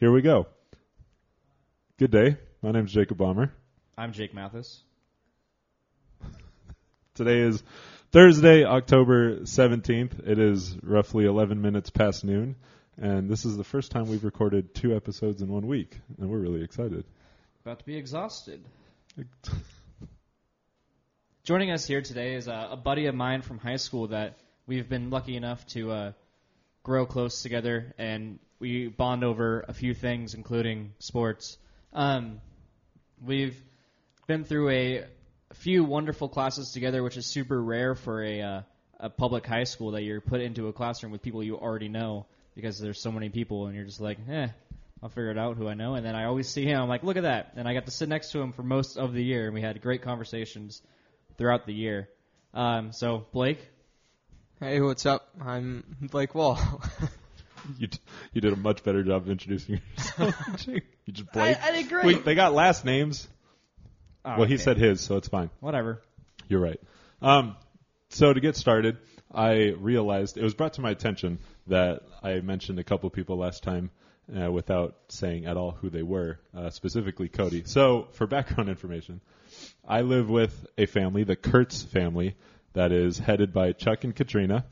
Here we go. Good day. My name is Jacob Bomber. I'm Jake Mathis. Today is Thursday, October 17th. It is roughly 11 minutes past noon, and this is the first time we've recorded two episodes in one week, and we're really excited. About to be exhausted. Joining us here today is a, a buddy of mine from high school that we've been lucky enough to uh, grow close together, and we bond over a few things, including sports. Um, we've been through a, few wonderful classes together, which is super rare for a, uh, a public high school that you're put into a classroom with people you already know because there's so many people, and you're just like, eh. I'll figure it out who I know, and then I always see him. I'm like, look at that, and I got to sit next to him for most of the year, and we had great conversations throughout the year. Um, so Blake, Hey, what's up? I'm Blake Wall. You d- you did a much better job of introducing yourself. You just Blake. I did great. Wait, they got last names. Oh, well, he said his, so it's fine. whatever. You're right. Um, so to get started, I realized it was brought to my attention that I mentioned a couple people last time uh, without saying at all who they were, uh, specifically Cody. So for background information, I live with a family, the Kurtz family, that is headed by Chuck and Katrina.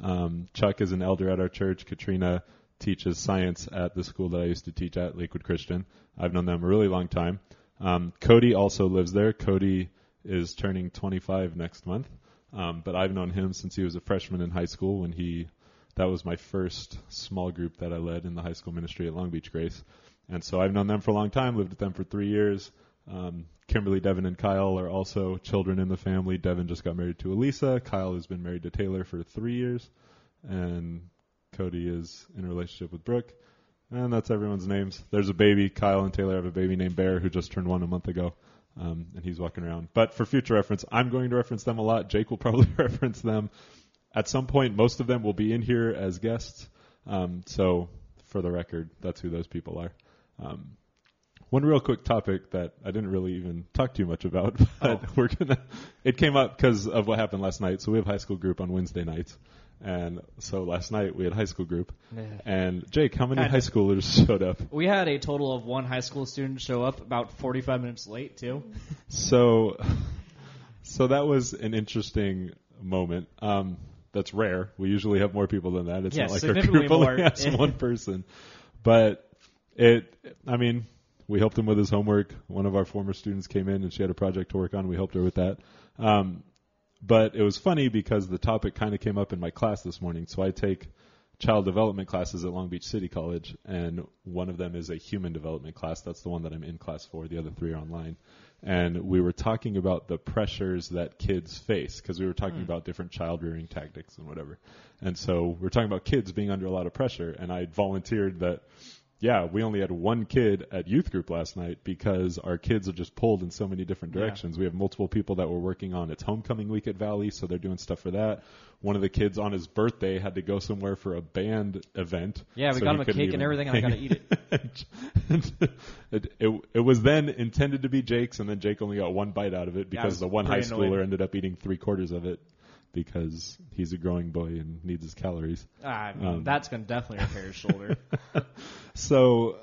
Um, Chuck is an elder at our church. Katrina teaches science at the school that I used to teach at, Lakewood Christian. I've known them a really long time. Um, Cody also lives there. Cody is turning 25 next month, um, but I've known him since he was a freshman in high school. When he, that was my first small group that I led in the high school ministry at Long Beach Grace, and so I've known them for a long time. Lived with them for three years. Um, Kimberly, Devin, and Kyle are also children in the family. Devin just got married to Elisa. Kyle has been married to Taylor for three years, and Cody is in a relationship with Brooke. And that's everyone's names. There's a baby. Kyle and Taylor have a baby named Bear who just turned one a month ago, um, and he's walking around. But for future reference, I'm going to reference them a lot. Jake will probably reference them. At some point, most of them will be in here as guests. Um, so, for the record, that's who those people are. Um, one real quick topic that I didn't really even talk too much about, but we're gonna. It came up because of what happened last night. So we have high school group on Wednesday nights, and so last night we had high school group. And Jake, how many high schoolers showed up? We had a total of one high school student show up about 45 minutes late too. So, so that was an interesting moment. Um, that's rare. We usually have more people than that. It's Yeah, not like our group only has one person. But it, I mean, we helped him with his homework. One of our former students came in and she had a project to work on. We helped her with that. Um, but it was funny because the topic kind of came up in my class this morning. So I take child development classes at Long Beach City College, and one of them is a human development class. That's the one that I'm in class for. The other three are online. And we were talking about the pressures that kids face because we were talking about different child rearing tactics and whatever. And so we are talking about kids being under a lot of pressure. And I volunteered that yeah, we only had one kid at youth group last night because our kids are just pulled in so many different Yeah. directions. We have multiple people that were working on its homecoming week at Valley, so they're doing stuff for that. One of the kids on his birthday had to go somewhere for a band event. Yeah, we so got him a cake and everything, and I got to eat it. it, it, it was then intended to be Jake's, and then Jake only got one bite out of it because the one high annoyed. schooler ended up eating three quarters of it because he's a growing boy and needs his calories. Ah, Um, that's gonna definitely repair his shoulder. So,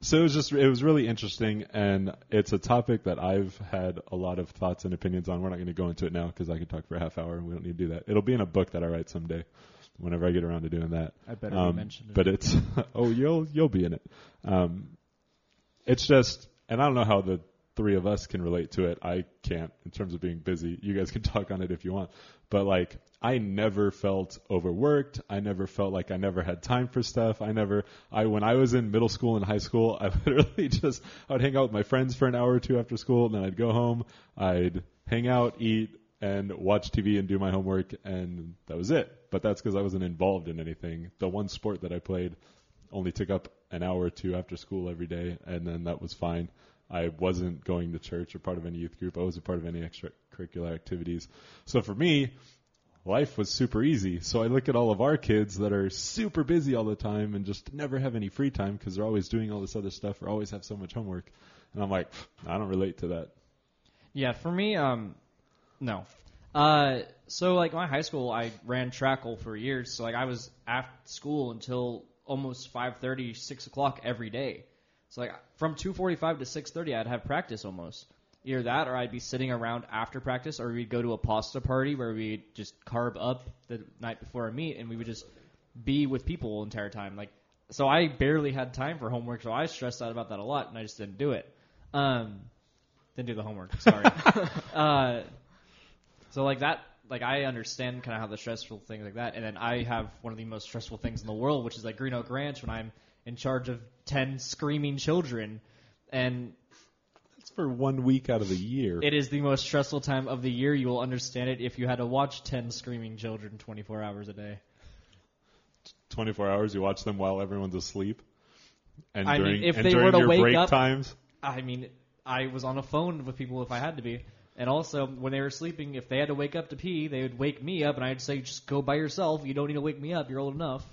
so it was just it was really interesting, and it's a topic that I've had a lot of thoughts and opinions on. We're not going to go into it now because I could talk for a half hour, and we don't need to do that. It'll be in a book that I write someday, whenever I get around to doing that. I better Um, be mentioned. But it's oh you'll you'll be in it. Um, it's just, and I don't know how the three of us can relate to it. I can't in terms of being busy. You guys can talk on it if you want, but like I never felt overworked. I never felt like I never had time for stuff. I never. I when I was in middle school and high school, I literally just I would hang out with my friends for an hour or two after school, and then I'd go home. I'd hang out, eat, and watch TV and do my homework, and that was it. But that's because I wasn't involved in anything. The one sport that I played only took up an hour or two after school every day, and then that was fine. I wasn't going to church or part of any youth group. I wasn't part of any extracurricular activities. So for me, life was super easy. So I look at all of our kids that are super busy all the time and just never have any free time because they're always doing all this other stuff or always have so much homework. And I'm like, I don't relate to that. Yeah, for me, um, no. Uh, so like my high school, I ran trackle for years. So like I was after school until almost 5:30, 6 o'clock every day. So like from 2:45 to 6:30, I'd have practice almost. Either that, or I'd be sitting around after practice, or we'd go to a pasta party where we'd just carb up the night before a meet, and we would just be with people the entire time. Like, so I barely had time for homework, so I stressed out about that a lot, and I just didn't do it. Um, didn't do the homework. Sorry. uh, so like that, like I understand kind of how the stressful things like that, and then I have one of the most stressful things in the world, which is like Green Oak Ranch when I'm in charge of ten screaming children, and for one week out of the year. it is the most stressful time of the year. You will understand it if you had to watch ten screaming children 24 hours a day. 24 hours, you watch them while everyone's asleep. And I mean, during, if and they during were to your wake break up- times, I mean, I was on a phone with people if I had to be. And also, when they were sleeping, if they had to wake up to pee, they would wake me up, and I'd say, "Just go by yourself. You don't need to wake me up. You're old enough."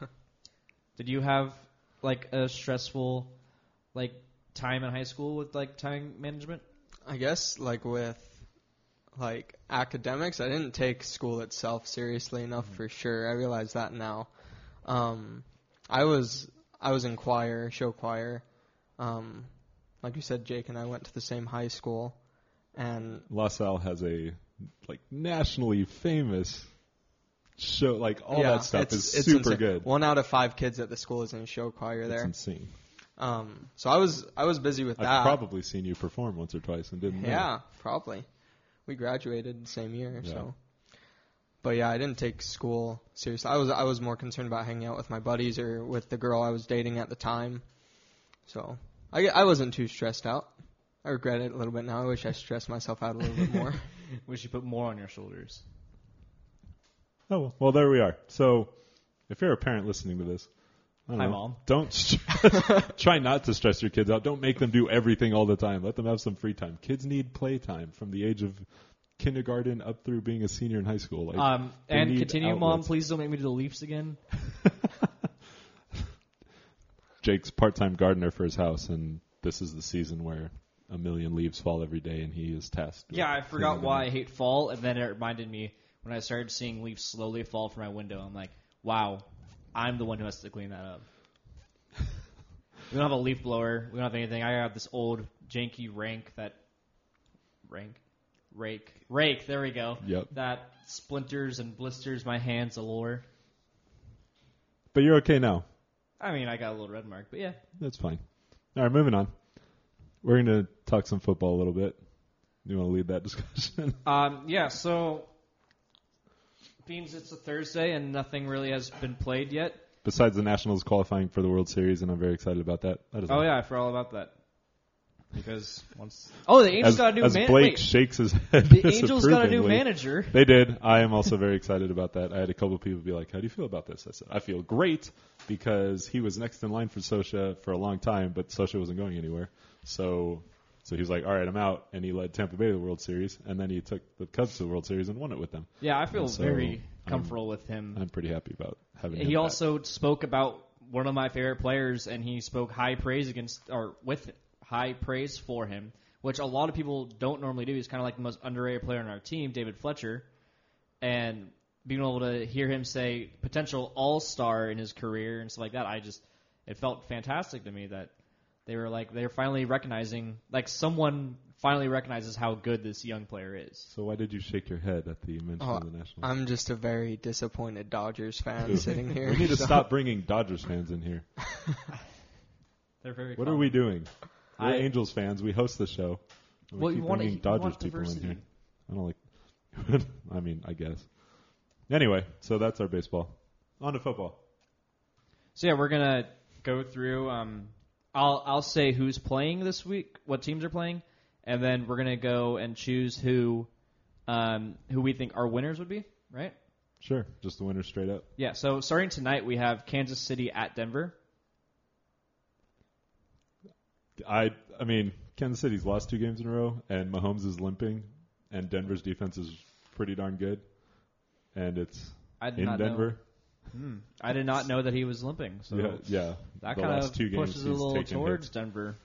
Did you have like a stressful, like time in high school with like time management? I guess like with like academics, I didn't take school itself seriously enough for sure. I realize that now. Um, I was I was in choir, show choir. Um, like you said, Jake and I went to the same high school, and La Salle has a like nationally famous show. Like all yeah, that stuff it's, is it's super insane. good. One out of five kids at the school is in show choir It's there. insane. Um, so I was I was busy with that. I've that. probably seen you perform once or twice and didn't know. Yeah, probably. We graduated the same year, Yeah. so. But yeah, I didn't take school seriously. I was I was more concerned about hanging out with my buddies or with the girl I was dating at the time. So I I wasn't too stressed out. I regret it a little bit now. I wish I stressed myself out a little bit more. Wish you put more on your shoulders. Oh well, well, there we are. So, if you're a parent listening to this, I don't Hi, know, Mom. Don't stress, try not to stress your kids out. Don't make them do everything all the time. Let them have some free time. Kids need playtime from the age of kindergarten up through being a senior in high school. Like, Um, and continue, Mom. Please don't make me do the Leafs again. Jake's part-time gardener for his house, and this is the season where a million leaves fall every day, and he is tasked. Yeah, I forgot why I hate fall, and then it reminded me when I started seeing leaves slowly fall from my window. I'm like, wow, I'm the one who has to clean that up. we don't have a leaf blower. We don't have anything. I have this old janky rank that rank rake rake. There we go. Yep. That splinters and blisters my hands allure. But you're okay now. I mean, I got a little red mark, but yeah. That's fine. All right, moving on. We're going to talk some football a little bit. You want to lead that discussion? Um, yeah, so beans it's a Thursday and nothing really has been played yet. Besides the Nationals qualifying for the World Series, and I'm very excited about that. that is Oh all. yeah, I forgot all about that. Because once oh the Angels As, got a new as man- Blake wait, shakes his head the Angels got a new disapprovingly. manager. They did. I am also very excited about that. I had a couple of people be like, "How do you feel about this?" I said, "I feel great because he was next in line for Scioscia for a long time, but Scioscia wasn't going anywhere. So, so he was like, "All right, I'm out," and he led Tampa Bay to the World Series, and then he took the Cubs to the World Series and won it with them. Yeah, I feel so, very comfortable with him. I'm pretty happy about having. him He back. also spoke about one of my favorite players, and he spoke high praise against or with high praise for him, which a lot of people don't normally do. He's kind of like the most underrated player on our team, David Fletcher, and being able to hear him say potential All Star in his career and stuff like that, I just it felt fantastic to me that they were like they're finally recognizing like someone finally recognizes how good this young player is. So why did you shake your head at the mention Oh, of the Nationals? I'm just a very disappointed Dodgers fan sitting here. we need to stop bringing Dodgers fans in here. They're very. What are we doing? We're I- Angels fans. We host the show. We Well, keep you wanna- bringing you Dodgers want people in here. I don't like. I mean, I guess. Anyway, so that's our baseball. On to football. So yeah, we're gonna go through. Um, I'll I'll say who's playing this week, what teams are playing, and then we're gonna go and choose who, um, who we think our winners would be. Right? Sure, just the winner straight up. Yeah. So starting tonight, we have Kansas City at Denver. I I mean, Kansas City's lost two games in a row, and Mahomes is limping, and Denver's defense is pretty darn good, and it's I in Denver. know. Hmm. I did not know that he was limping. So yeah, yeah. that the kind last of two games pushes a little towards hits. Denver.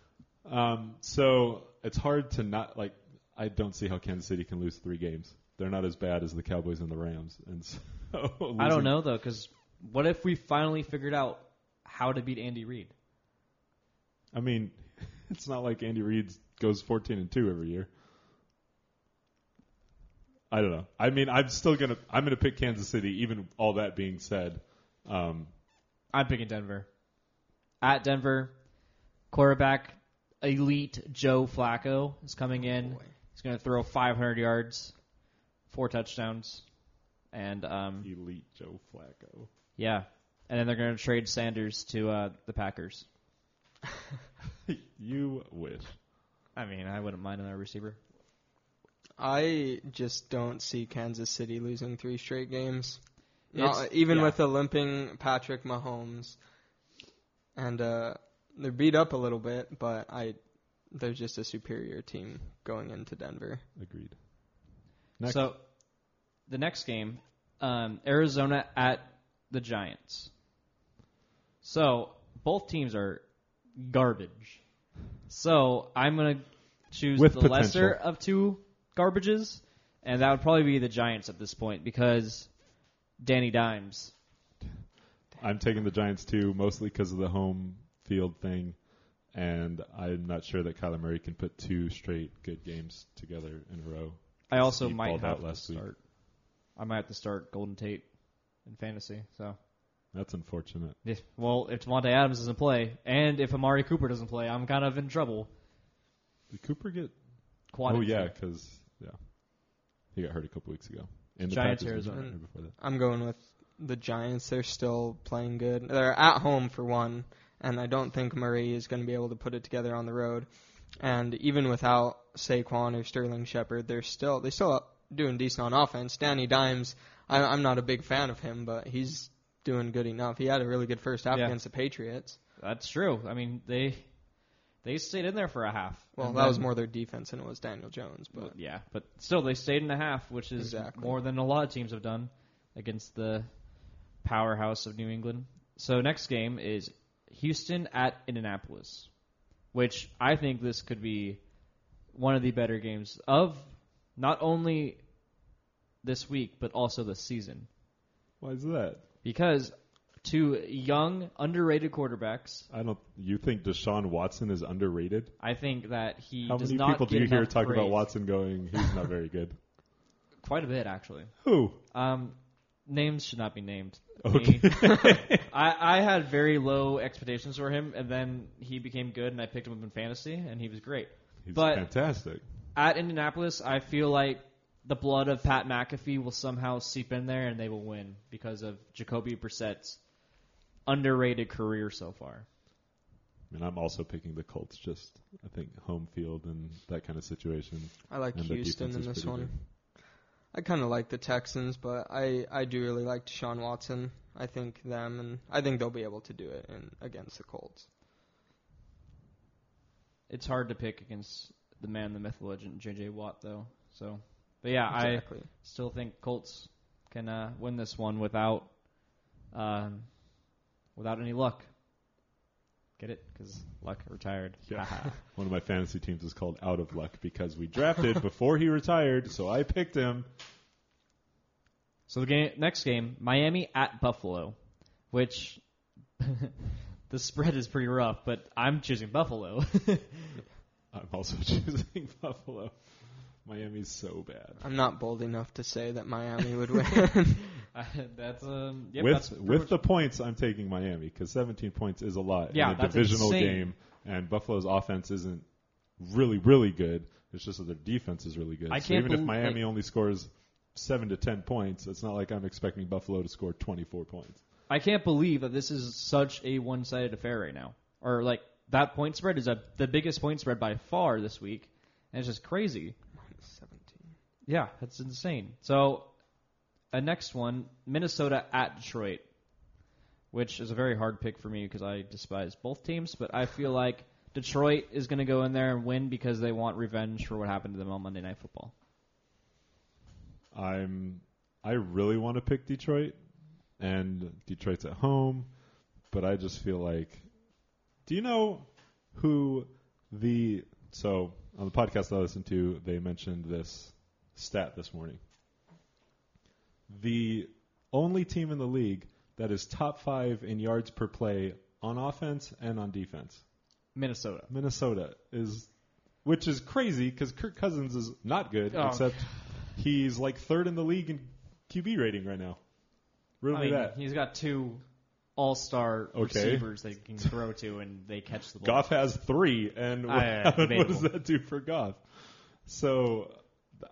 Um, so it's hard to not like. I don't see how Kansas City can lose three games. They're not as bad as the Cowboys and the Rams, and so I don't know though, because What if we finally figured out how to beat Andy Reid? I mean, it's not like Andy Reid goes 14 and 2 every year. I don't know. I mean, I'm still gonna I'm gonna pick Kansas City. Even all that being said, um, I'm picking Denver. At Denver, quarterback elite Joe Flacco is coming in. Boy. He's going to throw 500 yards, four touchdowns, and um, elite Joe Flacco. yeah, and then they're going to trade Sanders to uh, the Packers. you wish. I mean, I wouldn't mind another receiver. I just don't see Kansas City losing three straight games. Not, even yeah. with a limping Patrick Mahomes, and uh, they're beat up a little bit, but I they're just a superior team going into Denver. Agreed. Next. So, the next game, um, Arizona at the Giants. So both teams are garbage. So I'm gonna choose With the potential. lesser of two garbages, and that would probably be the Giants at this point because Danny Dimes. I'm taking the Giants too, mostly because of the home field thing, and I'm not sure that Kyler Murray can put two straight good games together in a row. I also He might have out to last week. start. I might have to start Golden Tate in fantasy. So, That's unfortunate. yeah, well, if Davante Adams doesn't play, and if Amari Cooper doesn't play, I'm kind of in trouble. Did Cooper get? Quad oh injury. yeah, because yeah, he got hurt a couple weeks ago. In the Giants, Packers Arizona. before that. I'm going with the Giants. They're still playing good. They're at home for one, and I don't think Murray is going to be able to put it together on the road. And even without Saquon or Sterling Shepard, they're still they still doing decent on offense. Danny Dimes, I, I'm not a big fan of him, but he's doing good enough. He had a really good first half Yeah. against the Patriots. That's true. I mean, they they stayed in there for a half. Well, And that was more their defense than it was Daniel Jones, but yeah, but still they stayed in a half, which is Exactly. more than a lot of teams have done against the powerhouse of New England. So next game is Houston at Indianapolis, which I think this could be one of the better games of not only this week but also the season Why is that? because two young underrated quarterbacks I don't. You think Deshaun Watson is underrated? I think that he How does many not people do you hear talk about. Watson going? He's not very good. Quite a bit, actually. Who? Um, names should not be named. Okay. I, I had very low expectations for him, and then he became good, and I picked him up in fantasy, and he was great. He's But- fantastic. At Indianapolis, I feel like the blood of Pat McAfee will somehow seep in there, and they will win because of Jacoby Brissett's underrated career so far. I mean, I'm also picking the Colts. Just I think home field and that kind of situation. I like And the Houston defense in this one. good. I kind of like the Texans, but I I do really like Deshaun Watson. I think them, and I think they'll be able to do it in against the Colts. It's hard to pick against the man, the myth, legend, J.J. Watt, though. So, but yeah, Exactly. I still think Colts can uh, win this one without um, without any luck. Get it? Because luck retired. Yeah. One of my fantasy teams is called Out of Luck because we drafted before he retired, so I picked him. so the game, next game, Miami at Buffalo, which the spread is pretty rough, but I'm choosing Buffalo. I'm also choosing Buffalo. Miami's so bad. I'm not bold enough to say that Miami would win. that's um, yep, with that's with the points, I'm taking Miami because 17 points is a lot Yeah, in a that's divisional insane. game, and Buffalo's offense isn't really really good. It's just that their defense is really good. I so can't even if bel- Miami only scores seven to 10 points, it's not like I'm expecting Buffalo to score 24 points. I can't believe that this is such a one-sided affair right now. Or like that point spread is a, the biggest point spread by far this week, and it's just crazy. Seventeen. Yeah, that's insane. So, a next one, Minnesota at Detroit, which is a very hard pick for me because I despise both teams, but I feel like Detroit is going to go in there and win because they want revenge for what happened to them on Monday Night Football. I'm I really want to pick Detroit, and Detroit's at home, but I just feel like, do you know who the so on the podcast I listened to they mentioned this stat this morning. The only team in the league that is top five in yards per play on offense and on defense. Minnesota. Minnesota is, which is crazy because Kirk Cousins is not good, Oh. except he's like third in the league in QB rating right now. Really I mean, that. he's got two all-star Okay. receivers they can throw to, and they catch the ball. Goff has three, and what, yeah, what does that do for Goff? So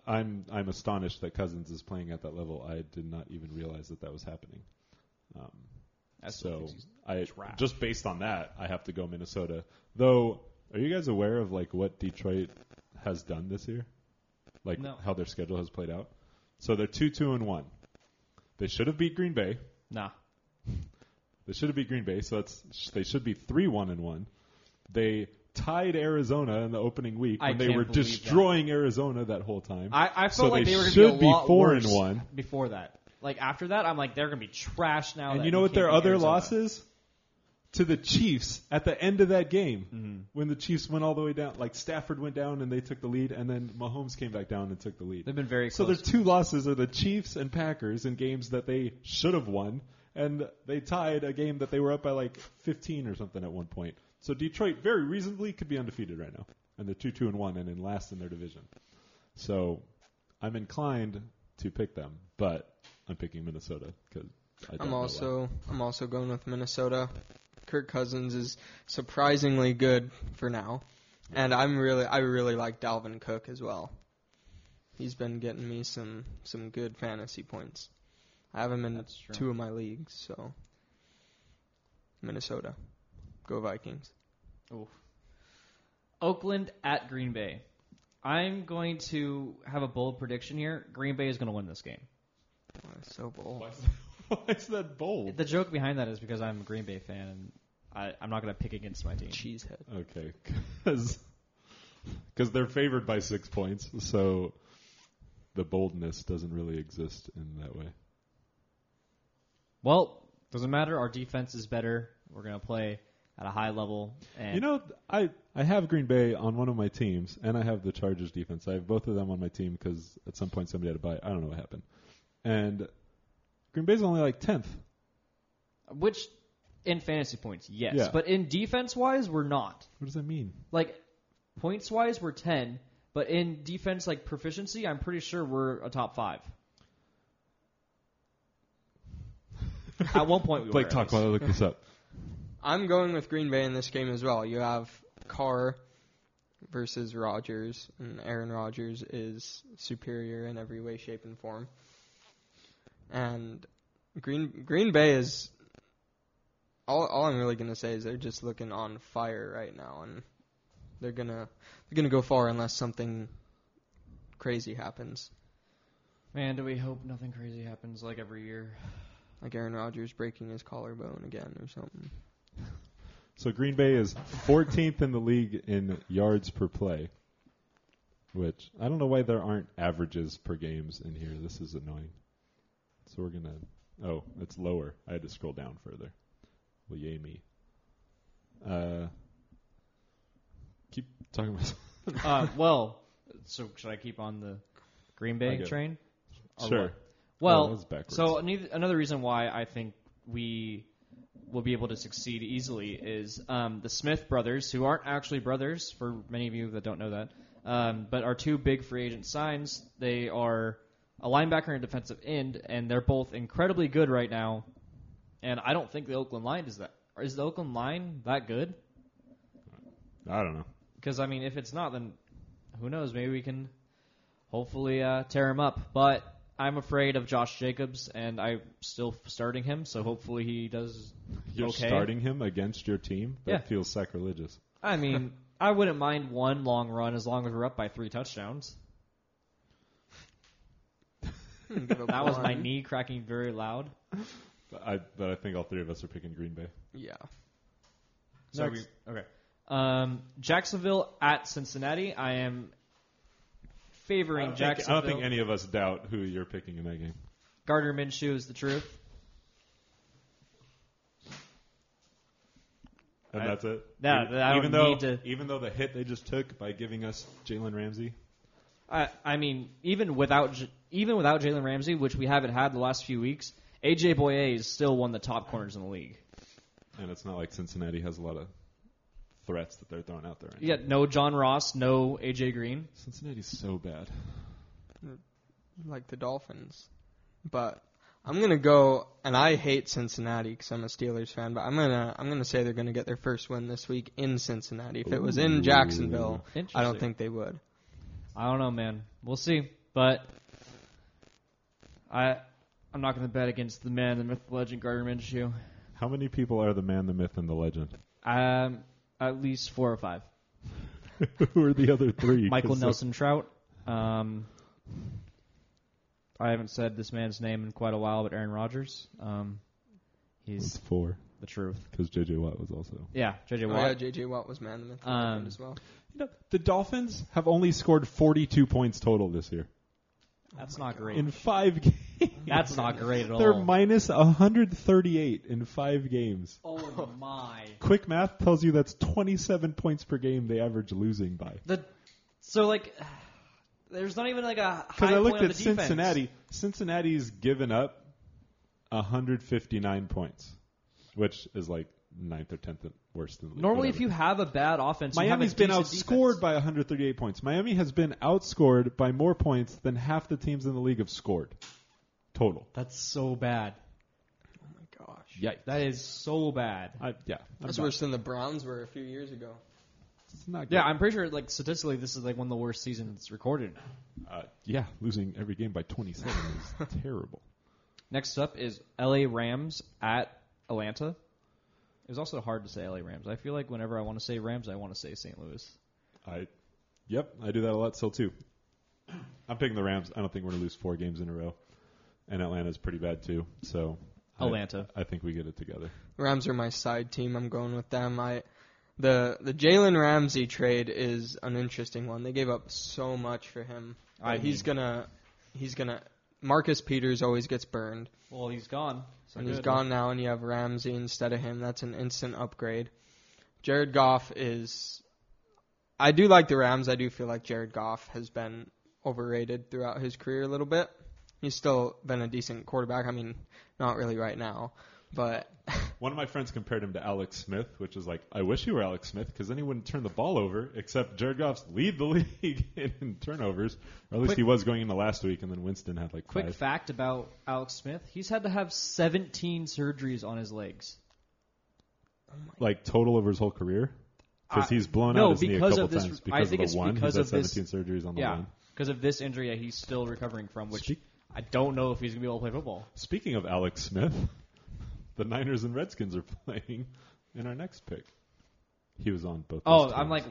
I'm I'm astonished that Cousins is playing at that level. I did not even realize that that was happening. Um, so I trash. just based on that, I have to go Minnesota. Though, are you guys aware of like what Detroit has done this year? Like No. how their schedule has played out. So they're two two and one. They should have beat Green Bay. Nah. They should have beat Green Bay, so that's they should be three one and one. They tied Arizona in the opening week I when they were destroying Arizona that whole time. I, I felt So like they they, were should be be four and one. before that. Like after that, I'm like they're going to be trash now. and you know what their other Arizona. loss is? To the Chiefs at the end of that game Mm-hmm. when the Chiefs went all the way down. Like Stafford went down and they took the lead, and then Mahomes came back down and took the lead. They've been very So close. their two losses are the Chiefs and Packers in games that they should have won, and they tied a game that they were up by like 15 or something at one point. So Detroit very reasonably could be undefeated right now, and they're two two and one and in last in their division. So I'm inclined to pick them, but I'm picking Minnesota because I don't I'm also I'm also going with Minnesota. Kirk Cousins is surprisingly good for now, and I'm really I really like Dalvin Cook as well. He's been getting me some some good fantasy points. I have him in That's true. two of my leagues, so Minnesota, go Vikings. Oof. Oakland at Green Bay. I'm going to have a bold prediction here. Green Bay is going to win this game. Oh, that's so bold. Why is, why is that bold? The joke behind that is because I'm a Green Bay fan and I, I'm not going to pick against my team. Cheesehead. Okay, because they're favored by six points, so the boldness doesn't really exist in that way. Well, doesn't matter. Our defense is better. We're going to play at a high level. And You know, I I have Green Bay on one of my teams, and I have the Chargers defense. I have both of them on my team because at some point somebody had to buy. I don't know what happened, and Green Bay's only like tenth. which in fantasy points, yes, Yeah. but in defense wise, we're not. What does that mean? Like points wise, we're ten, but in defense like proficiency, I'm pretty sure we're a top five. At one point, we were. Blake, at talk least. while I look this up. I'm going with Green Bay in this game as well. You have Carr versus Rodgers, and Aaron Rodgers is superior in every way, shape, and form. And Green Green Bay is all. All I'm really gonna say is they're just looking on fire right now, and they're gonna they're gonna go far unless something crazy happens, Man, do we hope nothing crazy happens like every year? Like Aaron Rodgers breaking his collarbone again or something. So Green Bay is 14th in the league in yards per play, which I don't know why there aren't averages per games in here. This is annoying. So we're gonna. Oh, it's lower. I had to scroll down further. Well, yay me. Uh, keep talking about. uh, well, so should I keep on the Green Bay get it. train? Or sure. what? Well, Oh, so another reason why I think we will be able to succeed easily is um, the Smith brothers, who aren't actually brothers, for many of you that don't know that, um, but are two big free agent signs. They are a linebacker and a defensive end, and they're both incredibly good right now. And I don't think the Oakland line is that. Is the Oakland line that good? I don't know. Because I mean, if it's not, then who knows? Maybe we can hopefully uh, tear him up. But I'm afraid of Josh Jacobs, and I'm still starting him. So hopefully he does. You're Okay. starting him against your team. That Yeah. feels sacrilegious. I mean, I wouldn't mind one long run as long as we're up by three touchdowns. That was my knee cracking very loud. But I, but I think all three of us are picking Green Bay. Yeah. So Next. we, okay. Um, Jacksonville at Cincinnati. I am I favoring don't, think, I don't think any of us doubt who you're picking in that game. Gardner Minshew is the truth. And I- that's it. Yeah, even, I don't even though need to- even though the hit they just took by giving us Jalen Ramsey, I, I mean, even without even without Jalen Ramsey, which we haven't had the last few weeks, AJ Bouye is still one of the top corners in the league. And it's not like Cincinnati has a lot of threats that they're throwing out there. Right Yeah, no John Ross, no AJ Green. Cincinnati's so bad. like the Dolphins. But I'm gonna go, and I hate Cincinnati because I'm a Steelers fan. But I'm gonna I'm gonna say they're gonna get their first win this week in Cincinnati. If it was in Jacksonville, I don't think they would. I don't know, man. We'll see. But I, I'm not going to bet against the man, the myth, the legend, Gardner Minshew. How many people are the man, the myth, and the legend? Um, at least four or five. Who are the other three? Michael they're- Nelson Trout. Um, I haven't said this man's name in quite a while, but Aaron Rodgers. Um, It's he's four the truth. because J.J. Watt was also. Yeah, JJ Oh, Watt. yeah, J.J. Watt was man of the myth Um, as well. You know, the Dolphins have only scored 42 points total this year That's not great. in five games. That's not great at all. They're minus 138 in five games. oh my. Quick math tells you that's 27 points per game they average losing by. The so like there's not even like a Because high I looked point on at the defense. Cincinnati. Cincinnati's given up 159 points, which is like ninth or tenth worst than the league, Normally, whatever. if you have a bad offense, you have a Miami's been outscored defense. by 138 points. Miami has been outscored by more points than half the teams in the league have scored total. That's so bad. Oh my gosh, Yikes! That is so bad. I, yeah, I'm that's not- worse than the Browns were a few years ago. It's not good. Yeah, I'm pretty sure like statistically, this is like one of the worst seasons recorded. Uh, yeah, losing every game by 27 is terrible. Next up is L.A. Rams at Atlanta. It was also hard to say L.A. Rams. I feel like whenever I want to say Rams, I want to say St. Louis. I, yep, I do that a lot still too. I'm picking the Rams. I don't think we're gonna lose four games in a row, and Atlanta's pretty bad too. So Atlanta. I, think we get it together. Rams are my side team. I'm going with them. I the the Jalen Ramsey trade is an interesting one. They gave up so much for him. I But he's gonna he's gonna Marcus Peters always gets burned. Well, he's gone. So and he's good. gone now, and you have Ramsey instead of him. That's an instant upgrade. Jared Goff is. I do like the Rams. I do feel like Jared Goff has been overrated throughout his career a little bit. He's still been a decent quarterback. I mean, not really right now, but One of my friends compared him to Alex Smith, which is like, I wish he were Alex Smith because then he wouldn't turn the ball over. Except Jared Goff's lead the league in turnovers, or at least Quick- he was going into last week, and then Winston had like Quick five. fact about Alex Smith: he's had to have 17 surgeries on his legs. like total over his whole career. Because he's blown no, out his knee a couple of this- times I because think of it's the one. because he's had of this- 17 surgeries on the Yeah, line. because of this injury that he's still recovering from, which Speak- I don't know if he's gonna be able to play football. Speaking of Alex Smith, the Niners and Redskins are playing in our next pick. He was on both. Oh, I'm like,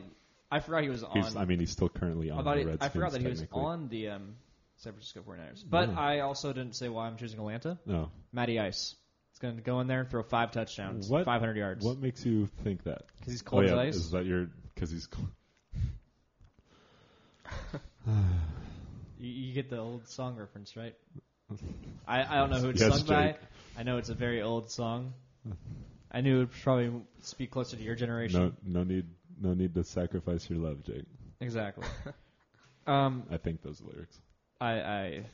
I forgot he was on. He's, I mean, he's still currently on I the he, Redskins. I forgot that he was on the um, San Francisco 49ers. But Yeah. I also didn't say why I'm choosing Atlanta. No. Matty Ice. It's going to go in there, and throw five touchdowns, What- 500 yards. What makes you think that? Because he's Oh cold yeah, as ice. is that your because he's cold. You, you get the old song reference, right? I, I don't know who it's Yes, sung by. Jake. I know it's a very old song. I knew it would probably speak closer to your generation. No, no need, no need to sacrifice your love, Jake. Exactly. um, I think those lyrics. I, I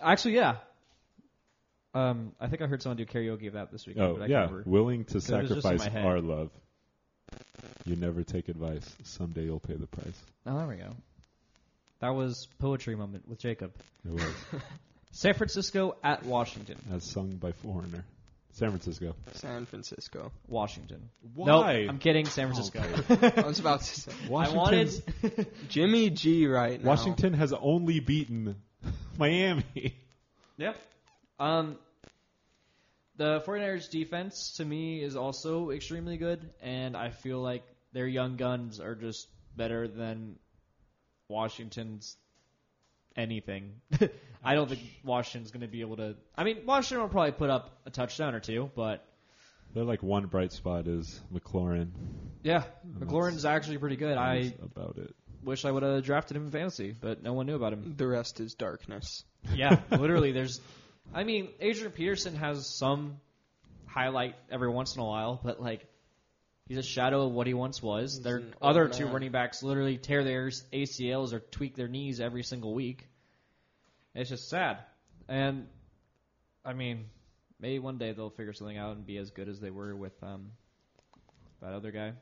actually, yeah. Um, I think I heard someone do karaoke of that this week. Oh but I yeah, can't remember. willing to was just in sacrifice my head. our love. You never take advice. Someday you'll pay the price. Oh, there we go. That was poetry moment with Jacob. It was San Francisco at Washington. as sung by Foreigner. San Francisco. San Francisco. Washington. Why? Nope, I'm kidding. San Francisco. I was about to say I Washington's- wanted. Jimmy G right now. Washington has only beaten Miami. yeah. Um. The 49ers defense to me is also extremely good, and I feel like their young guns are just better than Washington's anything. I don't think Washington's going to be able to. I mean, Washington will probably put up a touchdown or two, but They're like one bright spot is McLaurin. yeah, McLaurin's actually pretty good. I about it. wish I would have drafted him in fantasy, but no one knew about him. The rest is darkness. Yeah, literally. There's, I mean, Adrian Peterson has some highlight every once in a while, but like, he's a shadow of what he once was. He's Their other old two running backs literally tear their ACLs or tweak their knees every single week. It's just sad, and I mean, maybe one day they'll figure something out and be as good as they were with um, that other guy,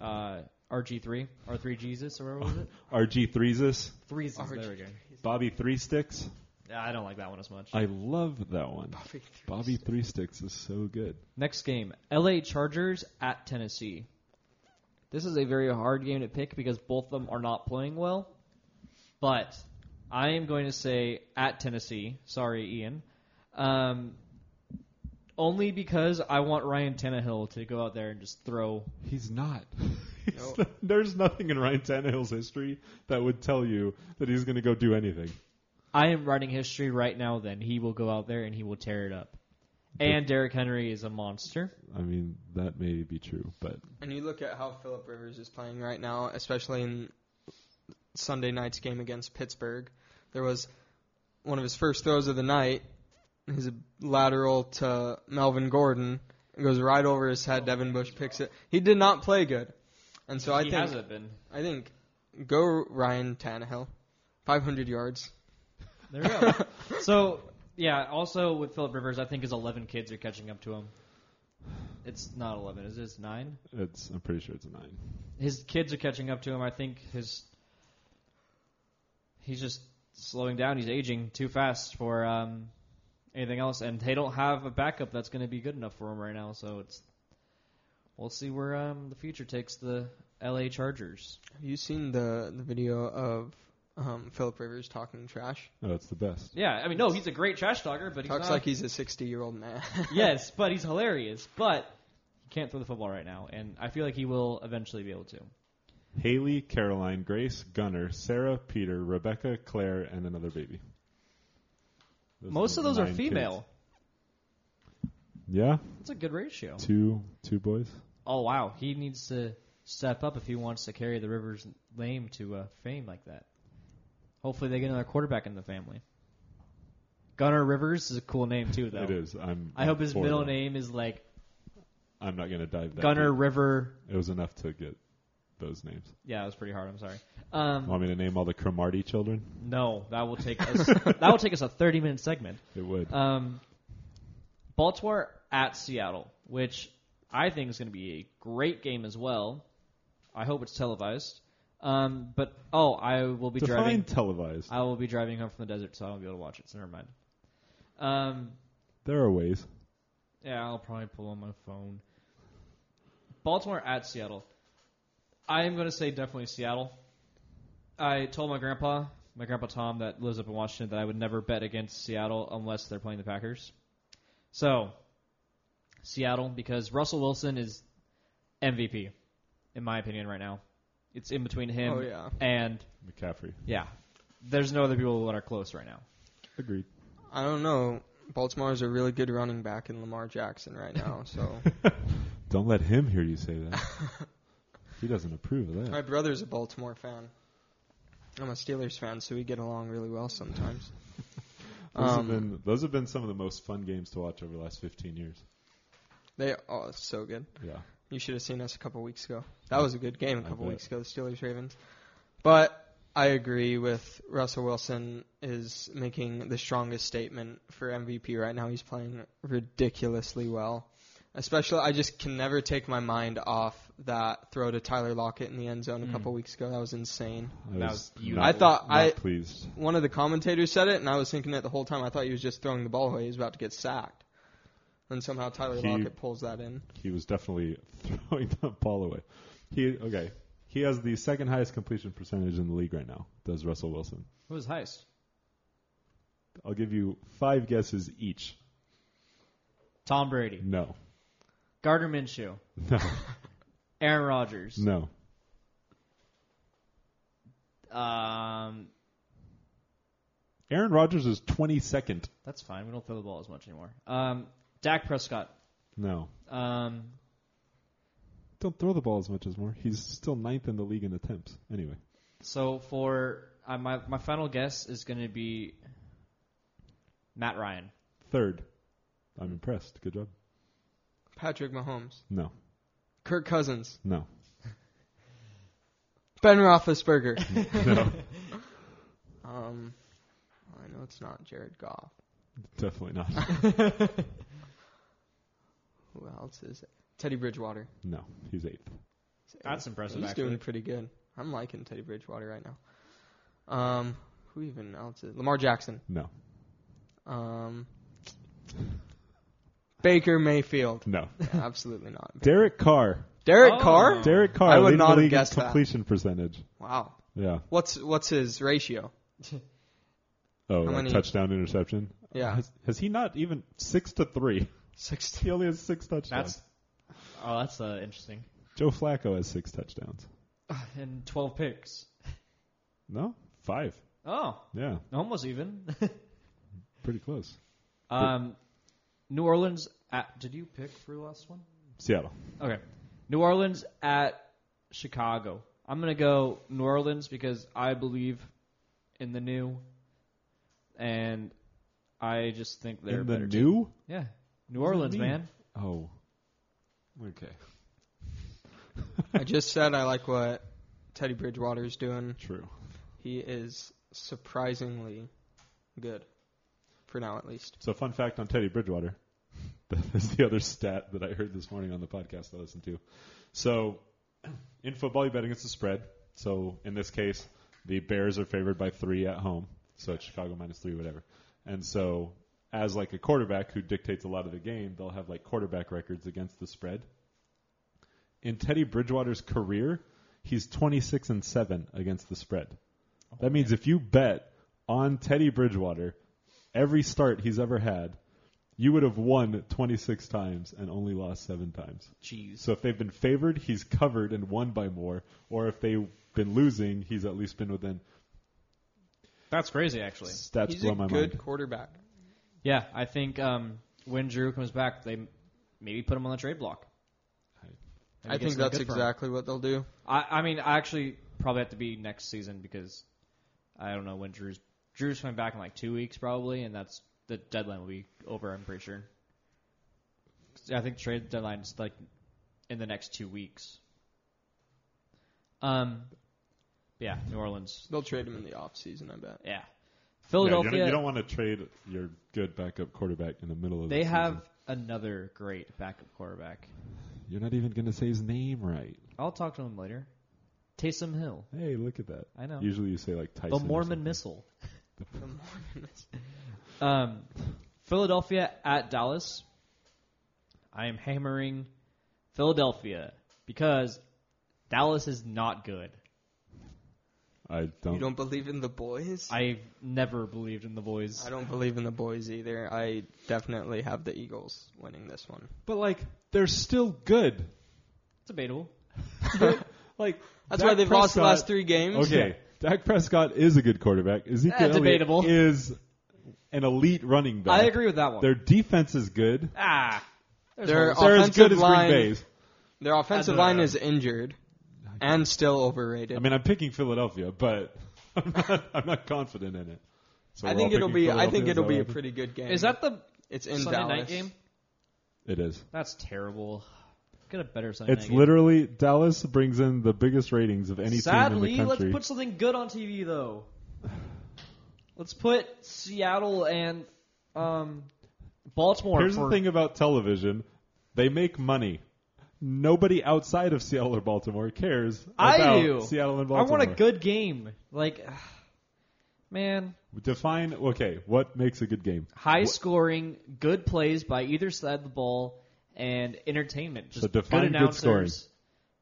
uh, RG3, R3 Jesus, or what was it? RG Threesis, Threes. There RG3. we go. Bobby Three Sticks. Yeah, I don't like that one as much. I love that one. Bobby Three Bobby Three Sticks is so good. Next game, LA Chargers at Tennessee. This is a very hard game to pick because both of them are not playing well. But I am going to say at Tennessee. Sorry, Ian. Um, only because I want Ryan Tannehill to go out there and just throw. He's not. He's Nope. not- There's nothing in Ryan Tannehill's history that would tell you that he's going to go do anything. I am writing history right now. Then he will go out there and he will tear it up. And Derrick Henry is a monster. I mean, that may be true, but And you look at how Philip Rivers is playing right now, especially in Sunday night's game against Pittsburgh. There was one of his first throws of the night. His lateral to Melvin Gordon it goes right over his head. Oh. Devin Bush picks it. He did not play good, and so I think hasn't been. I think go Ryan Tannehill, 500 yards. There we go. so yeah, also with Philip Rivers, I think his 11 kids are catching up to him. It's not 11, is it? It's nine. it's I'm pretty sure it's a nine. His kids are catching up to him. I think his he's just slowing down. He's aging too fast for um, anything else, and they don't have a backup that's going to be good enough for him right now. So it's we'll see where um, the future takes the L.A. Chargers. Have you seen the the video of um, Philip Rivers talking trash? Oh, it's the best. Yeah, I mean, no, he's a great trash talker, but he's Talks not, like he's a 60 year old man. yes, but he's hilarious. But he can't throw the football right now, and I feel like he will eventually be able to. Haley, Caroline, Grace, Gunnar, Sarah, Peter, Rebecca, Claire, and another baby. Those Most of those are female. kids. Yeah, That's a good ratio. two two boys. Oh wow, he needs to step up if he wants to carry the Rivers name to uh, fame like that. Hopefully, they get another quarterback in the family. Gunnar Rivers is a cool name too, though. It is. I'm. I hope his for middle that. name is like I'm not gonna dive that. Gunnar deep. River. It was enough to get those names. Yeah, it was pretty hard. I'm sorry. Um, Want me to name all the Cromartie children? no, that will take us. that will take us a 30 minute segment. It would. Um, Baltimore at Seattle, which I think is going to be a great game as well. I hope it's televised. Um, but oh, I will be Define driving. televised. I will be driving home from the desert, so I won't be able to watch it. So never mind. Um, There are ways. yeah, I'll probably pull on my phone. Baltimore at Seattle. I am going to say definitely Seattle. I told my grandpa, my grandpa Tom, that lives up in Washington, that I would never bet against Seattle unless they're playing the Packers. So, Seattle, because Russell Wilson is MVP, in my opinion, right now. It's in between him Oh, yeah. and, McCaffrey. yeah, there's no other people that are close right now. Agreed. I don't know. Baltimore's a really good running back in Lamar Jackson right now, so Don't let him hear you say that. he doesn't approve of that. my brother's a Baltimore fan. I'm a Steelers fan, so we get along really well sometimes. Those, have Um, been, those have been some of the most fun games to watch over the last 15 years. They oh, it's so good. Yeah. You should have seen us a couple weeks ago. That was a good game a I couple weeks ago, the Steelers Ravens. But I agree with Russell Wilson is making the strongest statement for MVP right now. He's playing ridiculously well. Especially, I just can never take my mind off that throw to Tyler Lockett in the end zone a Mm. couple weeks ago. That was insane. I That was was beautiful. not- I thought not I- pleased. One of the commentators said it, and I was thinking it the whole time. I thought he was just throwing the ball away. He was about to get sacked. And somehow Tyler He- Lockett pulls that in. He was definitely throwing the ball away. He okay. He has the second highest completion percentage in the league right now. Does Russell Wilson? Who was heist? I'll give you five guesses each. Tom Brady, No. Gardner Minshew, No. Aaron Rodgers. No. Um, Aaron Rodgers is 22nd. that's fine. We don't throw the ball as much anymore. Um, Dak Prescott. No. Um, Don't throw the ball as much as more. He's still ninth in the league in attempts. Anyway. so for uh, my my final guess is going to be Matt Ryan. Third. I'm impressed. Good job. Patrick Mahomes. No. Kirk Cousins. No. Ben Roethlisberger. no. um, I know it's not Jared Goff. Definitely not. Who else is it? Teddy Bridgewater. No, he's eighth. That's impressive. He's actually. doing pretty good. I'm liking Teddy Bridgewater right now. Um, who even else is Lamar Jackson? No, Um, Baker Mayfield. no. Absolutely not. Derek Carr. Derek Oh. Carr? Derek Carr. I would not the have league in guessed that. percentage. Wow. Yeah. What's what's his ratio? Oh, like touchdown interception. Yeah. Has, has he not even six to three? Sixty. He only has six touchdowns. That's oh, that's uh, interesting. Joe Flacco has six touchdowns. And 12 picks. No, five. Oh, Yeah, almost even. pretty close. um, New Orleans at. Did you pick for the last one? Seattle. Okay. New Orleans at Chicago. I'm going to go New Orleans because I believe in the new. And I just think they're In a the better team. new. Yeah. New What Orleans, man. Oh. Okay. I just said I like what Teddy Bridgewater is doing. True. He is surprisingly good, for now at least. So, fun fact on Teddy Bridgewater. That's the other stat that I heard this morning on the podcast I listened to. So, in football, you bet against the spread. So, in this case, the Bears are favored by three at home. So, it's Chicago minus three, whatever. And so, as like a quarterback who dictates a lot of the game, they'll have like quarterback records against the spread. In Teddy Bridgewater's career, he's 26 and 7 against the spread. That oh, means if you bet on Teddy Bridgewater every start he's ever had, you would have won 26 times and only lost seven times. Jeez. So if they've been favored, he's covered and won by more. Or if they've been losing, he's at least been within. That's crazy, actually. Stats He's blow a my good mind. quarterback. Yeah, I think um, when Drew comes back, they maybe put him on the trade block. I think that's good for him. exactly what they'll do. I, I mean, I actually probably have to be next season because I don't know when Drew's Drew's coming back in like two weeks probably, and that's the deadline will be over. I'm pretty sure. I think trade deadline is like in the next two weeks. Um, yeah, New Orleans. They'll trade him in the off season, I bet. Yeah, Yeah, Philadelphia. you, don't, you don't want to trade your good backup quarterback in the middle of they the have season. another great backup quarterback. You're not even going to say his name right. I'll talk to him later. Taysom Hill. Hey, look at that. I know. Usually you say like Tyson. The Mormon. Missile. The Mormons. Um, Philadelphia at Dallas. I am hammering Philadelphia because Dallas is not good. I don't. You don't believe in the boys? I've never believed in the boys. I don't believe in the boys either. I definitely have the Eagles winning this one. But like, they're still good. It's debatable. Like That's Dak why they've lost the last three games. Okay, Dak Prescott is a good quarterback. Ezekiel Eh, Elliott debatable. is an elite running back. I agree with that one. Their defense is good. ah, there's Their. They're as good offensive as line- Green Bay's. Their offensive line is injured and still overrated. I mean, I'm picking Philadelphia, but I'm not, I'm not confident in it. So I think it'll be. I think it'll be a pretty good game. Is that the It's in Sunday Dallas. night game? It is. That's terrible. Get a better Sunday It's night game. literally Dallas brings in the biggest ratings of any Sadly, team in the country. let's put something good on TV though. Let's put Seattle and um, Baltimore. Here's for, the thing about television: they make money. Nobody outside of Seattle or Baltimore cares I about do. Seattle and Baltimore. I Baltimore. want a good game. Like, man, Define okay. What makes a good game? high scoring, good plays by either side of the ball, and entertainment. Just So define good good announcers. scoring.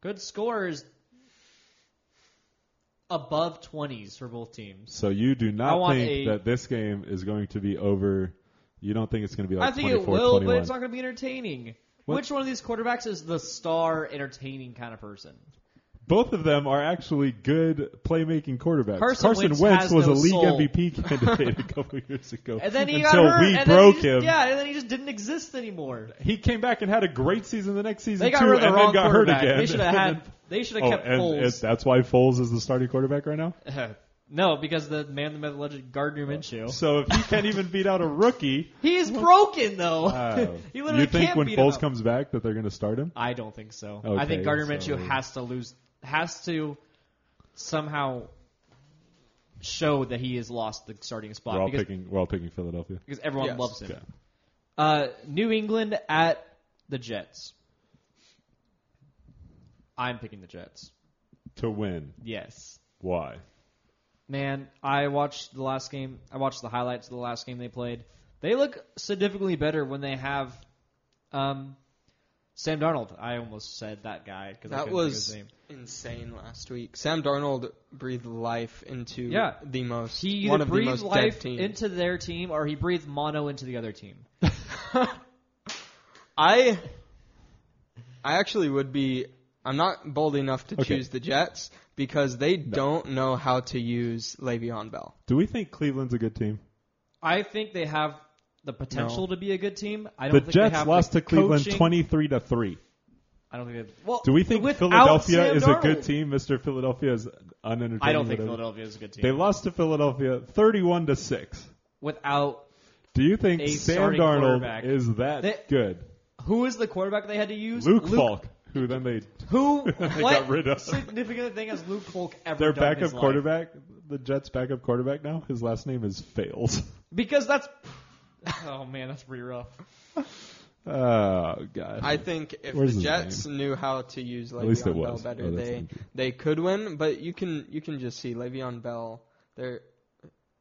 Good scores above twenties for both teams. So you do I not want think a- that this game is going to be over? You don't think it's going to be like I think 24, it will, 21? but it's not going to be entertaining. What? Which one of these quarterbacks is the star entertaining kind of person? Both of them are actually good playmaking quarterbacks. Carson Wentz Wentz was no a league soul. MVP candidate a couple years ago. And then he until got hurt. we and broke then he him. just, Yeah, and then he just didn't exist anymore. He came back and had a great season the next season They got too, rid of the and wrong then got hurt quarterback. again. They should have had. They should have oh, kept and Foles. it- that's why Foles is the starting quarterback right now. no, because the man, the myth, legend, Gardner Minshew. So if he can't even beat out a rookie, He is broken though. wow. he literally you think can't when beat him Foles up. comes back that they're going to start him? I don't think so. I Okay, think Gardner so- Minshew has to lose. Has to somehow show that he has lost the starting spot We're all because, picking. We're all picking Philadelphia. because everyone Yes. loves him. Yeah. Uh, New England at the Jets. I'm picking the Jets. To win. Yes. Why? Man, I watched the last game. I watched the highlights of the last game they played. They look significantly better when they have um, Sam Darnold. I almost said that guy because I That couldn't think of was insane last week. Sam Darnold breathed life into Yeah. the most He one either of the breathed most life into their team or he breathed mono into the other team. I I actually would be I'm not bold enough to Okay. choose the Jets because they don't know how to use Le'Veon Bell. Do we think Cleveland's a good team? I think they have the potential to be a good team. I don't The think they Jets have lost the to Cleveland coaching. twenty-three to three. I don't think. They, well, Do we think without Philadelphia Sam is a good team? Mister Philadelphia is unentertaining. I don't think whatever. Philadelphia is a good team. They lost to Philadelphia thirty-one to six. without Do you think A Sam Darnold is that They- good? who is the quarterback they had to use? Luke, Falk, who then they Who? They what got rid of. significant thing has Luke Falk ever their done in backup his life? quarterback, the Jets' backup quarterback now, his last name is Fails. Because that's. Oh man, that's pretty rough. Oh god. I think if Where's the his Jets knew how to use At least it Le'Veon Bell was. better, Oh, that's they injury. they could win. But you can you can just see Le'Veon Bell. They're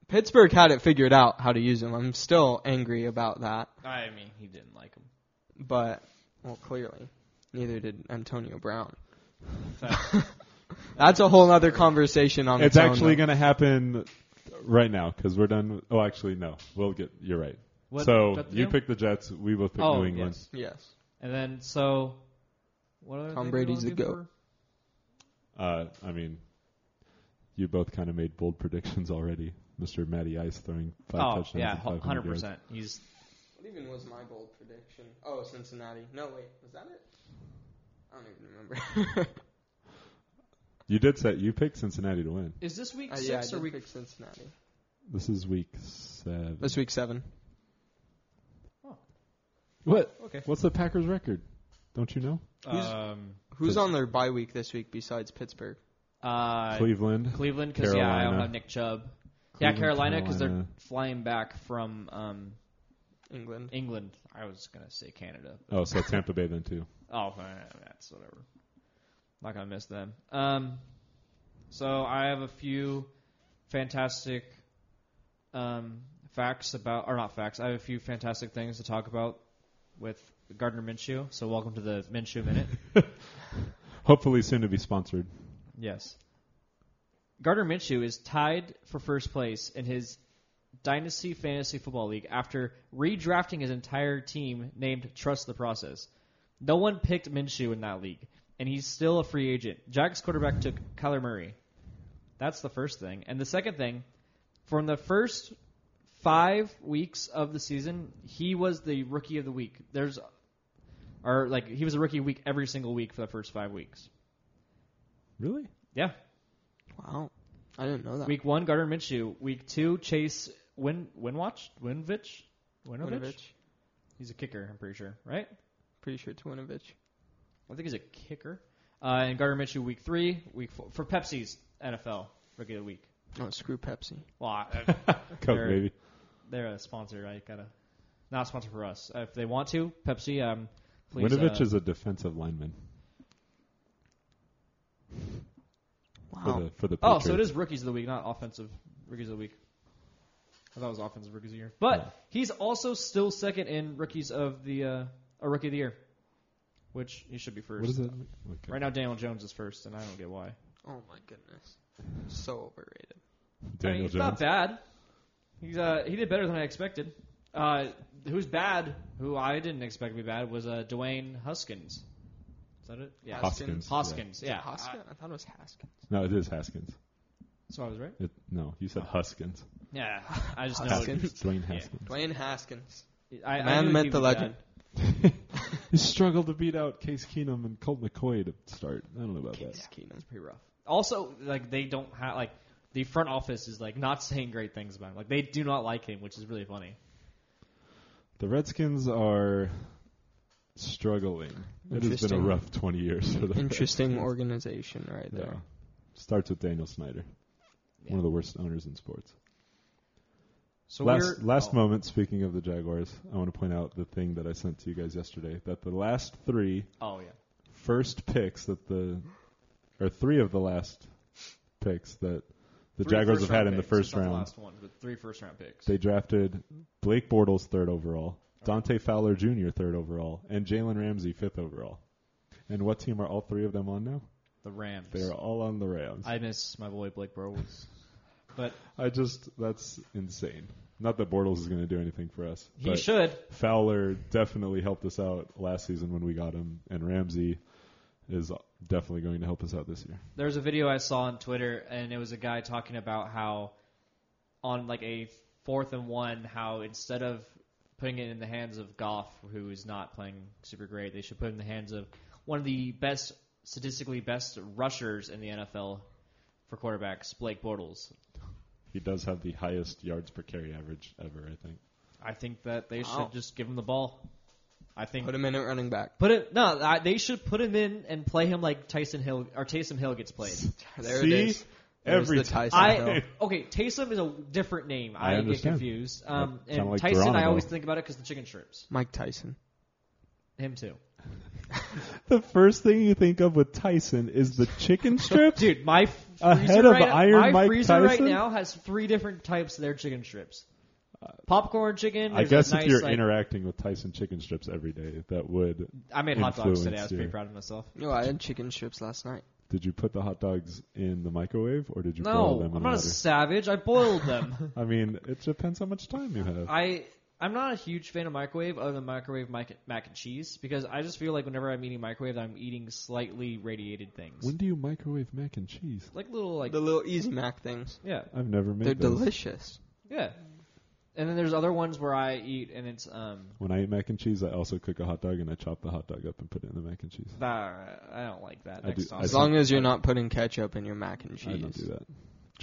Pittsburgh had it figured out how to use him. I'm still angry about that, I mean, he didn't like him. but well, clearly, neither did Antonio Brown. That's a whole other conversation on it's its actually going to happen right now because we're done. Oh, actually, no. We'll get. You're right. What- so you deal? pick the Jets. We both pick Oh, New England. yes. Yes. And then so. What other Tom things Brady's we the wanna goat. Uh, I mean, you both kind of made bold predictions already. Mister Matty Ice throwing five for? Oh touchdowns. yeah, and 500 hundred yards. percent. He's What even was my bold prediction? Oh, Cincinnati. No, wait, was that it? I don't even remember. You did say you picked Cincinnati to win. is this week Uh, six yeah, I or did week? pick Cincinnati. This is week seven. This week seven. what? Okay. What's the Packers' record? Don't you know? Who's- um, Who's Pitts- on their bye week this week besides Pittsburgh? uh, Cleveland. Cleveland, because yeah, I don't Carolina. have Nick Chubb. yeah, Cleveland, Carolina, because they're Carolina. flying back from um, England. England. I was gonna say Canada. Oh, so Tampa Bay then too. Oh, eh, that's whatever. Not gonna miss them. Um, so I have a few fantastic um, facts about, or not facts. I have a few fantastic things to talk about with Gardner Minshew. So welcome to the Minshew Minute. Hopefully soon to be sponsored. Yes. Gardner Minshew is tied for first place in his Dynasty Fantasy Football League after redrafting his entire team named Trust the Process. No one picked Minshew in that league, and he's still a free agent. Jack's quarterback took Kyler Murray. That's the first thing. And the second thing, from the first five weeks of the season, he was the rookie of the week. There's, or like he was a rookie week every single week for the first five weeks. Really? Yeah. Wow. I didn't know that. Week one, Gardner Minshew. Week two, Chase Win Winwatch Winovich. Winovich. Winovich. He's a kicker. I'm pretty sure, right? Pretty sure it's Winovich. I think he's a kicker. Uh, and Gardner Minshew, week three, week four, for Pepsi's NFL Rookie of the Week. Oh, screw Pepsi. Well, I, Coke, They're- baby. they're a sponsor. I gotta not a sponsor for us. Uh, if they want to, Pepsi. Um, please. Winovich uh, is a defensive lineman Wow. for the for the. Oh, so it is rookies of the week, not offensive rookies of the week. I thought it was offensive rookies of the year, but Yeah. he's also still second in rookies of the uh, a rookie of the year, which he should be first. What is it? Okay. Right now, Daniel Jones is first, and I don't get why. Oh my goodness. So overrated. Daniel I mean, it's Jones. not bad. He's uh, he did better than I expected. Uh, who's bad? Who I didn't expect to be bad was uh, Dwayne Huskins. Is that it? Yeah, Hoskins. Hoskins. Is it Yeah, Hoskins? I, thought it was Haskins. No, it is Haskins. So I was right. It, no, you said Huskins. Yeah, I just know. Haskins. Dwayne Yeah. Haskins. Dwayne Haskins. I, I Man knew met he the legend. bad. he struggled to beat out Case Keenum and Colt McCoy to start. I don't know about that. Case Keenum. pretty rough. Also, like they don't have like the front office is like not saying great things about him. Like they do not like him, which is really funny. The Redskins are struggling. It has been a rough 20 years for the Interesting Redskins. organization right Yeah. there. Starts with Daniel Snyder, Yeah. one of the worst owners in sports. So last last oh, moment. Speaking of the Jaguars, I want to point out the thing that I sent to you guys yesterday. That the last three Oh yeah. first picks that the, or three of the last picks that the Three Jaguars have had in the first round. The last one, but three first round picks. They drafted Blake Bortles third overall, Dante Fowler Jr. third overall, and Jalen Ramsey fifth overall. And what team are all three of them on now? the Rams. They are all on the Rams. I miss my boy Blake Bortles, but I just that's insane. Not that Bortles is going to do anything for us. he but should. Fowler definitely helped us out last season when we got him, and Ramsey is definitely going to help us out this year. There was a video I saw on Twitter, and it was a guy talking about how on like a fourth and one, how instead of putting it in the hands of Goff, who is not playing super great, they should put it in the hands of one of the best, statistically best rushers in the NFL for quarterbacks, Blake Bortles. He does have the highest yards per carry average ever, I think. I think that they Wow. should just give him the ball. I think Put him in at running back. put it no, I, they should put him in and play him like Tyson Hill or Taysom Hill gets played. There See? it is. There's Every the t- Tyson I Hill. okay. Taysom is a different name. I I, get understand. confused. Um, That sound and like Tyson, I Geronimo. always think about it because the chicken strips. Mike Tyson. Him too, The first thing you think of with Tyson is the chicken strips. dude. My f- Ahead freezer of right, Iron my Mike freezer right Tyson? now has three different types of their chicken strips. Popcorn chicken. I there's guess a if nice, you're like- interacting with Tyson chicken strips every day, that would. I made hot dogs today. I was influence pretty your- proud of myself. No, I had chicken strips last night. Did you put the hot dogs in the microwave or did you boil No, them in I'm not a water? savage. I boiled them. I mean, it depends how much time you have. I I'm not a huge fan of microwave other than microwave mac, mac and cheese because I just feel like whenever I'm eating microwave, I'm eating slightly radiated things. when do you microwave mac and cheese? like little like the little Easy Mac things. yeah I've never made them. They're those. delicious. yeah. And then there's other ones where I eat and it's um When I eat mac and cheese, I also cook a hot dog and I chop the hot dog up and put it in the mac and cheese. nah, I don't like that. I Next do- on. As long as you're not putting ketchup in your mac and cheese. I don't cheese. do that.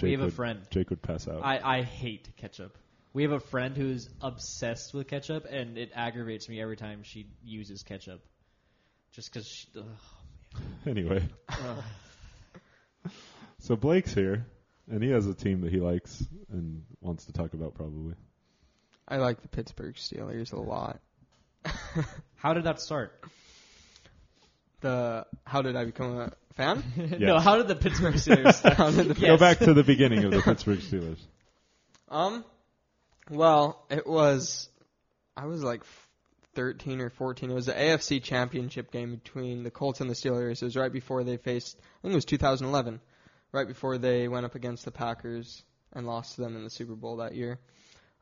we Jake have a friend. Jake would pass out. I I hate ketchup. We have a friend who's obsessed with ketchup, and it aggravates me every time she uses ketchup. Just because she. Ugh. anyway, so Blake's here, and he has a team that he likes and wants to talk about probably. I like the Pittsburgh Steelers a lot. How did that start? The how did I become a fan? no, how did the Pittsburgh Steelers start? How did the Go Yes. back to the beginning of the Pittsburgh Steelers. Um, well, it was, I was like 13 or 14. It was the AFC Championship game between the Colts and the Steelers. It was right before they faced, I think it was 2011, right before they went up against the Packers and lost to them in the Super Bowl that year.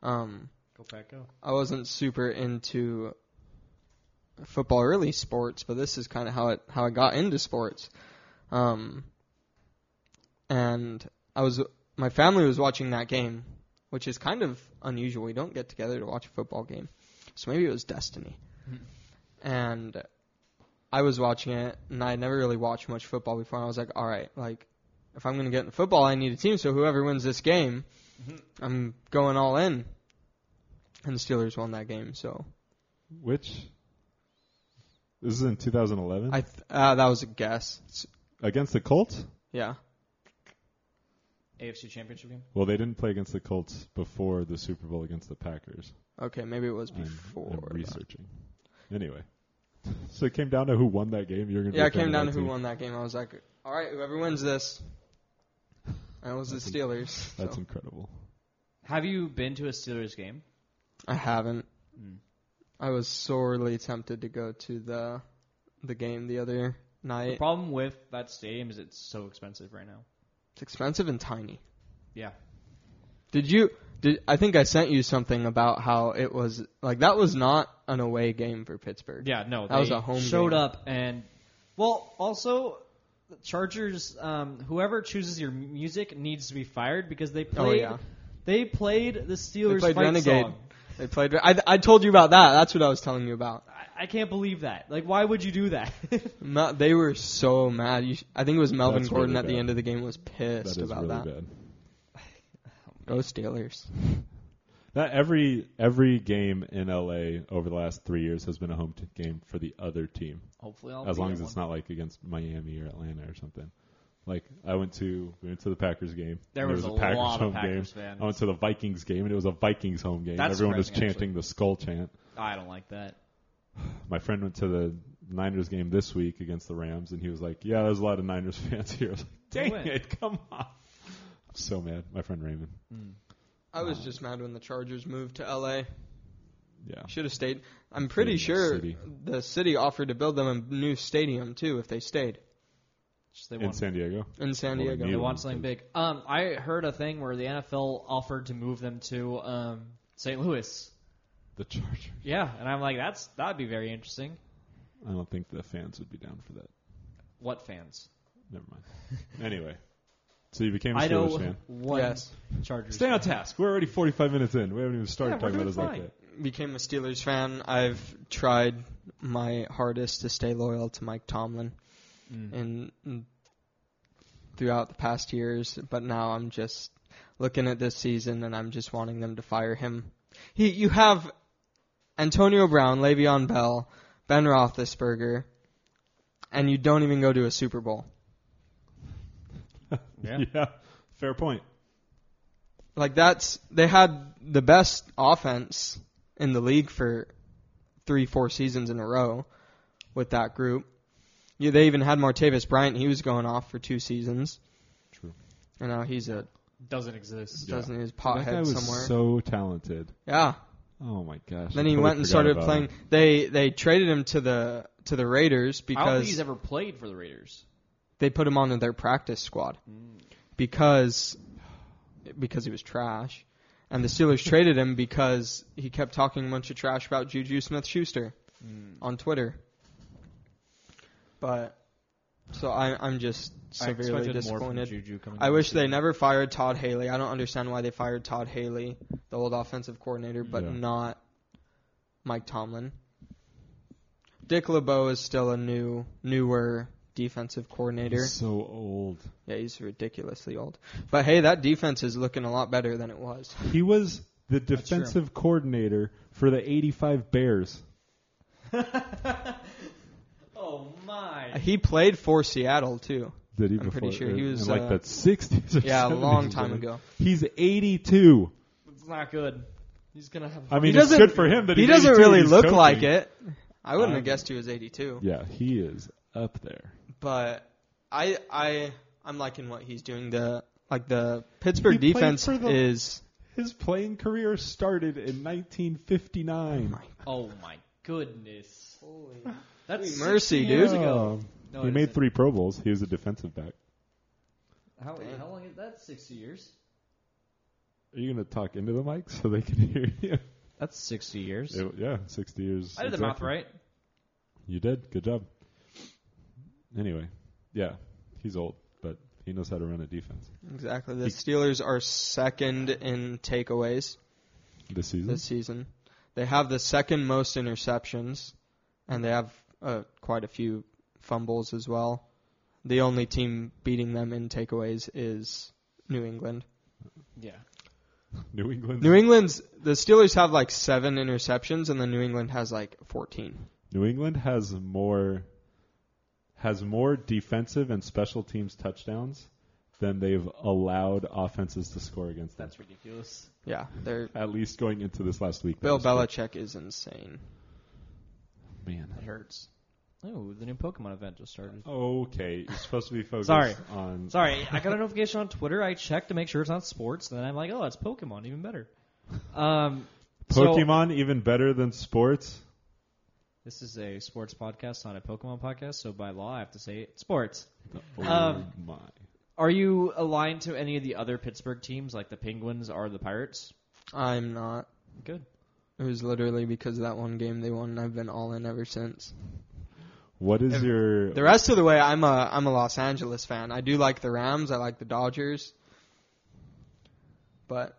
Um, Go back, go. I wasn't super into football, or really sports, but this is kind of how it how I got into sports. Um, and I was my family was watching that game, which is kind of unusual. We don't get together to watch a football game, so maybe it was destiny. and I was watching it, and I had never really watched much football before. And I was like, all right, like if I'm gonna get into football, I need a team. So whoever wins this game, I'm going all in. And the Steelers won that game, so Which this is in 2011 I th- uh, that was a guess. It's- against the Colts. yeah, AFC Championship game. Well, they didn't play against the Colts before the Super Bowl against the Packers. okay, maybe it was I'm- before. I'm, that. researching. Anyway, so it came down to who won that game. You're gonna. Yeah, it came down to who team. won that game. I was like, all right, whoever wins this, and it was the That's in- Steelers. That's so. incredible. Have you been to a Steelers game? I haven't. Mm. I was sorely tempted to go to the the game the other night. The problem with that stadium is it's so expensive right now. It's expensive and tiny. Yeah. Did you? Did I think I sent you something about how it was like that was not an away game for Pittsburgh. Yeah, no, That was a home showed game. up and well, also Chargers um, whoever chooses your music needs to be fired because they played. Oh played yeah, they played the they Steelers played fight Renegade. song. They played. I I told you about that. That's what I was telling you about. I, I can't believe that. Like why would you do that? Ma- they were so mad. You sh- I think it was Melvin That's Gordon really at the bad. end of the game was pissed is about really that. bad. Go Steelers. That every every game in LA over the last three years has been a home t- game for the other team, Hopefully I'll as be long at as it's not like against Miami or Atlanta or something. Like I went to we went to the Packers game. There and was was a a Packers lot of home Packers game. fans. I went to the Vikings game and it was a Vikings home game. That's Everyone was surprising, chanting actually. the skull chant. I don't like that. My friend went to the Niners game this week against the Rams and he was like, "Yeah, there's a lot of Niners fans here." I was like, They "Dang win. it, come on!" I'm so mad. My friend Raymond. I was just mad when the Chargers moved to LA. Yeah. Should have stayed. I'm pretty in the sure city. the city offered to build them a new stadium too if they stayed Just they In want San Diego. in San Well, they Diego. they want something big. Um, I heard a thing where the NFL offered to move them to um St. Louis. The Chargers. Yeah, and I'm like, that's that'd be very interesting. I don't think the fans would be down for that. What fans? Never mind. anyway, so you became a I Steelers know fan. one Yes. Chargers. Stay on fan. task. We're already 45 minutes in. We haven't even started Yeah, we're talking about doing us like fine. that. Became a Steelers fan. I've tried my hardest to stay loyal to Mike Tomlin Mm. in, in throughout the past years, but now I'm just looking at this season and I'm just wanting them to fire him. He, you have Antonio Brown, Le'Veon Bell, Ben Roethlisberger, and you don't even go to a Super Bowl. Yeah. fair point. Like that's they had the best offense in the league for three, four seasons in a row with that group. Yeah, they even had Martavis Bryant. He was going off for two seasons, True. and now he's a Doesn't exist. Doesn't his that guy pothead was somewhere. so talented. yeah. Oh my gosh. Then I he totally went and forgot started about playing. him. They they traded him to the to the Raiders I don't think because he's ever played for the Raiders. they put him on their practice squad mm. because because he was trash, and the Steelers traded him because he kept talking a bunch of trash about Juju Smith-Schuster mm. on Twitter. But so I I'm just I severely expected more from disappointed. Juju I wish they never fired Todd Haley. I don't understand why they fired Todd Haley, the old offensive coordinator, but Yeah. not Mike Tomlin. Dick LeBeau is still a new, newer defensive coordinator. He's so old. Yeah, he's ridiculously old. But hey, that defense is looking a lot better than it was. He was the defensive coordinator for the 85 Bears. Oh my! He played for Seattle too. Did he I'm before, pretty sure he was, in like uh, the 60s or Yeah, a long time something. ago. He's 82. It's not good. He's gonna have. I mean, He it's doesn't- good for him that He he's doesn't really he's look coaching. like it. I wouldn't Um, have guessed he was 82. Yeah, he is up there. but I I I'm liking what he's doing. The like the Pittsburgh He defense the- is His playing career started in 1959. oh my goodness! That's mercy, 60 years dude. ago. No, he it made isn't. three Pro Bowls. He was a defensive back. How, how long is that? Sixty years. Are you going to talk into the mic so they can hear you? That's sixty years. It- yeah, 60 years. I did the math exactly. right. You did. Good job. Anyway, yeah, he's old, but he knows how to run a defense. exactly the He- Steelers are second in takeaways This season, this season. They have the second most interceptions, and they have uh, quite a few fumbles as well. The only team beating them in takeaways is New England. Yeah. New England. New England's the Steelers have like seven interceptions, and then New England has like fourteen. New England has more has more defensive and special teams touchdowns than they've allowed offenses to score against them. That's ridiculous. Yeah, they're At least going into this last week. Bill was true. Belichick is insane. Man. it hurts. Oh, the new Pokemon event just started. Okay, you're supposed to be focused Sorry. on. Sorry, I got a notification on Twitter. I checked to make sure it's not sports, and then I'm like, oh, it's Pokemon, even better. Um, so- Pokemon even better than sports. this is a sports podcast, not a Pokemon podcast, so by law, I have to say it. sports. Oh Um, my! Are you aligned to any of the other Pittsburgh teams, like the Penguins or the Pirates? I'm not. Good. It was literally because of that one game they won. and I've been all in ever since. What is If- your The rest of the way, I'm a I'm a Los Angeles fan. I do like the Rams. I like the Dodgers, but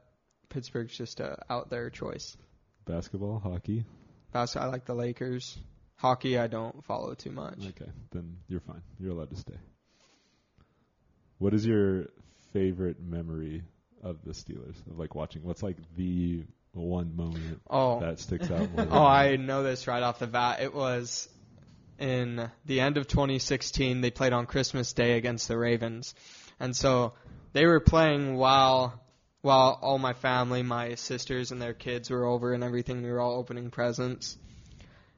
Pittsburgh's just a out there choice. basketball, hockey? Bas- I like the Lakers. Hockey, I don't follow too much. Okay, then you're fine. You're allowed to stay. What is your favorite memory of the Steelers? Of like watching? What's like the one moment Oh, that sticks out oh, I know this right off the bat. It was in the end of 2016. They played on Christmas Day against the Ravens, and so they were playing while while all my family, my sisters and their kids were over and everything. We were all opening presents.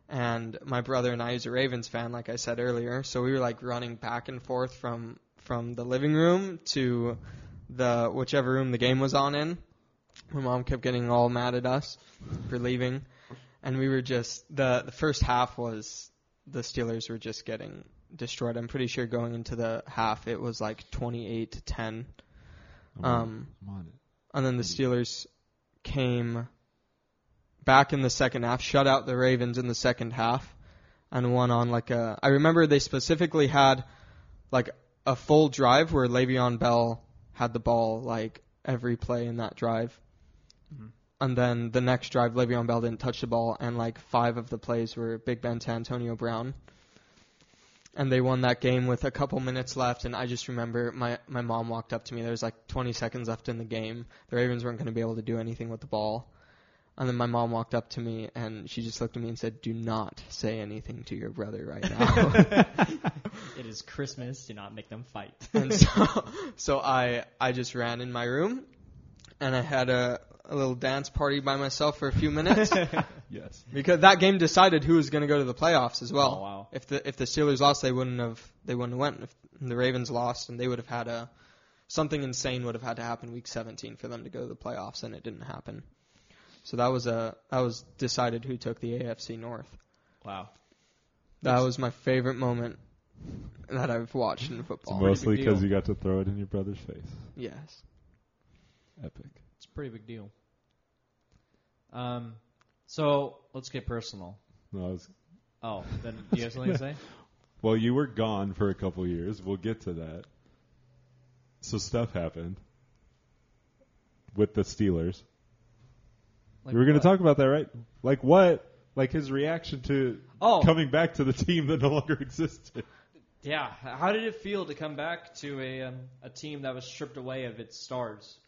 And my brother and I is a Ravens fan, like I said earlier. So we were like running back and forth from from the living room to the whichever room the game was on in. My mom kept getting all mad at us for leaving, and we were just the the first half was the Steelers were just getting destroyed. I'm pretty sure going into the half it was like 28 to 10. Um, I'm on it. and then the Steelers came back in the second half, shut out the Ravens in the second half, and won on like a. I remember they specifically had like a full drive where Le'Veon Bell had the ball like every play in that drive. Mhm. And then the next drive, Le'Veon Bell didn't touch the ball, and like five of the plays were Big Ben to Antonio Brown. And they won that game with a couple minutes left, and I just remember my my mom walked up to me. There was like 20 seconds left in the game. The Ravens weren't going to be able to do anything with the ball. And then my mom walked up to me and she just looked at me and said, "Do not say anything to your brother right now." It is Christmas. Do not make them fight. and so, so I I just ran in my room, and I had a, a little dance party by myself for a few minutes Yes. because that game decided who was going to go to the playoffs as well. Oh, wow. If the if the Steelers lost, they wouldn't have they wouldn't have went. If the Ravens lost, and they would have had a something insane would have had to happen week 17 for them to go to the playoffs, and it didn't happen. So that was a that was decided who took the AFC North. wow. That was my favorite moment that I've watched in It's football. mostly because you got to throw it in your brother's face. yes. Epic. Pretty big deal. Um, so let's get personal. No, I was, Oh, then do you have something to say? well, you were gone for a couple years. We'll get to that. So stuff happened with the Steelers. Like you were going to talk about that, right? Like what? Like his reaction to Oh. coming back to the team that no longer existed. Yeah, how did it feel to come back to a um, a team that was stripped away of its stars?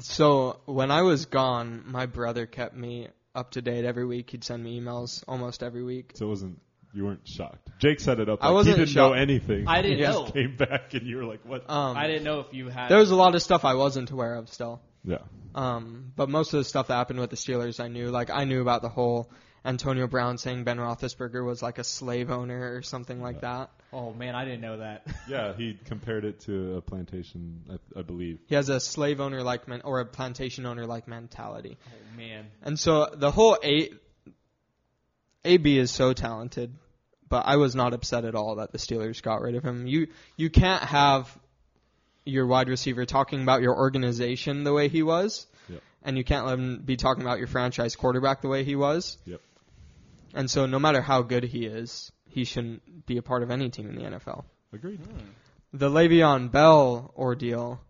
So when I was gone, my brother kept me up to date every week. He'd send me emails almost every week. So it wasn't. You weren't shocked. Jake set it up. I wasn't he didn't know anything. I didn't he know. just came back, and you were like, "What?" Um, I didn't know if you had. There was a lot of stuff I wasn't aware of still. yeah. Um, but most of the stuff that happened with the Steelers, I knew. Like I knew about the whole Antonio Brown saying Ben Roethlisberger was like a slave owner or something like that. Oh man, I didn't know that. Yeah, he compared it to a plantation, I, I believe. He has a slave owner like men or a plantation owner like mentality. Oh man. And so the whole A AB is so talented, but I was not upset at all that the Steelers got rid of him. You you can't have your wide receiver talking about your organization the way he was, Yep. and you can't let him be talking about your franchise quarterback the way he was. Yep. And so no matter how good he is, he shouldn't be a part of any team in the NFL. Agreed. Hmm. The Le'Veon Bell ordeal,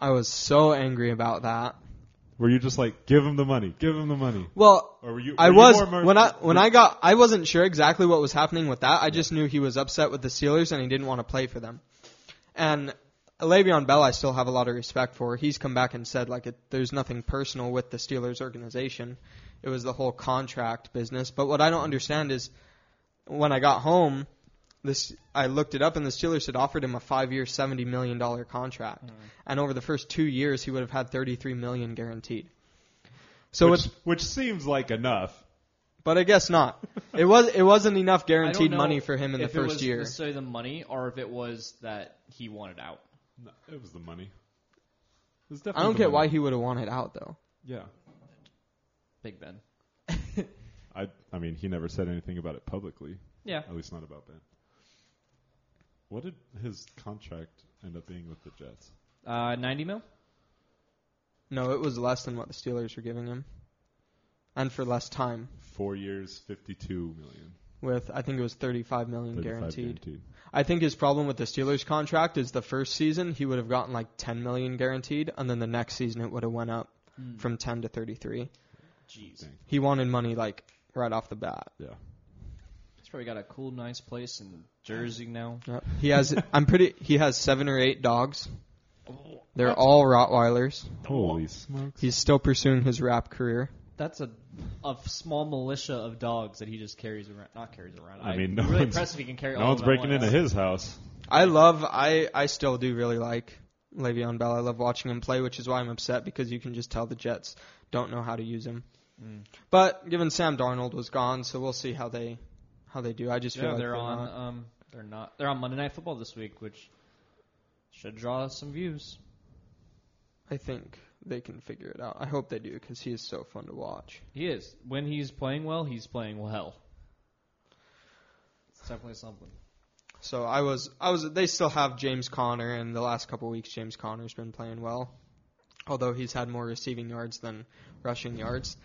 I was so angry about that. Were you just like, give him the money, give him the money, Well, or were you? I were you was more mer- when I when I got I wasn't sure exactly what was happening with that. I just knew he was upset with the Steelers and he didn't want to play for them. And Le'Veon Bell, I still have a lot of respect for. He's come back and said like it, there's nothing personal with the Steelers organization. It was the whole contract business. But what I don't understand is when I got home, this I looked it up and the Steelers had offered him a five-year, seventy million dollar contract, mm-hmm. and over the first two years he would have had thirty-three million guaranteed. So which, which seems like enough. but I guess not. It was it wasn't enough guaranteed money for him in the if it first was year. necessarily the money, or if it was that he wanted out. No, it was the money. It was I don't the get money. why he would have wanted out though. Yeah, Big Ben. I. I mean, he never said anything about it publicly. Yeah. At least not about Ben. What did his contract end up being with the Jets? Uh, 90 mil? No, it was less than what the Steelers were giving him, and for less time. Four years, fifty-two million. With I think it was 35 million 35 guaranteed. guaranteed. I think his problem with the Steelers contract is the first season he would have gotten like 10 million guaranteed, and then the next season it would have went up Hmm. from 10 to 33. Jeez. Dang. He wanted money like right off the bat. Yeah. He's probably got a cool, nice place in Jersey now. Yep. He has I'm pretty he has seven or eight dogs. They're all Rottweilers. Holy smokes. He's still pursuing his rap career. that's a a small militia of dogs that he just carries around. Not carries around. I I'm mean, no really one's- impressed if he can carry. No all one's of breaking into his house. I love. I I still do really like Le'Veon Bell. I love watching him play, which is why I'm upset because you can just tell the Jets don't know how to use him. Mm. But given Sam Darnold was gone, so we'll see how they how they do. I just feel Yeah, like they're on. not. Um, they're not. They're on Monday Night Football this week, which should draw some views. I think they can figure it out. I hope they do because he is so fun to watch. He is. When he's playing well, he's playing well. It's definitely something. So I was I was they still have James Conner and the last couple weeks James Conner's been playing well. Although he's had more receiving yards than rushing yards.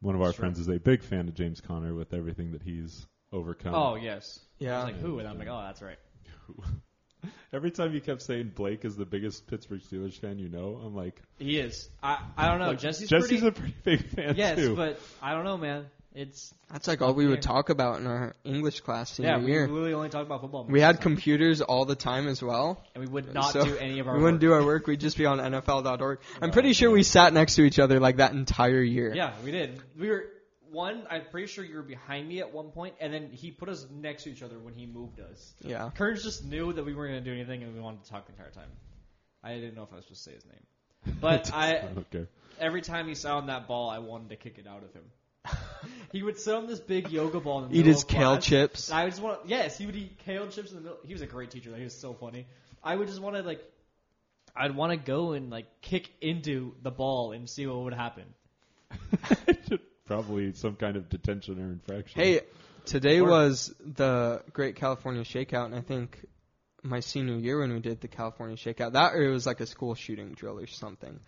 One of our Sure. friends is a big fan of James Conner with everything that he's overcome. Oh yes. I Yeah. was like who? And I'm like, oh, that's right. Every time you kept saying Blake is the biggest Pittsburgh Steelers fan you know, I'm like, He is. I I don't know. like, Jesse's, Jesse's pretty. a pretty big fan yes, too. but I don't know, man. It's That's like all we would talk about in our English class senior yeah. We year. literally only talk about football. We had of time. computers all the time as well. and we would not so do any of our. We wouldn't work. do our work. We'd just be on NFL.org. I'm pretty sure we sat next to each other like that entire year. Yeah, we did. We were one. I'm pretty sure you were behind me at one point, and then he put us next to each other when he moved us. Yeah. Kearns just knew that we weren't going to do anything, and we wanted to talk the entire time. I didn't know if I was supposed to say his name, but I don't every time he sat on that ball, I wanted to kick it out of him. He would sit on this big yoga ball in the Eat middle his of kale class. chips. I just want yes, he would eat kale chips in the middle. He was a great teacher. Though. He was so funny. I would just want to like, I'd want to go and like kick into the ball and see what would happen. Probably some kind of detention or infraction. Hey, today Or- was the Great California Shakeout, and I think my senior year when we did the California Shakeout, that or it was like a school shooting drill or something.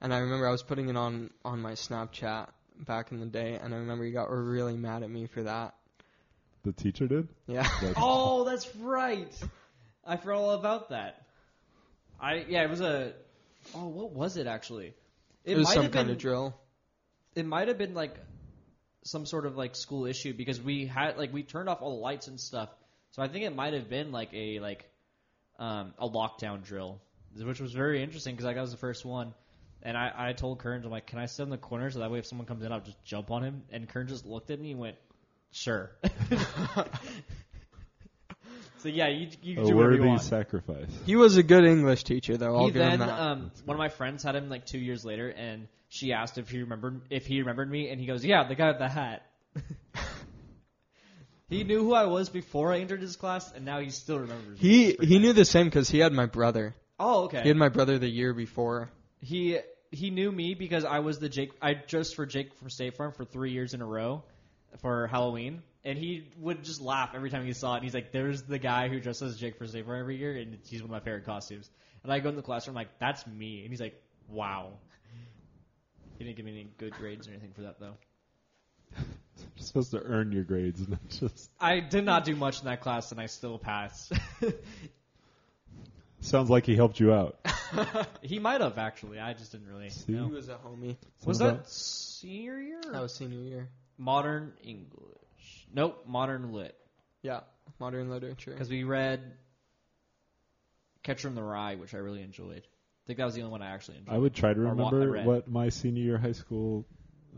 And I remember I was putting it on on my Snapchat back in the day, and I remember you got really mad at me for that. the teacher did. Yeah. Oh, that's right. I forgot all about that. I yeah, it was a. Oh, what was it actually? It, was might some have kind been, of drill. It might have been like some sort of like school issue because we had like we turned off all the lights and stuff. So I think it might have been like a like um, a lockdown drill, which was very interesting because like, I was the first one. And I, I told Kern, I'm like, can I sit in the corner so that way if someone comes in, I'll just jump on him? And Kern just looked at me and went, sure. so yeah, you, you can a do whatever you worthy want. sacrifice. He was a good English teacher, though. I'll he give him then that. um, one of my friends had him like two years later, and she asked if he remembered if he remembered me, and he goes, "Yeah, the guy with the hat." he knew who I was before I entered his class, and now he still remembers. me. he It's pretty he nice. knew the same because he had my brother. Oh, okay. He had my brother the year before. He he knew me because I was the Jake. I dressed for Jake from State Farm for three years in a row for Halloween, and he would just laugh every time he saw it. And he's like, "There's the guy who dresses as Jake for State Farm every year, and he's one of my favorite costumes." And I go in the classroom like, "That's me," and he's like, "Wow." He didn't give me any good grades or anything for that though. You're supposed to earn your grades, and not just I did not do much in that class, and I still passed. sounds like he helped you out. he might have actually. I just didn't really. See? know. He was a homie. Was Sounds that senior year? or That was senior year. Modern English. Nope, modern lit. Yeah, modern literature. Because we read Catcher in the Rye, which I really enjoyed. I think that was the only one I actually enjoyed. I would try to Or what I remember read. what my senior year high school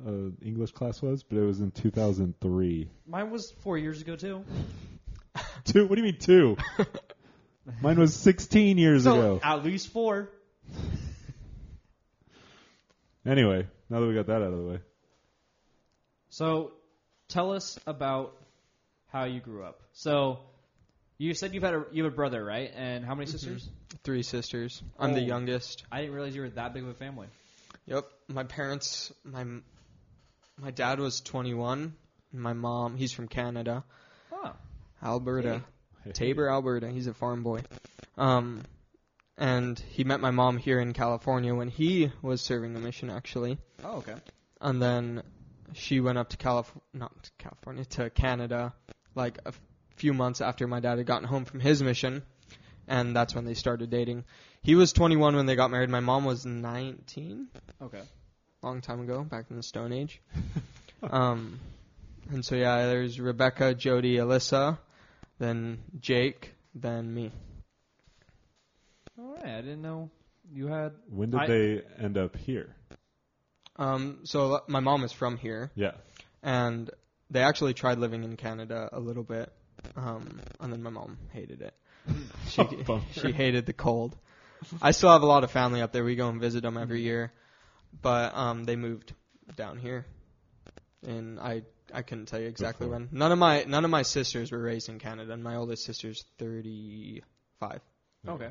uh, English class was, but it was in 2003. Mine was four years ago too. Two? What do you mean two? Mine was 16 years So ago. at least four. Anyway, now that we got that out of the way, So tell us about how you grew up. So you said you've had a you have a brother, right? And how many mm-hmm. sisters? Three sisters. I'm the Oh. youngest. I didn't realize you were that big of a family. Yep. My parents, my my dad was 21. My mom, he's from Canada, Oh. Alberta, Hey. Taber, Alberta. He's a farm boy. Um, and he met my mom here in California when he was serving a mission, actually. Oh, okay. And then she went up to Calif- not to California, to Canada, like a f- few months after my dad had gotten home from his mission, and that's when they started dating. He was 21 when they got married. My mom was 19, Okay. long time ago, back in the Stone Age. um, and so yeah, there's Rebecca, Jody, Alyssa, then Jake, then me. All right. I didn't know you had. when did I- they end up here? Um, so my mom is from here, Yeah. and they actually tried living in Canada a little bit, um, and then my mom hated it. She Oh, bummer. she hated the cold. I still have a lot of family up there. We go and visit them every year, but um, they moved down here, and I I couldn't tell you exactly Before. when. None of my none of my sisters were raised in Canada, and my oldest sister's thirty five. Hmm. Okay.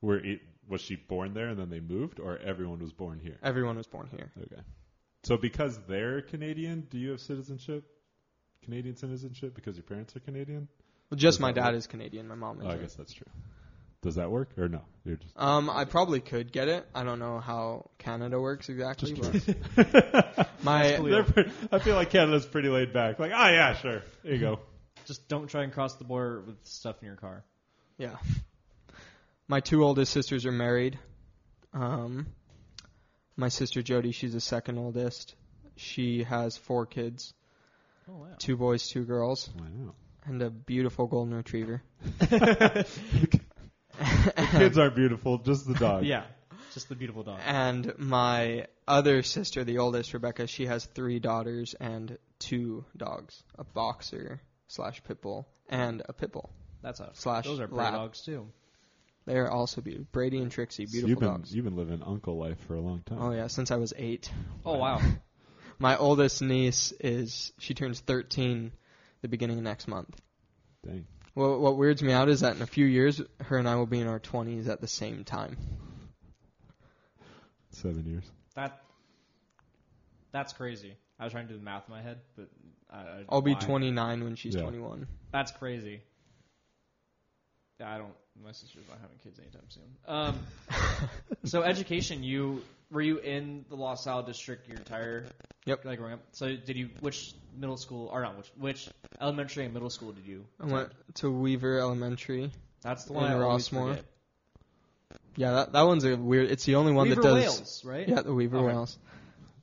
Were it, was she born there and then they moved, or everyone was born here? Everyone was born here. Okay. So because they're Canadian, do you have citizenship? Canadian citizenship because your parents are Canadian? Well, just my dad work? is Canadian. My mom Oh, I guess that's true. Does that work or no? You're just Um, I probably could get it. I don't know how Canada works exactly. But my They're I feel like Canada's pretty laid back. Like, oh yeah, sure. There you go. Just don't try and cross the border with stuff in your car. yeah, my two oldest sisters are married. Um, my sister Jody, she's the second oldest. She has four kids, Oh wow. two boys, two girls, Wow. and a beautiful golden retriever. The kids aren't beautiful, just the dog. yeah. Just the beautiful dog. And my other sister, the oldest, Rebecca, she has three daughters and two dogs, a boxer slash pit bull and a pit bull. That's a slash Those are pretty lab. dogs too. They are also beautiful. Brady and Trixie, So beautiful you've been dogs. you've been living uncle life for a long time. Oh yeah, since I was eight. Oh wow. My oldest niece is she turns 13 the beginning of next month. Dang. Well, what weirds me out is that in a few years, her and I will be in our 20s at the same time. Seven years. That that's crazy. I was trying to do the math in my head, but I, I, I'll be 29 when she's Yeah. 21. That's crazy. Yeah, I don't. My sister's not having kids anytime soon. Um, so education, you were you in the Los Al district your entire Yep. like growing up? So did you which middle school or not which which elementary and middle school did you? I went to Weaver Elementary. That's the one in I always Rossmoor. forget. Yeah, that that one's a weird. It's the only one Weaver that does. Wales, right? Yeah, the Weaver Okay. Whales.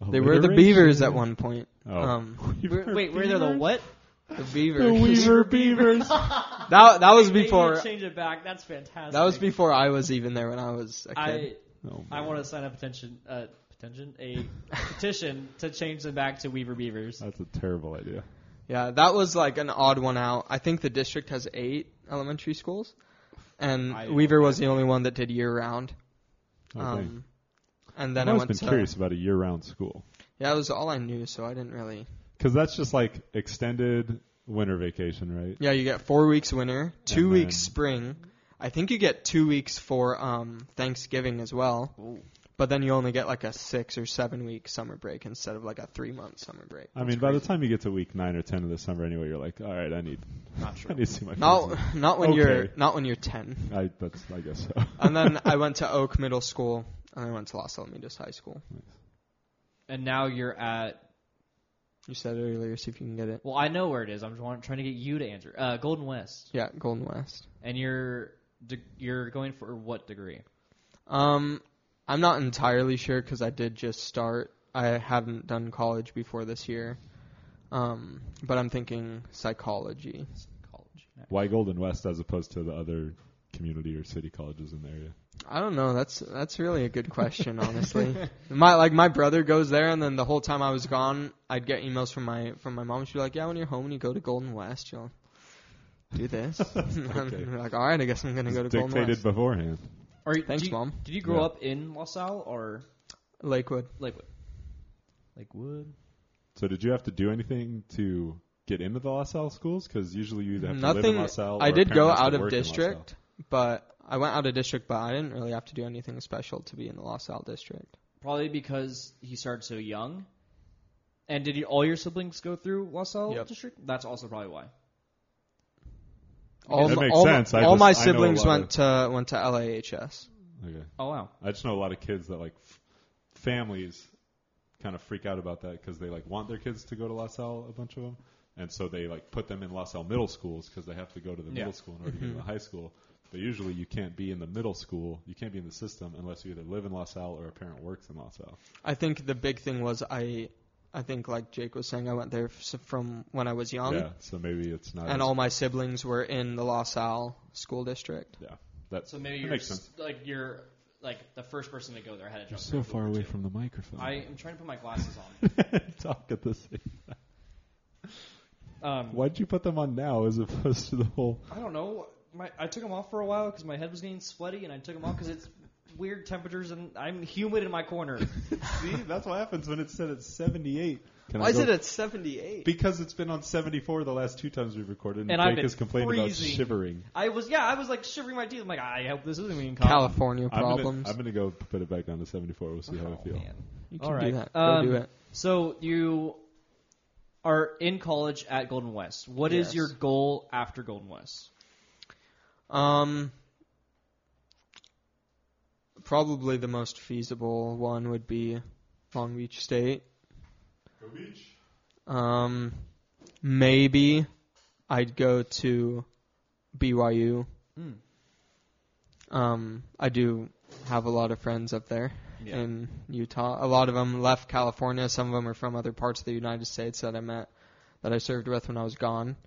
They were the Beavers at one point. Oh. Um, Weaver Wait, were they the what? the Beavers. The Weaver Beavers. That that was They need to before. change it back. That's fantastic. That was before I was even there when I was a kid. I Oh, I man. want to sign a petition. Uh, petition a petition to change them back to Weaver Beavers. That's a terrible idea. Yeah, that was like an odd one out. I think the district has eight elementary schools, and I- Weaver was the only one that did year round. Dang. Um, and then I've I always went been to curious about a year-round school yeah, that was all I knew, so I didn't really. because that's just like extended winter vacation, right? Yeah, you get four weeks winter, two And weeks then- spring. I think you get two weeks for um, Thanksgiving as well. But then you only get like a six or seven week summer break instead of like a three month summer break. I mean, by the time you get to week nine or ten of the summer, anyway, you're like, all right, I need, Not I need to see my Not not when you're not when you're ten. I that's I guess so. And then I went to Oak Middle School and I went to Los Alamitos High School. And now you're at. You said it earlier, see if you can get it. Well, I know where it is. I'm just trying to get you to answer. Uh, Golden West. Yeah, Golden West. And you're de- you're going for what degree? Um, I'm not entirely sure because I did just start. I hadn't done college before this year. Um, but I'm thinking psychology. College. Why Golden West as opposed to the other community or city colleges in the area? I don't know. That's that's really a good question, honestly. my like my brother goes there, and then the whole time I was gone, I'd get emails from my from my mom. She'd be like, "Yeah, when you're home and you go to Golden West, you'll do this." And Okay. I'm like, "All right, I guess I'm gonna go to It's Golden dictated West." beforehand. Or Thanks, did you, Mom. Did you grow Yeah. up in Los Al or Lakewood. Lakewood? Lakewood. So did you have to do anything to get into the Los Al schools? Because usually you either have to live in Nothing. Los Al. I or a did parent go has to out of work in district, but I went out of district, but I didn't really have to do anything special to be in the Los Al district. Probably because he started so young. And did you, all your siblings go through Los Al Yep. district? That's also probably why. All, That my- makes all, my- sense. I all just- my I know a siblings lot went to went to LAHS. Okay. Oh wow. I just know a lot of kids that like f- families kind of freak out about that because they like want their kids to go to Los Al, a bunch of them, and so they like put them in Los Al middle schools because they have to go to the Yeah. middle school in order to get Mm-hmm. to the high school. But usually you can't be in the middle school, you can't be in the system unless you either live in Los Al or a parent works in Los Al. I think the big thing was I, I think like Jake was saying, I went there f- from when I was young, yeah, so maybe it's not. and all my siblings were in the Los Al school district. yeah, that So maybe that your makes sense. s- like your like the first person to go there. I had to You're so far away two. from the microphone. I am trying to put my glasses on. Talk at the same. Um, Why'd you put them on now as opposed to the whole? I don't know. My I took them off for a while because my head was getting sweaty, and I took them off because it's weird temperatures and I'm humid in my corner. See, that's what happens when it's set at 78. Can Why is it at 78? Because it's been on 74 the last two times we've recorded, and, And Jake has complained about shivering. I was yeah, I was like shivering my teeth. I'm like, I hope this isn't even cold. California I'm gonna, problems. I'm gonna go put it back down to 74. We'll see how I Oh, feel. man. you can All do that. Go Um, do it. So you are in college at Golden West. What is Yes. your goal after Golden West? Um, probably the most feasible one would be Long Beach State. Go beach. Um, maybe I'd go to BYU. Hmm. Um, I do have a lot of friends up there Yeah. in Utah. A lot of them left California. Some of them are from other parts of the United States that I met, that I served with when I was gone.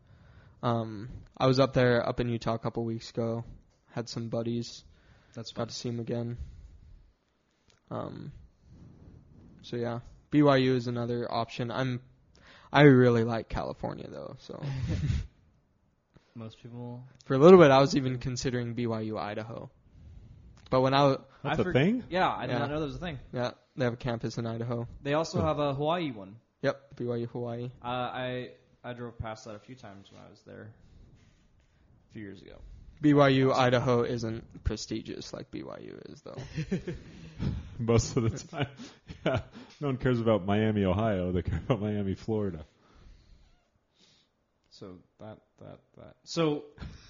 Um, I was up there, up in Utah a couple weeks ago. Had some buddies. That's Got to see him again. Um, so yeah, BYU is another option. I'm, I really like California though. So Most people. for a little bit, I was even considering BYU Idaho. But when I, w- That's I a for- thing. Yeah, I did Yeah. not know there was a thing. yeah, they have a campus in Idaho. They also have a Hawaii one. Yep, BYU Hawaii. Uh, I I drove past that a few times when I was there a few years ago. BYU Idaho isn't prestigious like BYU is though. Most of the time, yeah. No one cares about Miami, Ohio. They care about Miami, Florida. So that that that. So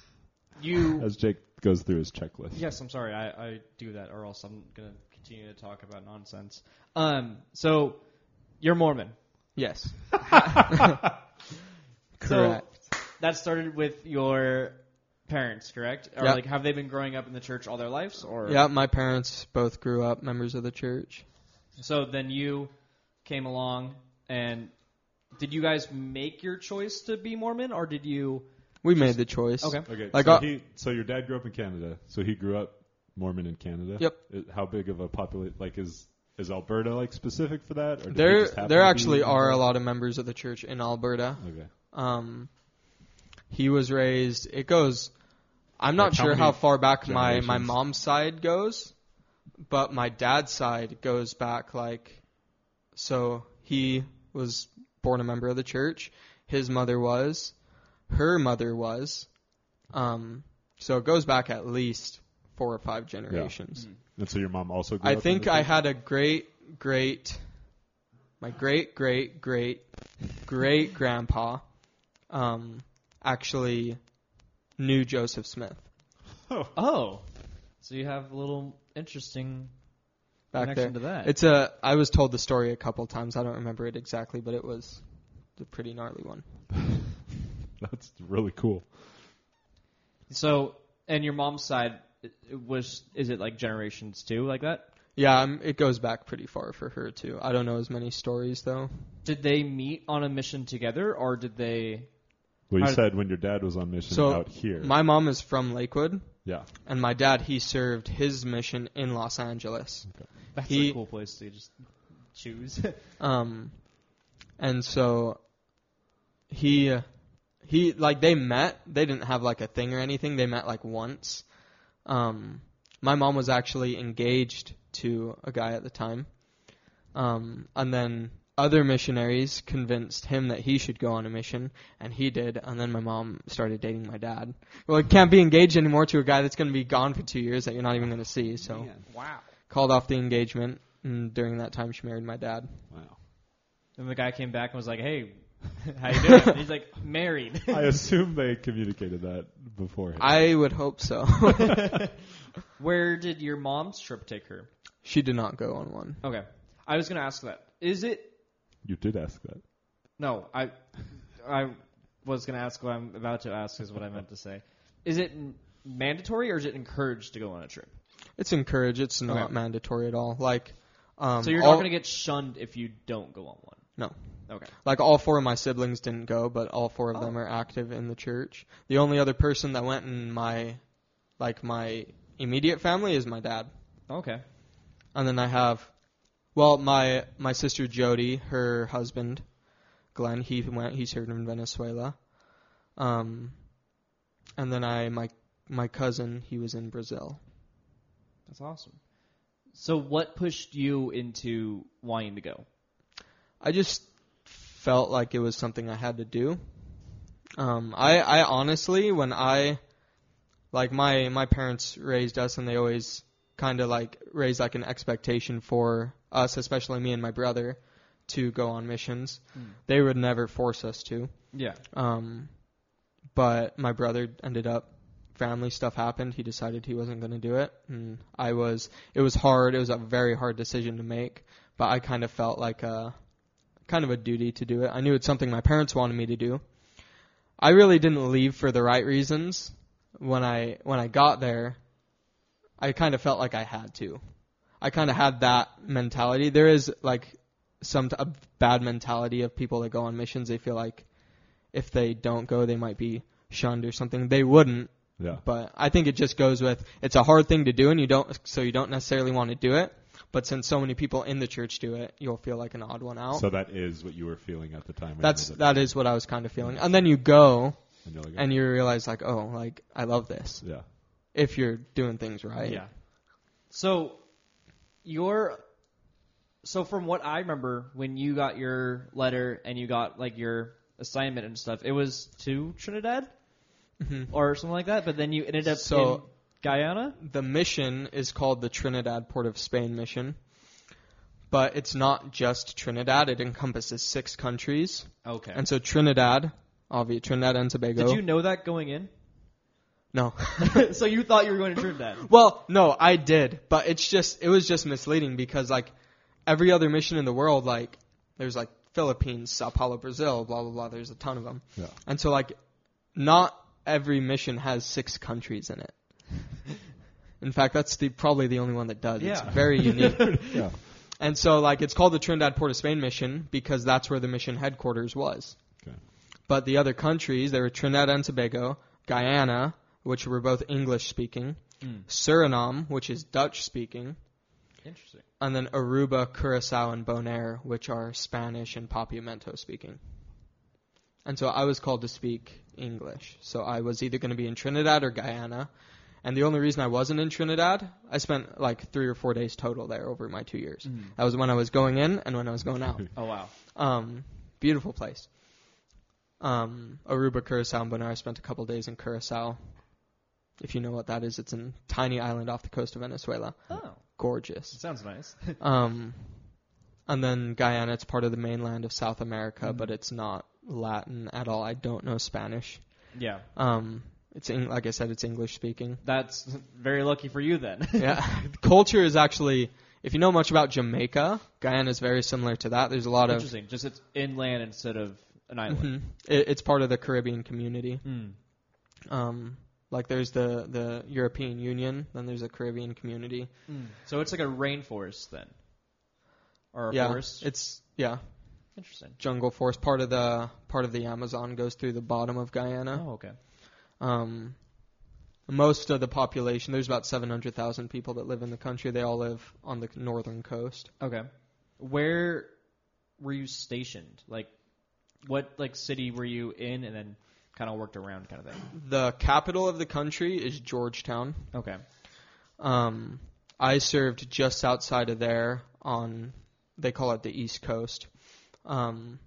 you. As Jake goes through his checklist. Yes, I'm sorry. I, I do that, or else I'm gonna continue to talk about nonsense. Um. So you're Mormon. yes, So correct. that started with your parents, correct? Or Yep. like, have they been growing up in the church all their lives, or yeah, my parents both grew up members of the church. So then you came along, and did you guys make your choice to be Mormon, or did you? We made the choice. Okay. Okay, Like, so uh, he, so your dad grew up in Canada. So he grew up Mormon in Canada. Yep. I- How big of a population Like, is is Alberta like specific for that? Or There, there actually are a lot of members of the church in Alberta. Okay. Um, he was raised. It goes. I'm not Like, sure how many far back my my mom's side goes, but my dad's side goes back like. So he was born a member of the church. His mother was. Her mother was. Um, so it goes back at least four or five generations. And so your mom also grew I up think I had a great, great, my great, great, great, great grandpa, um, actually knew Joseph Smith Oh, so you have a little interesting back connection there. to that. It's a. I was told the story a couple times. I don't remember it exactly, but it was a pretty gnarly one. That's really cool. so, and your mom's side it- it was is it like generations too, like that? Yeah, um, it goes back pretty far for her too. I don't know as many stories though. Did they meet on a mission together, or did they? Well, you How- said when your dad was on mission So out here. my mom is from Lakewood, yeah. and my dad he served his mission in Los Angeles. That's He- a cool place to just choose. Um, and so he he like they met. They didn't have like a thing or anything. They met like once. Um, my mom was actually engaged to a guy at the time. Um, and then other missionaries convinced him that he should go on a mission, and he did. And then my mom started dating my dad. Well, you can't be engaged anymore to a guy that's going to be gone for two years that you're not even going to see. So wow. called off the engagement. And during that time, she married my dad. Wow. And the guy came back and was like, "Hey, how you doing?" And he's like, "Married." I assume they communicated that beforehand. I would hope so. Where did your mom's trip take her? she did not go on one. Okay, I was gonna ask that. Is it? You did ask that. No, I, I was gonna ask what I'm about to ask is what I meant to say. Is it n- mandatory or is it encouraged to go on a trip? It's encouraged. It's not Okay. mandatory at all. Like, um, so you're all, not gonna get shunned if you don't go on one. No. Okay. like all four of my siblings didn't go, but all four of them Oh. are active in the church. The only other person that went in my, like my immediate family is my dad. Okay. And then I have, well, my my sister Jody, her husband, Glenn, he went. He served in Venezuela. Um, and then I my my cousin, he was in Brazil. That's awesome. So, what pushed you into wanting to go? I just felt like it was something I had to do. Um, I I honestly, when I like my my parents raised us, and they always kind of like raised like an expectation for us, especially me and my brother, to go on missions. Hmm. They would never force us to. Yeah. Um, but my brother ended up family stuff happened. He decided he wasn't going to do it, and I was. It was hard. It was a very hard decision to make, but I kind of felt like a kind of a duty to do it. I knew it's something my parents wanted me to do. I really didn't leave for the right reasons. When I when I got there, I kind of felt like I had to. I kind of had that mentality. There is like some t- a bad mentality of people that go on missions. They feel like if they don't go, they might be shunned or something. They wouldn't, Yeah. but I think it just goes with it's a hard thing to do, and you don't so you don't necessarily want to do it. But since so many people in the church do it, you'll feel like an odd one out. So that is what you were feeling at the time. That's did it. that is what I was kind of feeling. And then you go And you're like, and you realize like, oh, like I love this. yeah. If you're doing things right. Yeah. So, your so from what I remember, when you got your letter and you got like your assignment and stuff, it was to Trinidad Mhm. or something like that. But then you ended up So- in Guyana. The mission is called the Trinidad Port of Spain mission. But it's not just Trinidad, it encompasses six countries. Okay. And so Trinidad, obviously Trinidad and Tobago. Did you know that going in? No. so you thought you were going to Trinidad? well, no, I did, but it's just it was just misleading because like every other mission in the world like there's like Philippines, Sao Paulo, Brazil, blah blah blah, there's a ton of them. Yeah. And so like not every mission has six countries in it. In fact, that's the probably the only one that does. Yeah. It's very unique. Yeah. And so, like, it's called the Trinidad Port of Spain mission because that's where the mission headquarters was. Okay. But the other countries, there were Trinidad and Tobago, Guyana, which were both English speaking, Mm. Suriname, which is Dutch speaking, Interesting. and then Aruba, Curacao, and Bonaire, which are Spanish and Papiamento speaking. And so I was called to speak English. So I was either going to be in Trinidad or Guyana. And the only reason I wasn't in Trinidad, I spent like three or four days total there over my two years. Mm. That was when I was going in and when I was going out. Oh wow. Um, beautiful place. Um, Aruba, Curacao, and Bonaire. I spent a couple days in Curacao. If you know what that is, it's a tiny island off the coast of Venezuela. Oh, Gorgeous. sounds nice. Um, and then Guyana, it's part of the mainland of South America, Mhm. but it's not Latin at all. I don't know Spanish. yeah. Um, it's like I said, it's English speaking. That's very lucky for you then. yeah, culture is actually. If you know much about Jamaica, Guyana is very similar to that. There's a lot of. Interesting. Just it's inland instead of an island. Mhm. It, it's part of the Caribbean community. Mm. Um, like there's the the European Union, then there's a Caribbean community. Mm. So it's like a rainforest then, or a yeah, forest. it's yeah Interesting. jungle forest. Part of the part of the Amazon goes through the bottom of Guyana. Oh, okay. Um, most of the population, there's about 700,000 people that live in the country. They all live on the northern coast. Okay. Where were you stationed? Like, what like city were you in, and then kind of worked around, kind of thing. The capital of the country is Georgetown. Okay. Um, I served just outside of there on, they call it the East Coast. Um,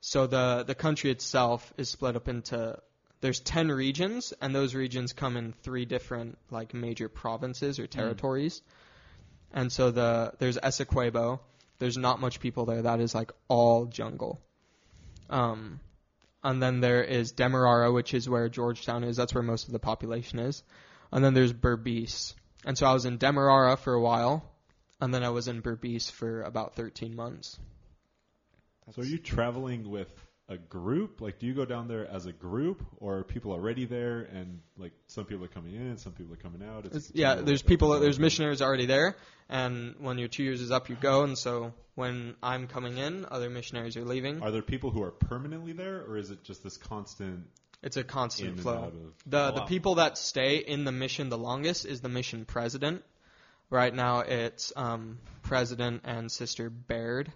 so the the country itself is split up into there's 10 regions and those regions come in three different like major provinces or territories. And so the there's Essequibo. There's not much people there. That is like all jungle. Um, and then there is Demerara, which is where Georgetown is. That's where most of the population is. And then there's Berbice. And so I was in Demerara for a while, and then I was in Berbice for about 13 months. So are you traveling with a group? Like, do you go down there as a group, or are people already there, and like some people are coming in, some people are coming out? It's, yeah, there's people, there's missionaries already there, and when your two years is up, you go. And so when I'm coming in, other missionaries are leaving. Are there people who are permanently there, or is it just this constant It's a constant flow. of? The the people that stay in the mission the longest is the mission president. Right now, it's um, President and Sister Baird.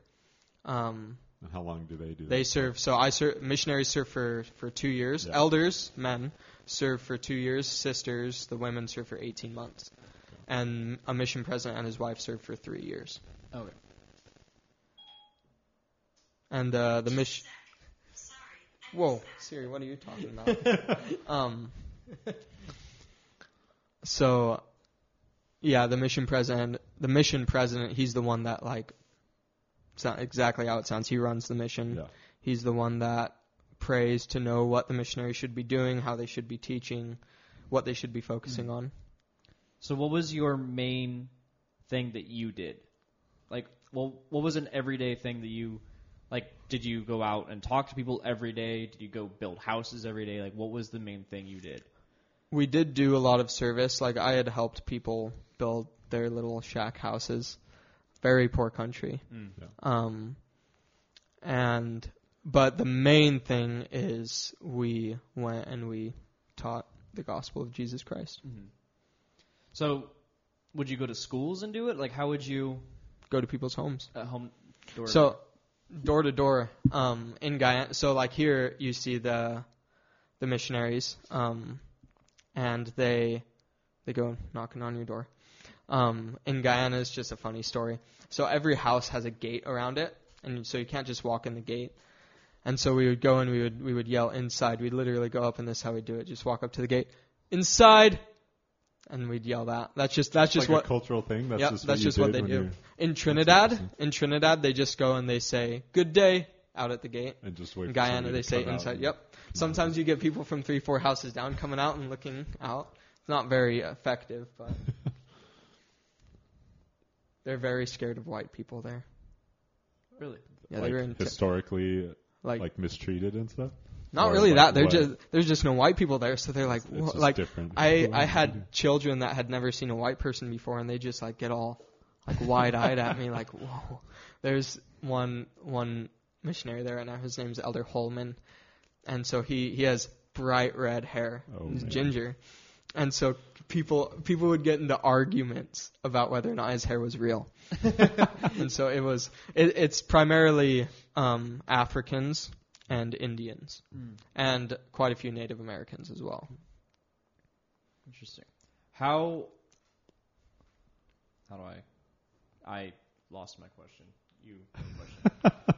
Um, And how long do they do? they that? serve. So I serve. Missionaries serve for for two years. Yeah. Elders, men, serve for two years. Sisters, the women, serve for 18 months. And a mission president and his wife serve for three years. Okay. And uh, the mission. Whoa, Siri, what are you talking about? um. So, yeah, the mission president, the mission president, he's the one that like. Exactly how it sounds. He runs the mission. Yeah. He's the one that prays to know what the missionary should be doing, how they should be teaching, what they should be focusing mm. on. So what was your main thing that you did? Like, well, what was an everyday thing that you, like, did you go out and talk to people every day? Did you go build houses every day? Like, what was the main thing you did? We did do a lot of service. Like I had helped people build their little shack houses. Very poor country. Yeah. Um, and but the main thing is we went and we taught the gospel of Jesus Christ. So, would you go to schools and do it? Like, how would you Go to people's homes. at home? Door So door to door um, in Guyana. So like here you see the the missionaries, um, and they they go knocking on your door. Um, in Guyana, it's just a funny story. So every house has a gate around it, and so you can't just walk in the gate. And so we would go and we would we would yell inside. We'd literally go up, and this is how we do it: just walk up to the gate, inside, and we'd yell that. That's just that's just like what a cultural thing. That's Yep, just that's what just what they do. In Trinidad, in Trinidad, they just go and they say "Good day" out at the gate. And just wait. In Guyana, they say inside. Yep. Sometimes you get people from three, four houses down coming out and looking out. It's not very effective, but they're very scared of white people there. really? Yeah, like they were in historically like, like mistreated and stuff. not or really like that. They're what? just there's just no white people there, so they're like It's "Wha-" just like different. I I had children that had never seen a white person before, and they just like get all like wide eyed at me, like whoa. There's one one missionary there right now. His name's Elder Holman, and so he he has bright red hair. Oh, He's man. ginger, and so people people would get into arguments about whether or not his hair was real. and so it was it, it's primarily um, Africans and Indians, and quite a few Native Americans as well. Interesting. How? How do I? I lost my question. You question.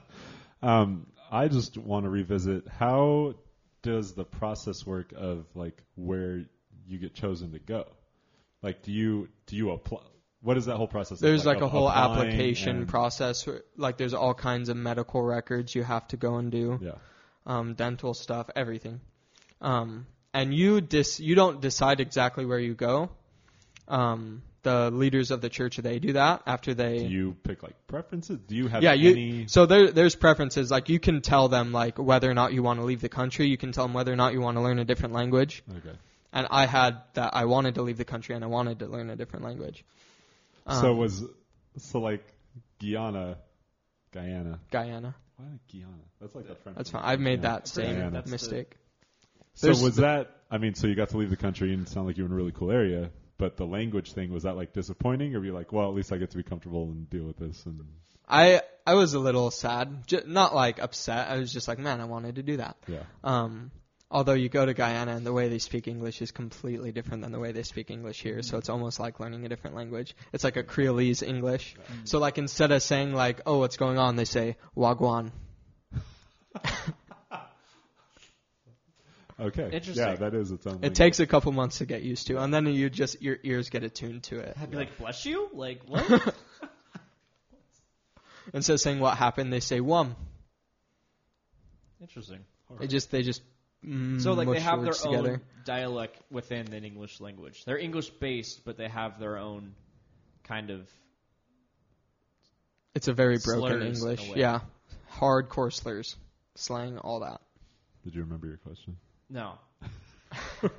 Um, I just want to revisit how does the process work of like where you get chosen to go? Like, do you do you apply? What is that whole process? There's like, of a whole application process. Where, like there's all kinds of medical records you have to go and do, Yeah. um, dental stuff, everything. Um, and you dis you don't decide exactly where you go. Um, the leaders of the church they do that after they Do you pick like preferences? Do you have yeah, you. any? So there, there's preferences. Like you can tell them like whether or not you want to leave the country. You can tell them whether or not you want to learn a different language. Okay. And I had that. I wanted to leave the country and I wanted to learn a different language. so Um, was so like Guyana, Guyana. Guyana. Why Guyana? That's like a French. That's fine. I've made Yeah. that same Guyana. That's the- mistake. So There's was the- that? I mean, so you got to leave the country and it sounded like you were in a really cool area. But the language thing was that like disappointing, or were you like, well, at least I get to be comfortable and deal with this? And I I was a little sad. J- not like upset. I was just like, man, I wanted to do that. yeah, Um, although you go to Guyana and the way they speak English is completely different than the way they speak English here, so it's almost like learning a different language. It's like a Creolese English. So like instead of saying like, "Oh, what's going on?" they say "Wagwan." okay, Interesting. Yeah, that is its own. It language. takes a couple months to get used to, and then you just your ears get attuned to it. I'd be like, bless you? Like, what? Instead of saying what happened, they say "wum." Interesting. They just they just mm, So, like, they have their words own dialect within the English language. They're English based, but they have their own kind of. It's a very broken slurs in a English. Yeah, hardcore slurs, slang, all that. Did you remember your question? No.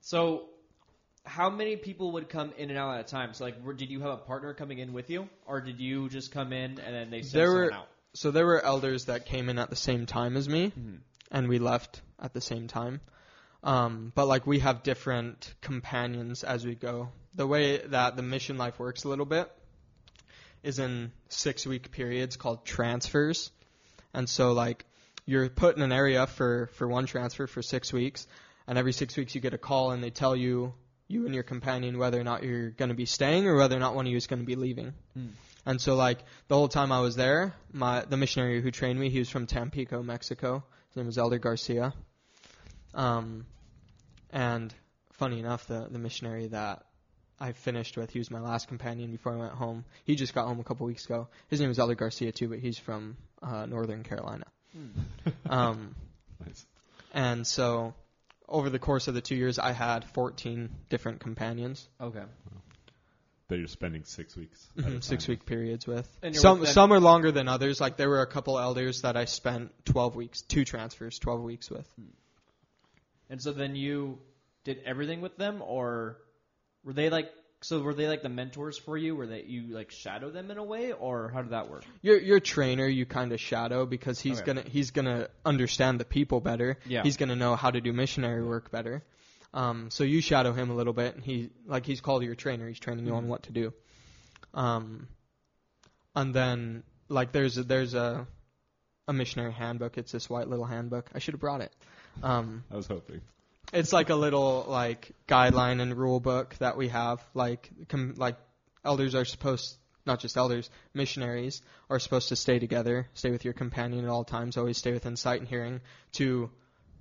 so, how many people would come in and out at a time? So, like, were, did you have a partner coming in with you, or did you just come in and then they sent There someone were- out? So there were elders that came in at the same time as me, Mhm. and we left at the same time. Um, but like we have different companions as we go. The way that the mission life works a little bit is in six week periods called transfers. And so like you're put in an area for, for one transfer for six weeks and every six weeks you get a call and they tell you you and your companion whether or not you're going to be staying or whether or not one of you is going to be leaving. Hmm. And so like the whole time I was there, my the missionary who trained me, he was from Tampico, Mexico. His name was Elder Garcia. Um, and funny enough, the the missionary that I finished with, he was my last companion before I went home. He just got home a couple weeks ago. His name is Elder Garcia too, but he's from uh, Northern Carolina. Um, Nice. and so over the course of the two years, I had 14 different companions, Okay. That you're spending six weeks. at a Mhm, six time. week periods with. And Some with some are longer than others. Like there were a couple elders that I spent 12 weeks, two transfers, 12 weeks with. And so then you did everything with them, or were they like? So were they like the mentors for you? Were they you like shadow them in a way, or how did that work? Your your trainer you kind of shadow because he's Okay. gonna he's gonna understand the people better. Yeah. He's gonna know how to do missionary work better. Um, so you shadow him a little bit, and he like he's called your trainer. He's training you on Mhm. what to do. Um, and then like there's a, there's a a missionary handbook. It's this white little handbook. I should have brought it. Um, I was hoping. it's like a little like guideline and rule book that we have. Like com- like elders are supposed, not just elders, missionaries are supposed to stay together, stay with your companion at all times, always stay within sight and hearing to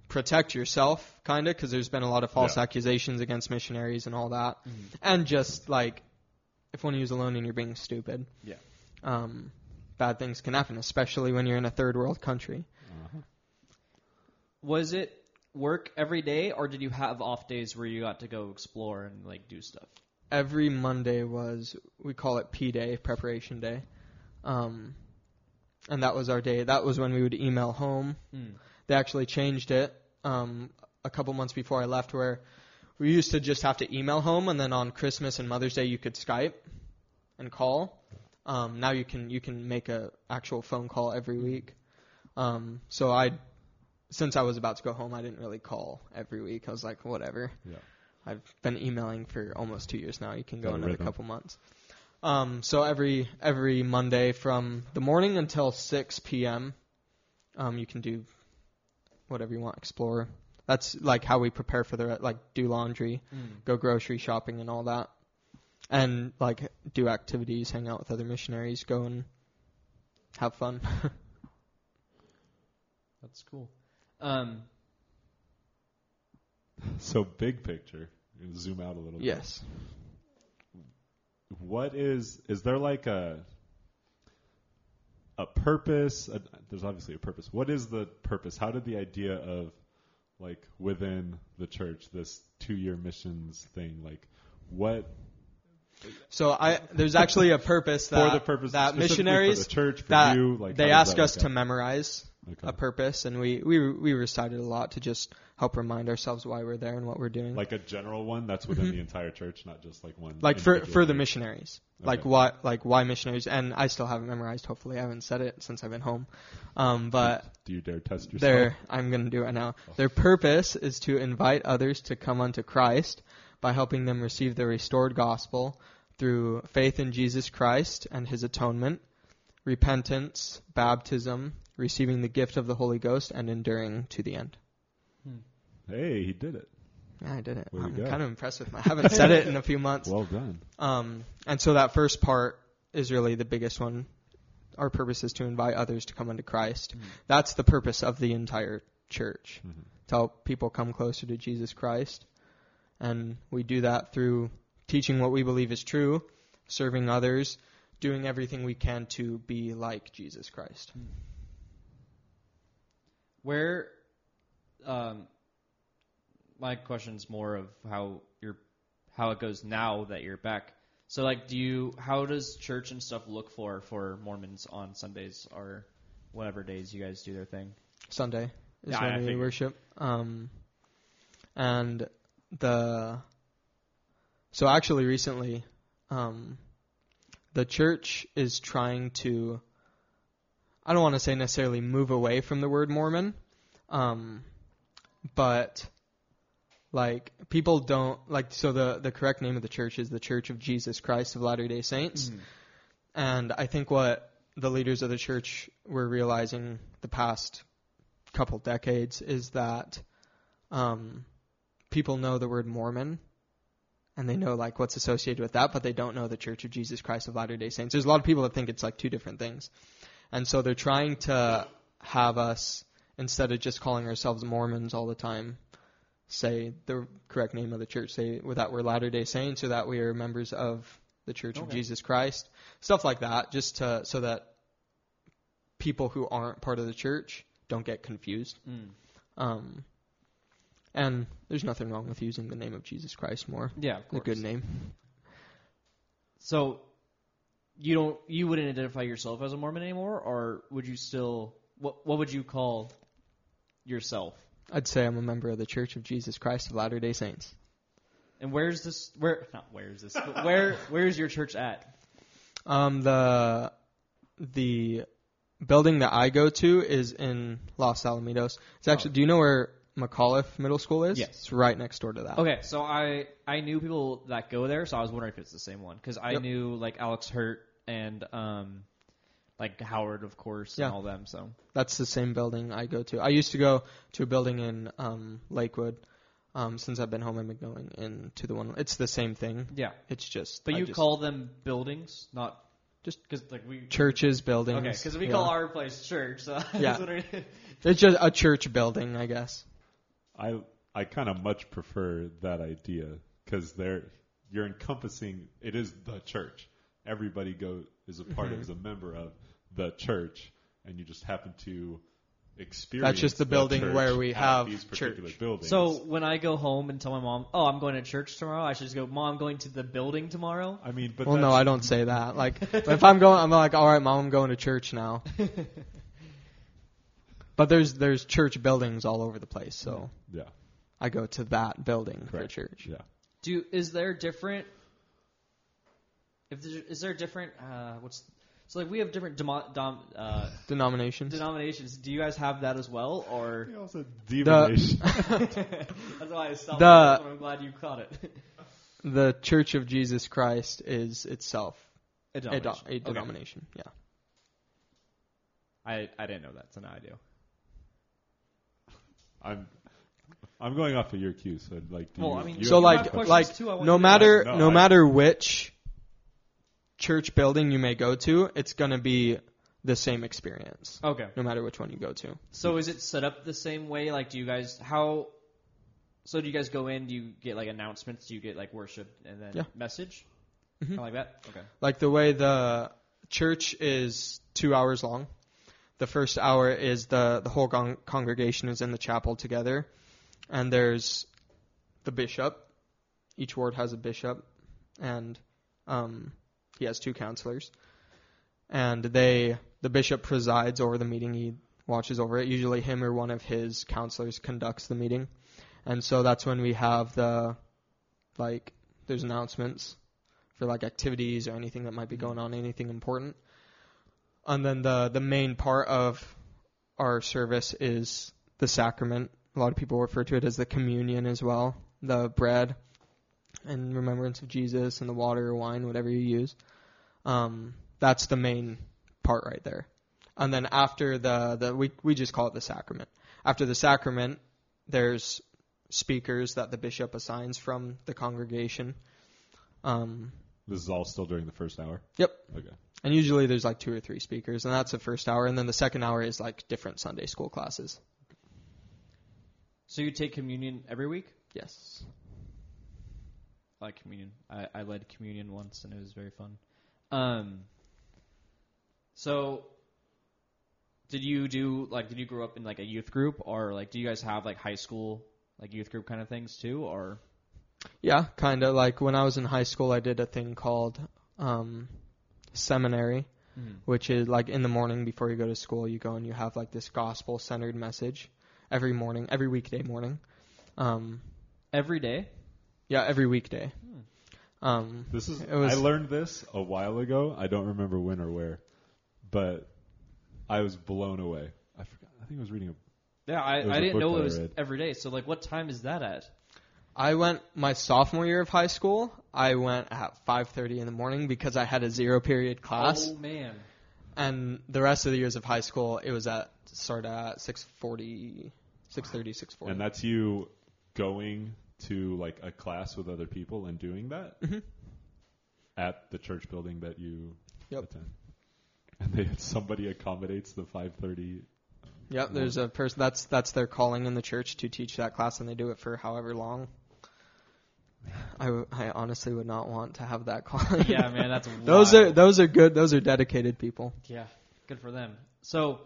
protect yourself, kind of, because there's been a lot of false Yeah. accusations against missionaries and all that, and just like if one of you's alone and you're being stupid, Yeah. um, bad things can happen, especially when you're in a third world country. Uh-huh. Was it work every day, or did you have off days where you got to go explore and like do stuff? every Monday was we call it P day, preparation day. Um, and that was our day. That was when we would email home. They actually changed it um, a couple months before I left, where we used to just have to email home, and then on Christmas and Mother's Day you could Skype and call. Um, now you can you can make a actual phone call every week. Um, so I, since I was about to go home, I didn't really call every week. I was like, whatever. Yeah. I've been emailing for almost two years now. You can go Got another rhythm. couple months. Um, so every every Monday from the morning until 6 p.m., um, you can do whatever you want. Explore. That's like how we prepare for the like do laundry, go grocery shopping, and all that, and like do activities, hang out with other missionaries, go and have fun. That's cool. Um, So big picture. Zoom out a little bit. yes. what is is there like a a purpose a, there's obviously a purpose. What is the purpose? How did the idea of like within the church this two year missions thing like what? So I there's actually a purpose that for the purpose that missionaries for the church for that you like they ask that us to memorize okay. a purpose, and we we we recited a lot to just help remind ourselves why we're there and what we're doing. like a general one that's within Mhm. the entire church not just like one Like for for the missionaries, like Okay. why like why missionaries, and I still haven't memorized. Hopefully, I haven't said it since I've been home. Um, but do you dare test yourself their I'm gonna do it now. Their purpose is to invite others to come unto Christ by helping them receive the restored gospel through faith in Jesus Christ and His atonement, repentance, baptism, receiving the gift of the Holy Ghost, and enduring to the end. hey he did it Yeah, I did it. Way to I'm kind of impressed with my. I haven't said it in a few months. well done Um, and so that first part is really the biggest one. Our purpose is to invite others to come unto Christ. That's the purpose of the entire church. Mhm. To help people come closer to Jesus Christ. And we do that through teaching what we believe is true, serving others, doing everything we can to be like Jesus Christ. Where, um, my question's more of how you're, how it goes now that you're back. So like, do you, how does church and stuff look for for Mormons on Sundays or whatever days you guys do their thing? Sunday is Yeah, I we figured. worship. Um, and the so actually recently, um, the church is trying to. I don't want to say necessarily move away from the word Mormon, um, but like people don't like so the the correct name of the church is the Church of Jesus Christ of Latter-day Saints. And I think what the leaders of the church were realizing the past couple decades is that um, people know the word Mormon and they know like what's associated with that, but they don't know the Church of Jesus Christ of Latter-day Saints. There's a lot of people that think it's like two different things. And so they're trying to have us instead of just calling ourselves Mormons all the time, say the correct name of the church, say that we're Latter-day Saints or that we are members of the Church of Jesus Christ, stuff like that, just to so that people who aren't part of the church don't get confused. Mm. Um, and there's nothing wrong with using the name of Jesus Christ more. Yeah, of A course. good name. So you don't you wouldn't identify yourself as a Mormon anymore, or would you still what what would you call yourself? I'd say I'm a member of the Church of Jesus Christ of Latter-day Saints. And where's this where not where's this but where where's your church at? Um, the the building that I go to is in Los Alamitos. It's actually. Oh. Do you know where McAuliffe Middle School is? Yes. It's right next door to that. Okay, so I I knew people that go there, so I was wondering if it's the same one because I Yep. knew like Alex Hurt and um like Howard of course Yeah. and all them. So That's the same building I go to. I used to go to a building in um, Lakewood. Um, since I've been home, I've been going into the one. It's the same thing. yeah, It's just. but I you just- call them buildings, not Just because like we churches, buildings. Okay, because we yeah. call our place church. So I Yeah. was wondering- It's just a church building, I guess. I I kind of much prefer that idea because they're you're encompassing it is the church. Everybody go is a part Mm-hmm. of is a member of the church, and you just happen to experience. That's just the building church were we at have these particular church. buildings. so when I go home and tell my mom, "Oh, I'm going to church tomorrow," I should just go, "Mom, I'm going to the building tomorrow." I mean, but well, no, I don't say that. Like, if I'm going, I'm like, all right, mom, I'm going to church now. but there's there's church buildings all over the place, so Yeah, I go to that building correct. for church. Yeah. Do is there different? If there, is there different? Uh, what's so like we have different demo, dom, uh, Denominations. denominations. Do you guys have that as well, or You also divination. that's why I stopped. The- I'm glad you caught it. the Church of Jesus Christ is itself A a, do- denomination. a Okay. denomination. Yeah. I I didn't know that, so now I do. I'm I'm going off of your cues. So like, do Well, you, I mean, so have like like too, no to- matter No, no I- matter which church building you may go to, it's gonna be the same experience. Okay. No matter which one you go to. So is it set up the same way? Like, do you guys how? So do you guys go in? Do you get like announcements? Do you get like worship and then Yeah. message? Mhm. Kinda like that. Okay. Like the way the church is two hours long. The first hour is the the whole con- congregation is in the chapel together, and there's the bishop. Each ward has a bishop, and um, he has two counselors, and they the bishop presides over the meeting. He watches over it. Usually, him or one of his counselors conducts the meeting, and so that's when we have the like there's announcements for like activities or anything that might be going on, anything important. And then the the main part of our service is the sacrament. A lot of people refer to it as the communion as well, the bread in remembrance of Jesus and the water or wine, whatever you use. Um, that's the main part right there. And then after the, the we we just call it the sacrament. After the sacrament, there's speakers that the bishop assigns from the congregation. Um, This is all still during the first hour. Yep. Okay. and usually there's like two or three speakers, and that's the first hour. And then the second hour is like different Sunday school classes. So you take communion every week? Yes. I like communion. I, I led communion once and it was very fun. Um. So, did you do like? Did you grow up in like a youth group, or like do you guys have like high school like youth group kind of things too, or? Yeah, kind of. Like when I was in high school, I did a thing called um, seminary, which is like in the morning before you go to school, you go and you have like this gospel centered message every morning, every weekday morning. Um, Every day. Yeah, every weekday. Um, This is It was- I learned this a while ago. I don't remember when or where, but I was blown away. I forgot. I think I was reading a Yeah, I, It was I a didn't book know that it I was read. every day. So like, what time is that at? I went my sophomore year of high school. I went at 5:30 in the morning because I had a zero period class, Oh man. and the rest of the years of high school it was at start at 6:40, 6:30, 6:40. And that's you going to like a class with other people and doing that Mhm. at the church building that you Yep. attend. And they somebody accommodates the 5:30. Yep, there's a person that's that's their calling in the church to teach that class, and they do it for however long. I, w- I honestly would not want to have that calling. Yeah, man, that's those wild. are those are good. Those are dedicated people. Yeah, good for them. So,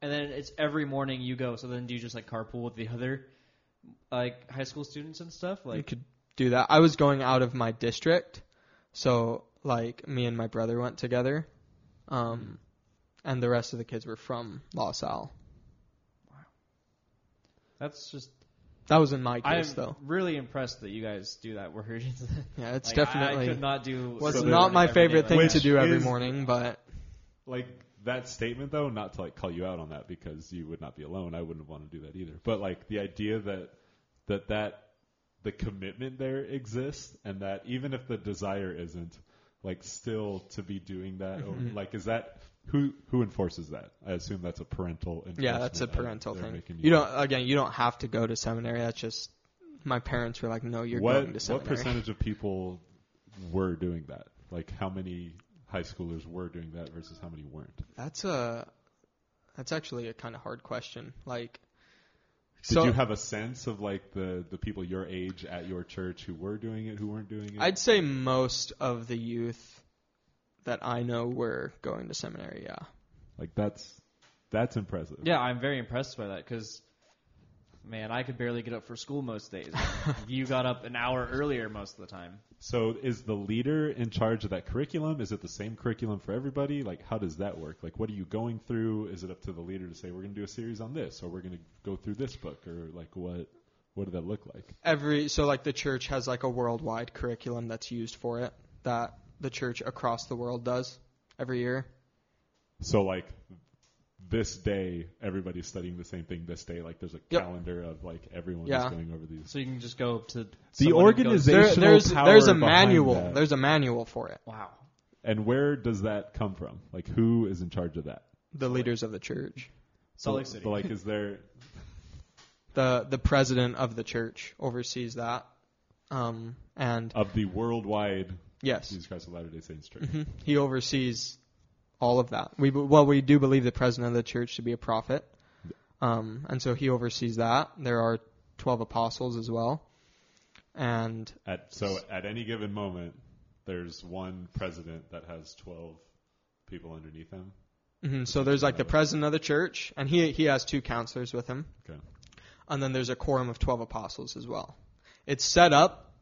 and then it's every morning you go. So then do you just like carpool with the other like high school students and stuff? Like you could do that. I was going out of my district, so like me and my brother went together, um, and the rest of the kids were from La Salle. that's just. That was in my I'm case, though. really impressed that you guys do that. Where Yeah, it's like, definitely I could not do. was So not my favorite like thing Which to do every is- morning, but Like that statement though, not to like call you out on that because you would not be alone. I wouldn't want to do that either. But like the idea that that that the commitment there exists and that even if the desire isn't like still to be doing that or, Mhm. like is that who who enforces that? I assume that's a parental yeah, that's a parental thing. making You don't again, you don't have to go to seminary. That's just my parents were like, "No, you're what going to seminary what percentage of people were doing that? Like how many high schoolers were doing that versus how many weren't? That's a that's actually a kind of hard question. Like, Did so you have a sense of like the the people your age at your church who were doing it, who weren't doing it? I'd say most of the youth that I know were going to seminary. Yeah. like that's that's impressive. Yeah, I'm very impressed by that because, man, I could barely get up for school most days. you got up an hour earlier most of the time. So is the leader in charge of that curriculum? Is it the same curriculum for everybody? Like how does that work? Like what are you going through? Is it up to the leader to say we're going to do a series on this or we're going to go through this book or like what what did that look like? Every so like the church has like a worldwide curriculum that's used for it that the church across the world does every year. So like this day everybody's studying the same thing this day like there's a Yep. calendar of like everyone Yeah. is going over these So you can just go up to The someone who goes- organization- There, there's power there's a behind manual. that. There's a manual for it. Wow. and where does that come from? Like who is in charge of that? The leaders of the church. Salt So- Lake City. But like is there The the president of the church oversees that. Um and of the worldwide yes. Jesus Christ of Latter Day Saints Church? hmm He oversees all of that. We well, we do believe the president of the church to be a prophet, um, and so he oversees that. There are twelve apostles as well, and At so at any given moment, there's one president that has twelve people underneath him. mhm, so there's like the president of the church, and he he has two counselors with him, Okay. and then there's a quorum of twelve apostles as well. It's set up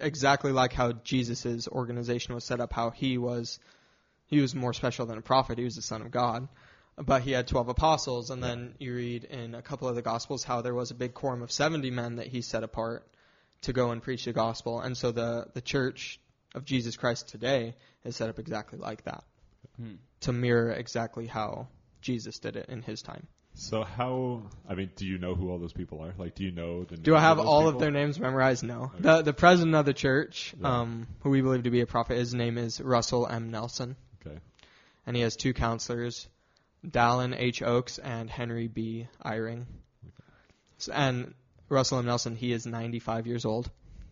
exactly like how Jesus' organization was set up. How he was, he was more special than a prophet. He was the son of God. But he had 12 apostles, and then you read in a couple of the Gospels how there was a big quorum of 70 men that he set apart to go and preach the gospel. And so the, the church of Jesus Christ today is set up exactly like that Hmm. to mirror exactly how Jesus did it in his time. So how? I mean, do you know who all those people are? Like, do you know the? Do I have those all of their names memorized? No. Okay. The the president of the church, Yeah. um, who we believe to be a prophet, his name is Russell M. Nelson, Okay. and he has two counselors, Dallin H. Oakes and Henry B. Eyring. So, and Russell M. Nelson, he is 95 years old.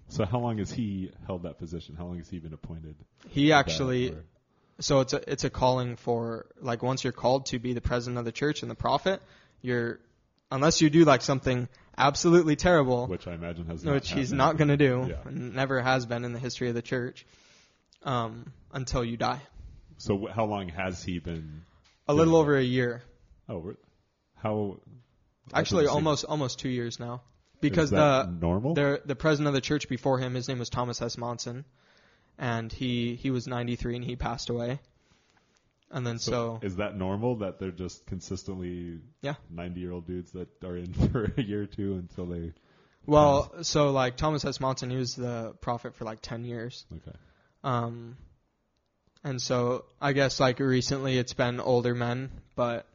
So how long has he held that position? How long has he been appointed? He actually, so it's a it's a calling for like once you're called to be the president of the church and the prophet, you're unless you do like something absolutely terrible, which I imagine has which he's happened. not going to do, Yeah. and never has been in the history of the church, um, until you die. So how long has he been? A little over a year, Oh, how? actually, almost almost two years now, is because that the normal. the the president of the church before him, his name was Thomas S. Monson, and he he was 93 and he passed away, and then so, is that normal that they're just consistently Yeah. ninety year old dudes that are in for a year or two until they well, so like Thomas S. Monson, he was the prophet for like 10 years. okay Um, and so I guess like recently it's been older men, but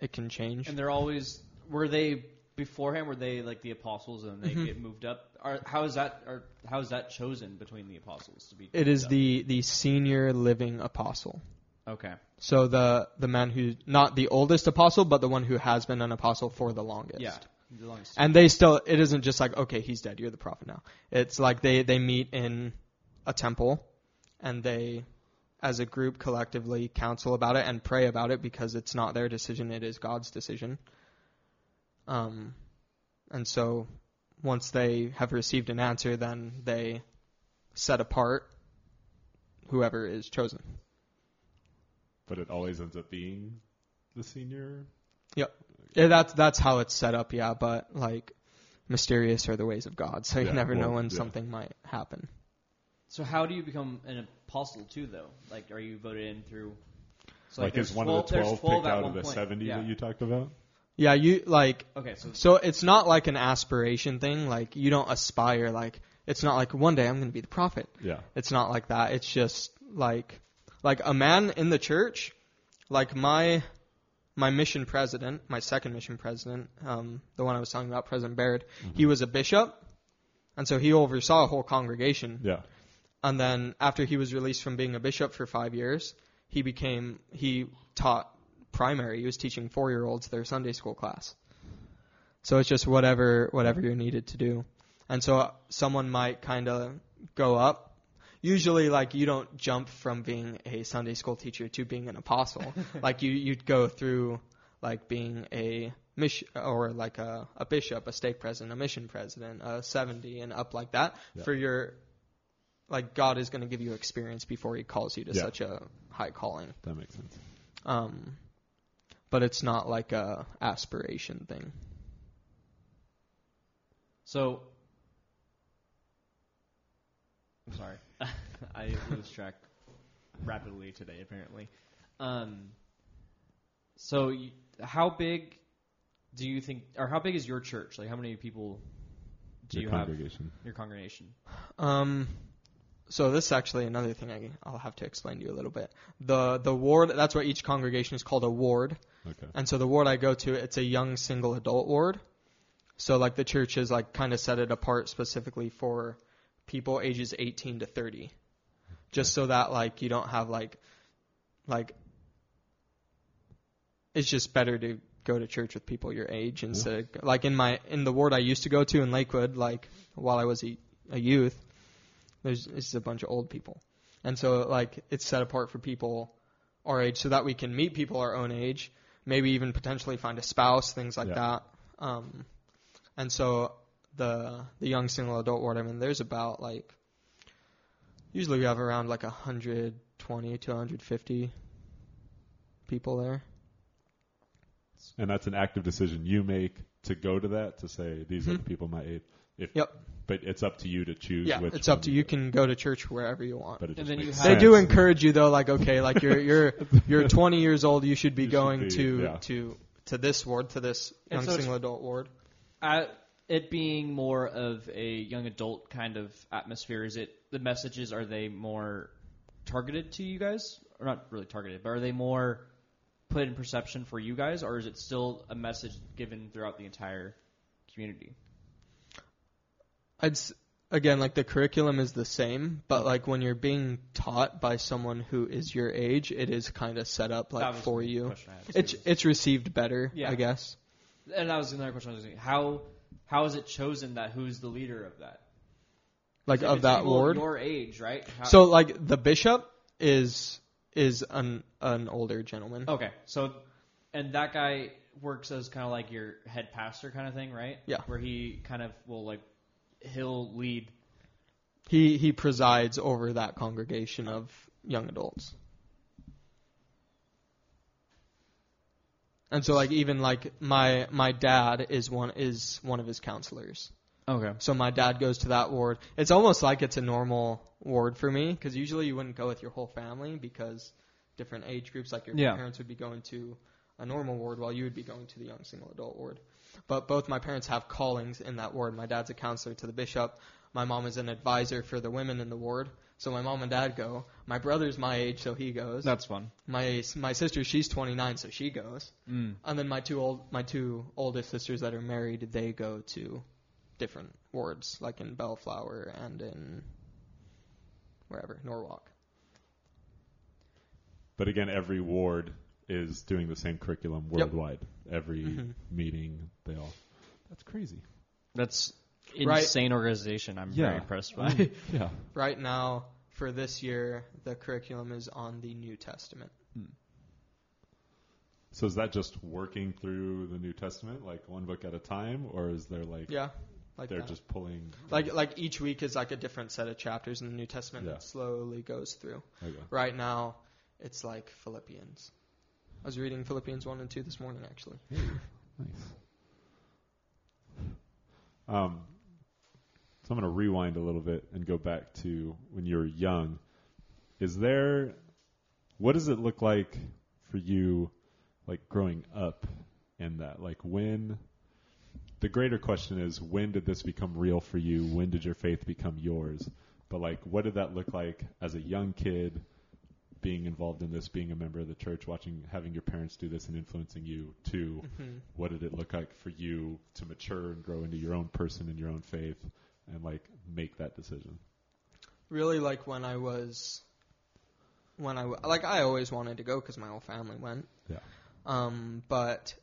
it can change. And they're always were they beforehand were they like the apostles and they Mhm. get moved up? Are, how is that? Or how is that chosen between the apostles to be? It is moved the the senior living apostle. okay. So the the man who not the oldest apostle, but the one who has been an apostle for the longest. Yeah. The longest- And they still it isn't just like okay he's dead you're the prophet now. It's like they they meet in a temple, and they as a group collectively counsel about it and pray about it because it's not their decision it is God's decision. Um, and so once they have received an answer, then they set apart whoever is chosen. But it always ends up being the senior. Yeah, that's that's how it's set up, yeah. But like, mysterious are the ways of God, so you Yeah, never know when yeah. something might happen. So how do you become an apostle too, though? Like, are you voted in through? So like, there's is one 12 of the twelve 12 picked at out of the point. seventy Yeah. that you talked about? Yeah, you like Okay, so so it's not like an aspiration thing. Like you don't aspire. Like it's not like one day I'm going to be the prophet. Yeah. It's not like that. It's just like like a man in the church, like my my mission president, my second mission president, um, the one I was talking about, President Baird, he was a bishop, and so he oversaw a whole congregation. Yeah. And then after he was released from being a bishop for five years, he became he taught primary. He was teaching four year olds their Sunday school class. So it's just whatever whatever you're needed to do. And so someone might kind of go up. Usually, like you don't jump from being a Sunday school teacher to being an apostle. like you you'd go through like being a mission or like a, a bishop, a stake president, a mission president, a 70 and up like that Yeah. for your like God is going to give you experience before He calls you to Yeah. such a high calling. That makes sense. Um, but it's not like a aspiration thing. So, I'm sorry, I lose track rapidly today. Apparently, um, so y how big do you think, or how big is your church? Like, how many people do Your you have congregation. your congregation? Um, so this is actually another thing I, I'll have to explain to you a little bit. The the ward that's what each congregation is called a ward. Okay. And so the ward I go to, it's a young single adult ward. So like the church is like kind of set it apart specifically for people ages 18 to 30. Just so that like you don't have like like it's just better to go to church with people your age instead of like in my in the ward I used to go to in Lakewood like while I was a, a youth there's it's a bunch of old people. And so like it's set apart for people our age so that we can meet people our own age maybe even potentially find a spouse, things like Yeah. that. Um, and so the the young single adult ward, I mean, there's about like usually we have around like 120 to 150 people there. And that's an active decision you make to go to that to say these are the Mhm. people my age. If, Yep. But it's up to you to choose. Yeah, which it's up to you. You can go to church wherever you want. But it And just then you have- They do encourage you though, like okay, like you're you're you're 20 years old, you should be You should going be, to yeah. to to this ward, to this young so single adult ward. Uh, it being more of a young adult kind of atmosphere, is it the messages are they more targeted to you guys, or not really targeted, but are they more put in perception for you guys, or is it still a message given throughout the entire community? I'd again like the curriculum is the same, but like when you're being taught by someone who is your age, it is kind of set up like for you. question I had, It's it's received better, Yeah. I guess. and that was another question I was asking. How how is it chosen that who's the leader of that? Like of that ward. your age, right? How, So like the bishop is is an an older gentleman. Okay, so and that guy works as kind of like your head pastor kind of thing, right? Yeah. Where he kind of will like he'll lead. He he presides over that congregation of young adults. And so like even like my my dad is one is one of his counselors. Okay. So my dad goes to that ward. It's almost like it's a normal ward for me because usually you wouldn't go with your whole family because different age groups, like your Yeah. parents would be going to a normal ward while you would be going to the young single adult ward. But both my parents have callings in that ward. My dad's a counselor to the bishop. My mom is an advisor for the women in the ward. So my mom and dad go. My brother's my age, so he goes. That's fun. My my sister, she's 29, so she goes. Mm. And then my two old my two oldest sisters that are married, they go to different wards, like in Bellflower and in wherever Norwalk. But again, every ward is doing the same curriculum Yep. worldwide. Every Mhm. meeting, they all. That's crazy. That's Right. insane organization. I'm Yeah. very impressed by. Mm, yeah. Right now, for this year, the curriculum is on the New Testament. So is that just working through the New Testament, like one book at a time, or is there like Yeah, like they're that. just pulling? like like each week is like a different set of chapters in the New Testament Yeah. that slowly goes through. Okay. Right now, it's like Philippians. I was reading Philippians one and two this morning, actually. Nice. Um, so I'm going to rewind a little bit and go back to when you were young. Is there, what does it look like for you, like growing up in that? Like when, the greater question is, when did this become real for you? When did your faith become yours? But like, what did that look like as a young kid? Being involved in this, being a member of the church, watching, having your parents do this, and influencing you to hmm what did it look like for you to mature and grow into your own person and your own faith and like make that decision Really, like when I was, when I w- like I always wanted to go because my whole family went. Yeah. Um, but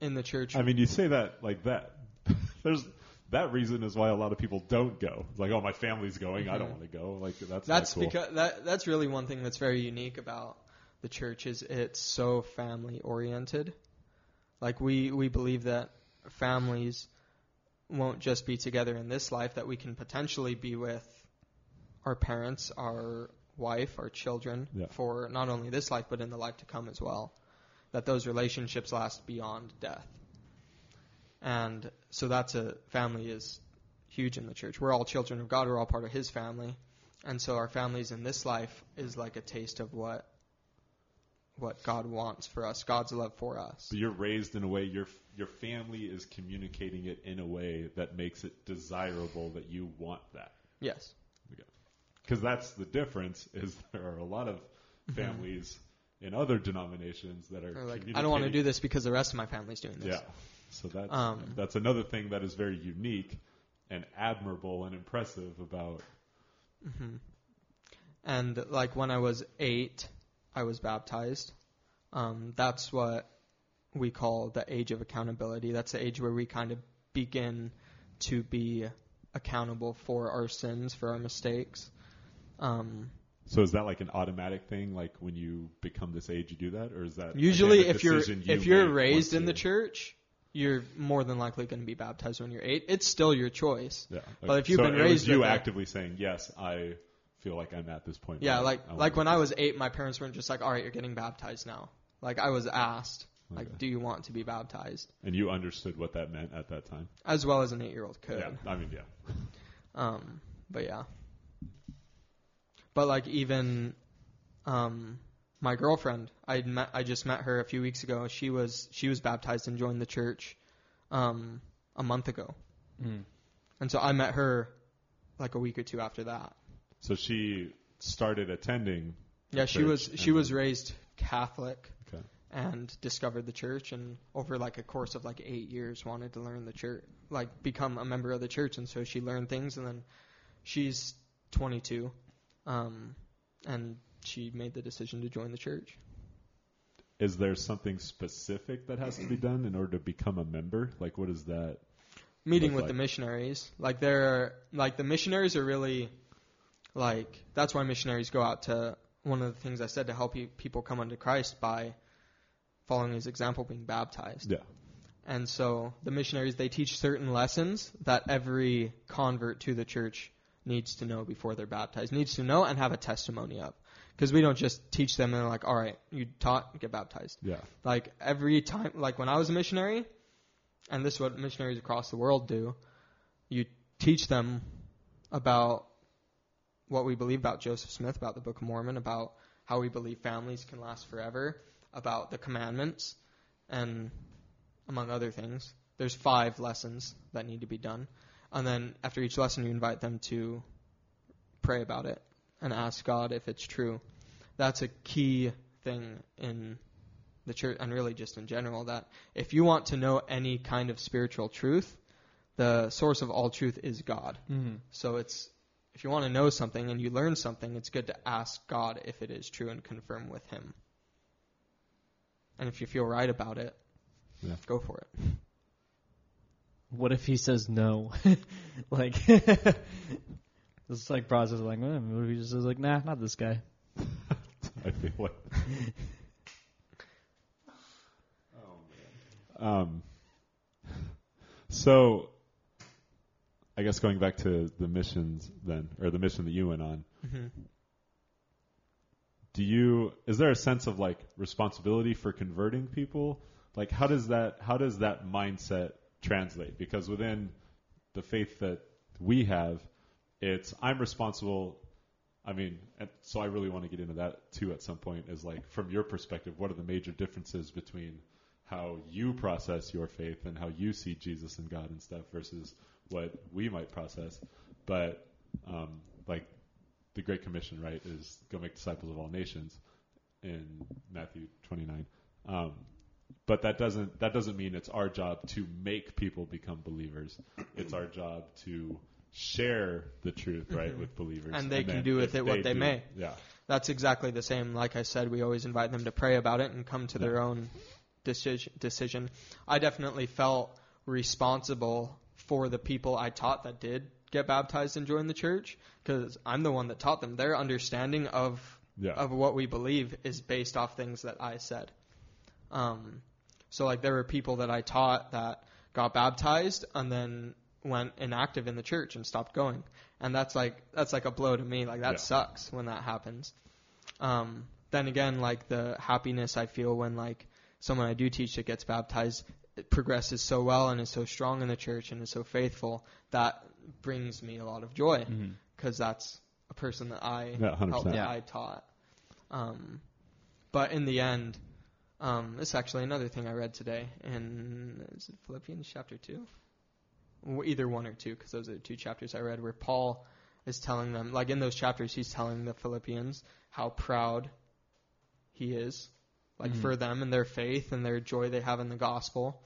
in the church, i mean you say that like that there's that reason is why a lot of people don't go it's like oh my family's going i don't Mhm. want to go like that's that's cool. because that that's really one thing that's very unique about the church is it's so family oriented. Like we we believe that families won't just be together in this life that we can potentially be with our parents, our wife, our children Yeah. for not only this life but in the life to come as well. That those relationships last beyond death. And so that's a family is huge in the church. We're all children of God, we're all part of his family. And so our families in this life is like a taste of what what God wants for us, God's love for us. but you're raised in a way your your family is communicating it in a way that makes it desirable that you want that Yes. because that's the difference is there are a lot of mm-hmm. families in other denominations that are Or like I don't want to do this because the rest of my family's doing this. Yeah. So that's Um, that's another thing that is very unique and admirable and impressive about hmm And like when I was eight, I was baptized. Um, that's what we call the age of accountability. That's the age where we kind of begin to be accountable for our sins, for our mistakes. Um, So is that like an automatic thing? Like when you become this age, you do that, or is that usually, if you're you if you're raised in the church, you're more than likely going to be baptized when you're eight. It's still your choice. Yeah. But if you've so been it was raised you with it- actively saying yes, I feel like I'm at this point. Yeah, like I like when I was eight, my parents weren't just like, "All right, you're getting baptized now." Like I was asked, like, Okay. "Do you want to be baptized?" and you understood what that meant at that time. As well as an eight-year-old could. Yeah. I mean, yeah. Um, but yeah. But like even, um, my girlfriend, I met, I just met her a few weeks ago. She was she was baptized and joined the church, um, a month ago, Mm. and so I met her, like a week or two after that. So she started attending. Yeah, she was she was raised Catholic. Okay. and discovered the church and over like a course of like eight years wanted to learn the church like become a member of the church and so she learned things and then she's 22 um, and she made the decision to join the church Is there something specific that has to be done in order to become a member? Like, what is that? meeting with the missionaries like there are like the missionaries are really like that's why missionaries go out to one of the things i said to help people come unto christ by following his example being baptized Yeah. And so the missionaries they teach certain lessons that every convert to the church needs to know before they're baptized, needs to know and have a testimony of. Because we don't just teach them and they're like, all right, you taught, get baptized. Yeah. Like every time, like when I was a missionary, and this is what missionaries across the world do, you teach them about what we believe about Joseph Smith, about the Book of Mormon, about how we believe families can last forever, about the commandments, and among other things. there's five lessons that need to be done, and then after each lesson, you invite them to pray about it and ask God if it's true. That's a key thing in the church and really just in general that if you want to know any kind of spiritual truth, the source of all truth is God. Mm-hmm. So it's if you want to know something and you learn something, it's good to ask God if it is true and confirm with Him. And if you feel right about it, Yeah. go for it. What if he says no? like, it's like process. Like, eh, what if he just says like, nah, not this guy. I feel like. oh man. Um, so, I guess going back to the missions then, or the mission that you went on, hmm do you is there a sense of like responsibility for converting people? Like, how does that how does that mindset translate? Because within the faith that we have, it's I'm responsible. I mean, so I really want to get into that too at some point. Is like from your perspective, what are the major differences between how you process your faith and how you see Jesus and God and stuff versus what we might process? But um, like the Great Commission, right, is go make disciples of all nations in Matthew 29. Um, but that doesn't that doesn't mean it's our job to make people become believers. It's our job to share the truth, right, Mhm. with believers, And they can do with it what they do- may. Yeah, That's exactly the same. Like I said, we always invite them to pray about it and come to their own decision. Decision. I definitely felt responsible for the people I taught that did get baptized and join the church because I'm the one that taught them. Their understanding of yeah, of what we believe is based off things that I said. Um, so like there were people that I taught that got baptized and then went inactive in the church and stopped going, and that's like that's like a blow to me. Like that Yeah. sucks when that happens. Um, then again, like the happiness I feel when like someone I do teach that gets baptized progresses so well and is so strong in the church and is so faithful that brings me a lot of joy Mm-hmm. because that's a person that I Yeah, helped, Yeah. I taught. Um, but in the end, um, this is actually another thing I read today in is it Philippians chapter two, either one or two, because those are the two chapters I read where Paul is telling them, like in those chapters, he's telling the Philippians how proud he is, like Mhm. for them and their faith and their joy they have in the gospel.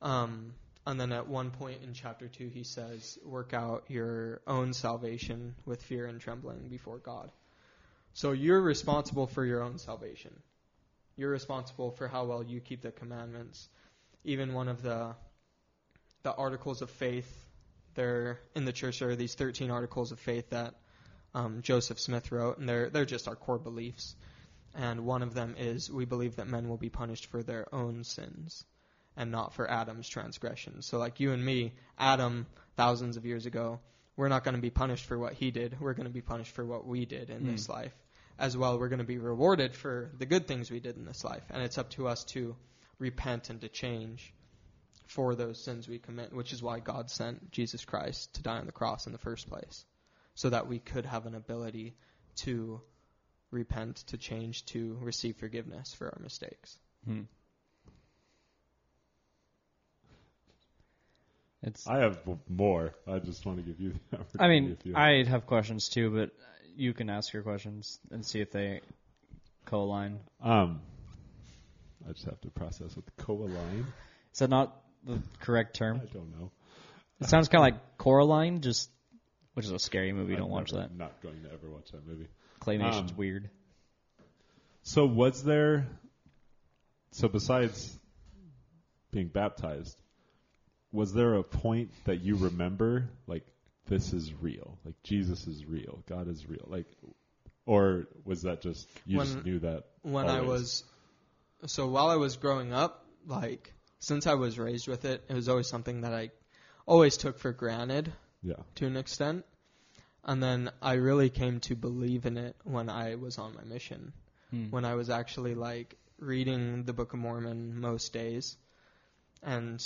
Um, and then at one point in chapter two, he says, "Work out your own salvation with fear and trembling before God." So you're responsible for your own salvation. You're responsible for how well you keep the commandments. Even one of the the articles of faith, there in the church there are these 13 articles of faith that um, Joseph Smith wrote, and they're they're just our core beliefs. And one of them is we believe that men will be punished for their own sins and not for Adam's transgressions. So like you and me, Adam thousands of years ago, we're not going to be punished for what he did. We're going to be punished for what we did in Hmm. this life. As well, we're going to be rewarded for the good things we did in this life. And it's up to us to repent and to change for those sins we commit, which is why God sent Jesus Christ to die on the cross in the first place. So that we could have an ability to repent, to change, to receive forgiveness for our mistakes. Hmm. It's. I have more. I just want to give you the opportunity. I mean, I'd have questions too, but you can ask your questions and see if they co-align. um, I just have to process with co-align. Is that not the correct term? I don't know. It sounds kind of like Coraline, just which is a scary movie. I'm Don't watch never- that. I'm not going to ever watch that movie. Claymation's Um, weird. So was there? So besides being baptized, was there a point that you remember like this is real, like Jesus is real, God is real, like, or was that just you just When- knew that? when I was so while I was growing up, like since I was raised with it, it was always something that I always took for granted Yeah, to an extent. And then I really came to believe in it when I was on my mission. Hmm. When I was actually like reading the Book of Mormon most days and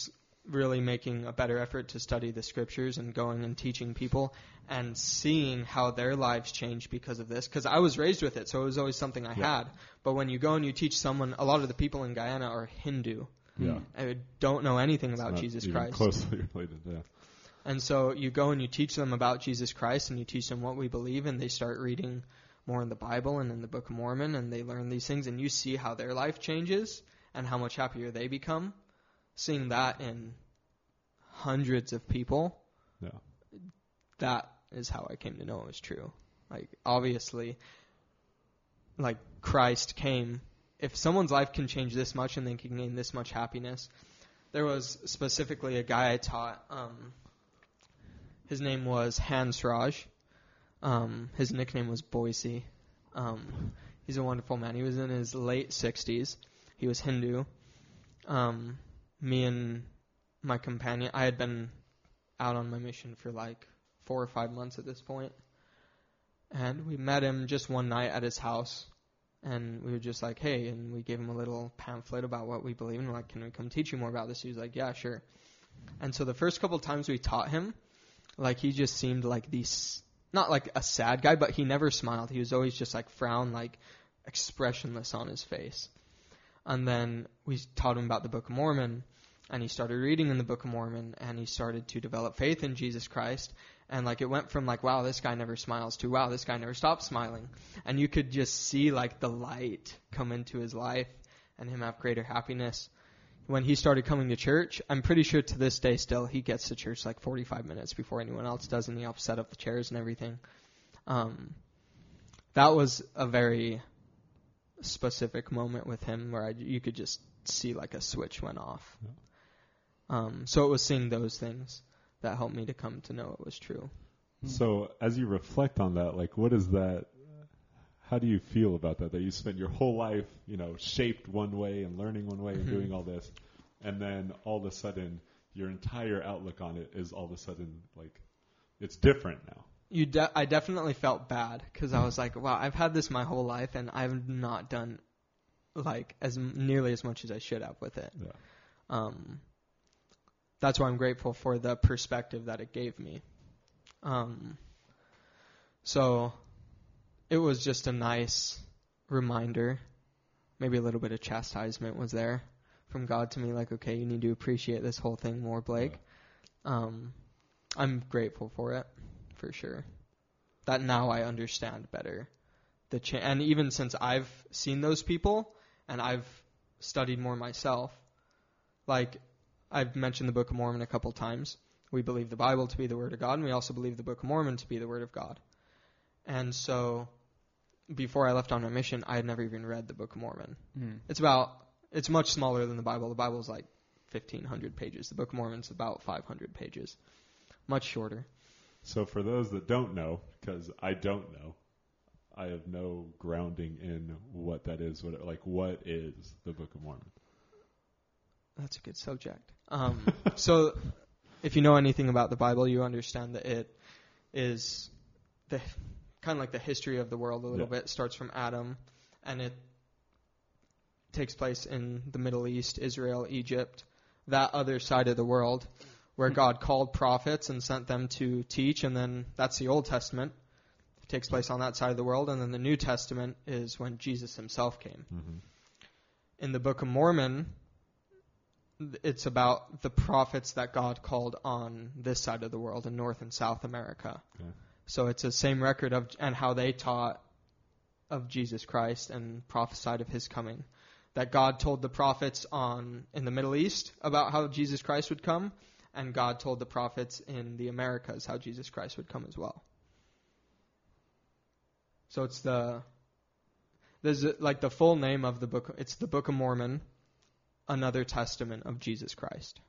really making a better effort to study the scriptures and going and teaching people and seeing how their lives changed because of this because I was raised with it so it was always something I Yeah. had but when you go and you teach someone a lot of the people in Guyana are Hindu Yeah. Mm-hmm. I don't know anything It's about not Jesus even Christ. Closely related. Yeah. And so you go and you teach them about Jesus Christ and you teach them what we believe and they start reading more in the Bible and in the Book of Mormon and they learn these things and you see how their life changes and how much happier they become. Seeing that in hundreds of people, Yeah. that is how I came to know it was true. Like obviously like Christ came if someone's life can change this much and they can gain this much happiness. There was specifically a guy I taught um his name was Hans Raj. Um, his nickname was Boise. Um, he's a wonderful man. He was in his late 60s. He was Hindu. Um, me and my companion, I had been out on my mission for like four or five months at this point. And we met him just one night at his house. And we were just like, hey, and we gave him a little pamphlet about what we believe in. Like, can we come teach you more about this? He was like, yeah, sure. And so the first couple times we taught him, like he just seemed like these, not like a sad guy, but he never smiled. He was always just like frown, like expressionless on his face. And then we taught him about the Book of Mormon, and he started reading in the Book of Mormon, and he started to develop faith in Jesus Christ. And like it went from like, wow, this guy never smiles to wow, this guy never stops smiling. And you could just see like the light come into his life and him have greater happiness when he started coming to church, I'm pretty sure to this day still he gets to church like 45 minutes before anyone else does, and he helps set up the chairs and everything. Um, that was a very specific moment with him where I, you could just see like a switch went off. Um, so it was seeing those things that helped me to come to know it was true. So as you reflect on that, like what is that? How do you feel about that? That you spent your whole life, you know, shaped one way and learning one way and Mhm. doing all this, and then all of a sudden your entire outlook on it is all of a sudden like it's different now. You, de- I definitely felt bad because I was like, wow, I've had this my whole life and I've not done like as nearly as much as I should have with it. Yeah. Um, that's why I'm grateful for the perspective that it gave me. Um, so it was just a nice reminder. Maybe a little bit of chastisement was there from God to me, like, okay, you need to appreciate this whole thing more, Blake. Um, I'm grateful for it, for sure. That now I understand better the cha- and even since I've seen those people and I've studied more myself, like I've mentioned the Book of Mormon a couple times. We believe the Bible to be the Word of God, and we also believe the Book of Mormon to be the Word of God. And so, before I left on my mission, I had never even read the Book of Mormon. Hmm. It's about, it's much smaller than the Bible. The Bible is like 1,500 pages. The Book of Mormon's about 500 pages. Much shorter. So for those that don't know, because I don't know, I have no grounding in what that is. What like what is the Book of Mormon? That's a good subject. Um, so, if you know anything about the Bible, you understand that it is the kind of like the history of the world a little Yeah. bit. It starts from Adam, and it takes place in the Middle East, Israel, Egypt, that other side of the world, where God called prophets and sent them to teach, and then that's the Old Testament. It takes place on that side of the world, and then the New Testament is when Jesus himself came Mm-hmm. in the Book of Mormon, it's about the prophets that God called on this side of the world in North and South America. Okay. So it's the same record of and how they taught of Jesus Christ and prophesied of his coming. That God told the prophets on in the Middle East about how Jesus Christ would come, and God told the prophets in the Americas how Jesus Christ would come as well. So it's the there's a- like the full name of the book. It's the Book of Mormon, another testament of Jesus Christ.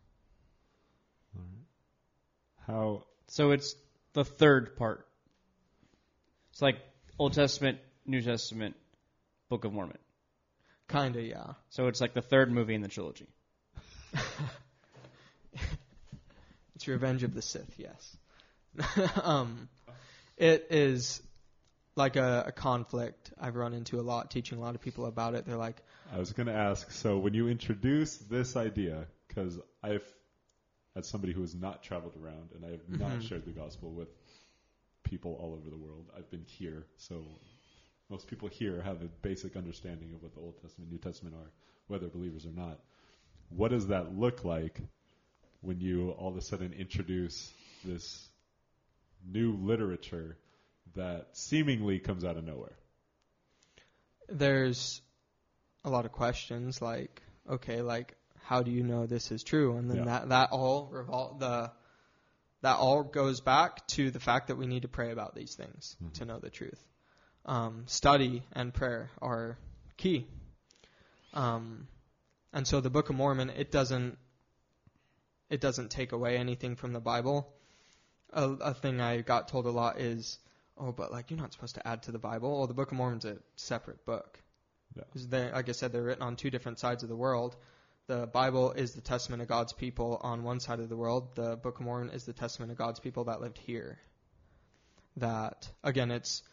How So it's the third part. It's like Old Testament, New Testament, Book of Mormon. Kinda, yeah. So it's like the third movie in the trilogy. It's Revenge of the Sith, yes. um, it is like a, a conflict I've run into a lot, teaching a lot of people about it. They're like, I was going to ask, so when you introduce this idea, because I've, as somebody who has not traveled around and I have not Mhm. shared the gospel with people all over the world, I've been here, so most people here have a basic understanding of what the Old Testament, and New Testament are, whether believers or not. what does that look like when you all of a sudden introduce this new literature that seemingly comes out of nowhere? There's a lot of questions like, okay, like how do you know this is true? And then Yeah. that that all revol- the that all goes back to the fact that we need to pray about these things Mhm. to know the truth. Um, study and prayer are key. Um, and so the Book of Mormon it doesn't it doesn't take away anything from the Bible. A, a thing I got told a lot is, oh, but like you're not supposed to add to the Bible. Well, the Book of Mormon's a separate book. Yeah. they, like I said, they're written on two different sides of the world. The Bible is the testament of God's people on one side of the world. The Book of Mormon is the testament of God's people that lived here. That again, it's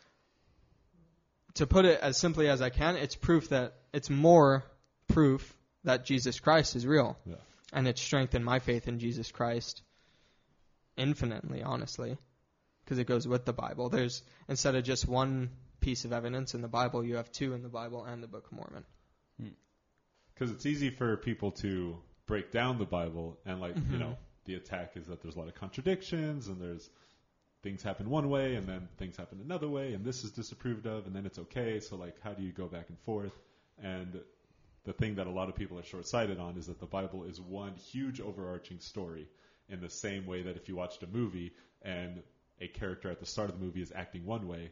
to put it as simply as I can. It's proof that it's more proof that Jesus Christ is real, Yeah. and it's strengthened my faith in Jesus Christ infinitely, honestly, because it goes with the Bible. There's instead of just one piece of evidence in the Bible, you have two in the Bible and the Book of Mormon. Because it's easy for people to break down the Bible and like you Mhm. know the attack is that there's a lot of contradictions and there's things happen one way and then things happen another way and this is disapproved of and then it's okay so like how do you go back and forth and the thing that a lot of people are short-sighted on is that the Bible is one huge overarching story in the same way that if you watched a movie and a character at the start of the movie is acting one way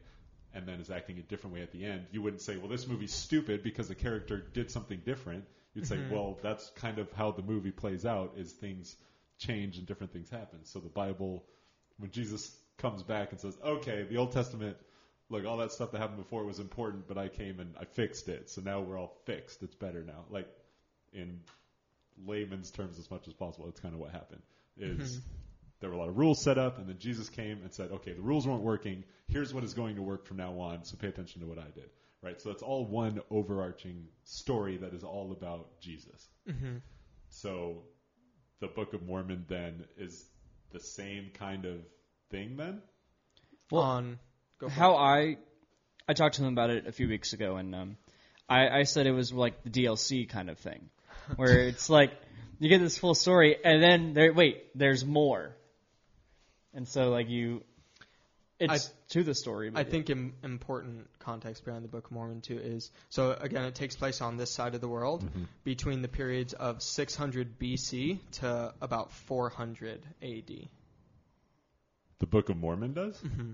and then is acting a different way at the end, you wouldn't say, well, this movie's stupid because the character did something different. You'd say, Mhm. well, that's kind of how the movie plays out is things change and different things happen. So the Bible, when Jesus comes back and says, okay, the Old Testament, look, all that stuff that happened before was important, but I came and I fixed it. So now we're all fixed. It's better now. Like in layman's terms as much as possible, that's kind of what happened. Is Mhm. There were a lot of rules set up, and then Jesus came and said, okay, the rules weren't working. Here's what is going to work from now on. So pay attention to what I did. Right. So it's all one overarching story that is all about Jesus. Mm-hmm. So the Book of Mormon then is the same kind of thing then? Well, on go for How I I talked to him about it a few weeks ago, and um, I, I said it was like the DLC kind of thing, where it's like you get this full story, and then there wait, there's more, and so like you, it's to the story. I but- think Im- important context behind the Book of Mormon too is so again it takes place on this side of the world Mm-hmm. between the periods of 600 BC to about 400 AD. The Book of Mormon does? hmm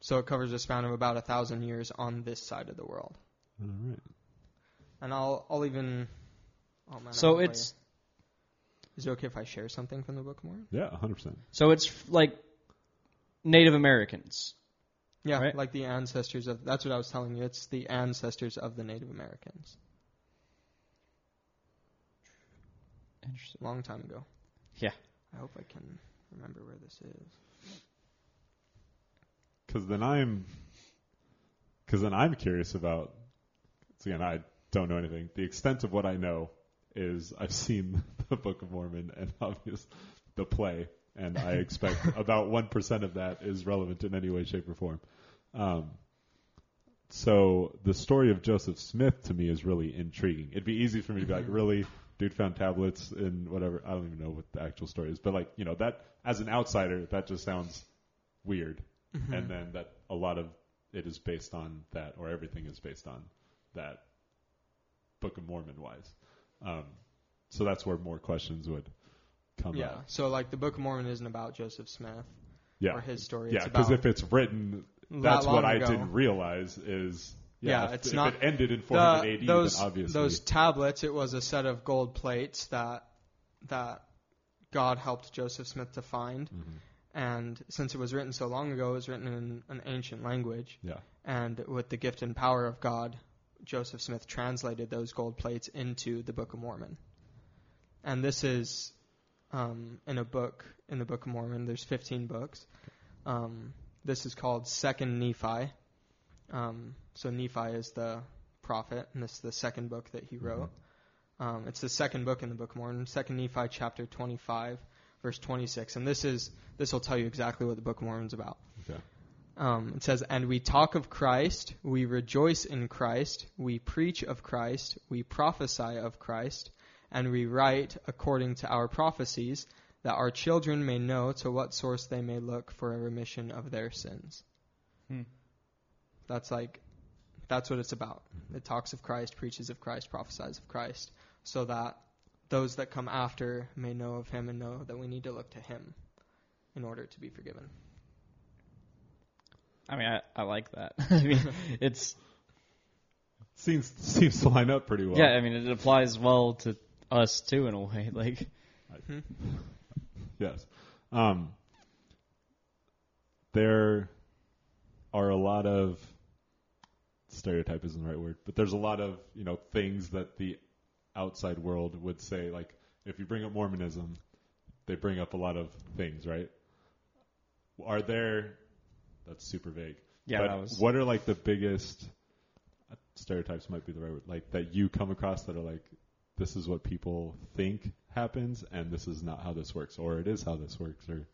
So it covers a span of about a thousand years on this side of the world. All right. And I'll I'll even. Oh man, so it's Is it okay if I share something from the Book of Mormon? Yeah, 100%. so it's f- like Native Americans. Yeah, Right. like the ancestors of. That's what I was telling you. It's the ancestors of the Native Americans. Interesting. Long time ago. Yeah. I hope I can remember where this is. Because then I'm, because then I'm curious about. 'cause Again, I don't know anything. The extent of what I know is I've seen the Book of Mormon and obvious the play, and I expect about one percent of that is relevant in any way, shape, or form. Um, so the story of Joseph Smith to me is really intriguing. It'd be easy for me to be like, Mhm. really, dude found tablets and whatever. I don't even know what the actual story is, but like, you know, that as an outsider, that just sounds weird Mhm. and then that a lot of it is based on that, or everything is based on that Book of Mormon wise. Um, so that's where more questions would come yeah. up. So like the Book of Mormon isn't about Joseph Smith Yeah, or his story. yeah, because if it's written, that that's what I ago. didn't realize is yeah, Yeah, if, it's if not- it ended in The- AD, those obviously those tablets. It was a set of gold plates that that God helped Joseph Smith to find. Mhm. And since it was written so long ago, it was written in an ancient language. yeah, And with the gift and power of God, Joseph Smith translated those gold plates into the Book of Mormon. And this is um, in a book in the Book of Mormon. There's 15 books. Um, this is called Second Nephi. Um, so Nephi is the prophet, and this is the second book that he wrote. Um, it's the second book in the Book of Mormon, Second Nephi chapter 25, verse 26, and this is this will tell you exactly what the Book of Mormon is about. okay, Um, it says, And we talk of Christ, we rejoice in Christ, we preach of Christ, we prophesy of Christ, And we write according to our prophecies, that our children may know to what source they may look for a remission of their sins. Hmm. That's like, that's what it's about. It talks of Christ, preaches of Christ, prophesies of Christ, so that those that come after may know of Him and know that we need to look to Him in order to be forgiven. I mean, I, I like that. I mean, it's Seems seems to line up pretty well. yeah. I mean, it applies well to us too in a way. Like, Yes. Um, there are a lot of stereotype isn't the right word, but there's a lot of you know things that the outside world would say. Like if you bring up Mormonism, they bring up a lot of things, right? Are there? That's super vague. yeah, but that was what are like the biggest stereotypes? Might be the right word. Like that you come across that are like this is what people think happens, and this is not how this works, or it is how this works, or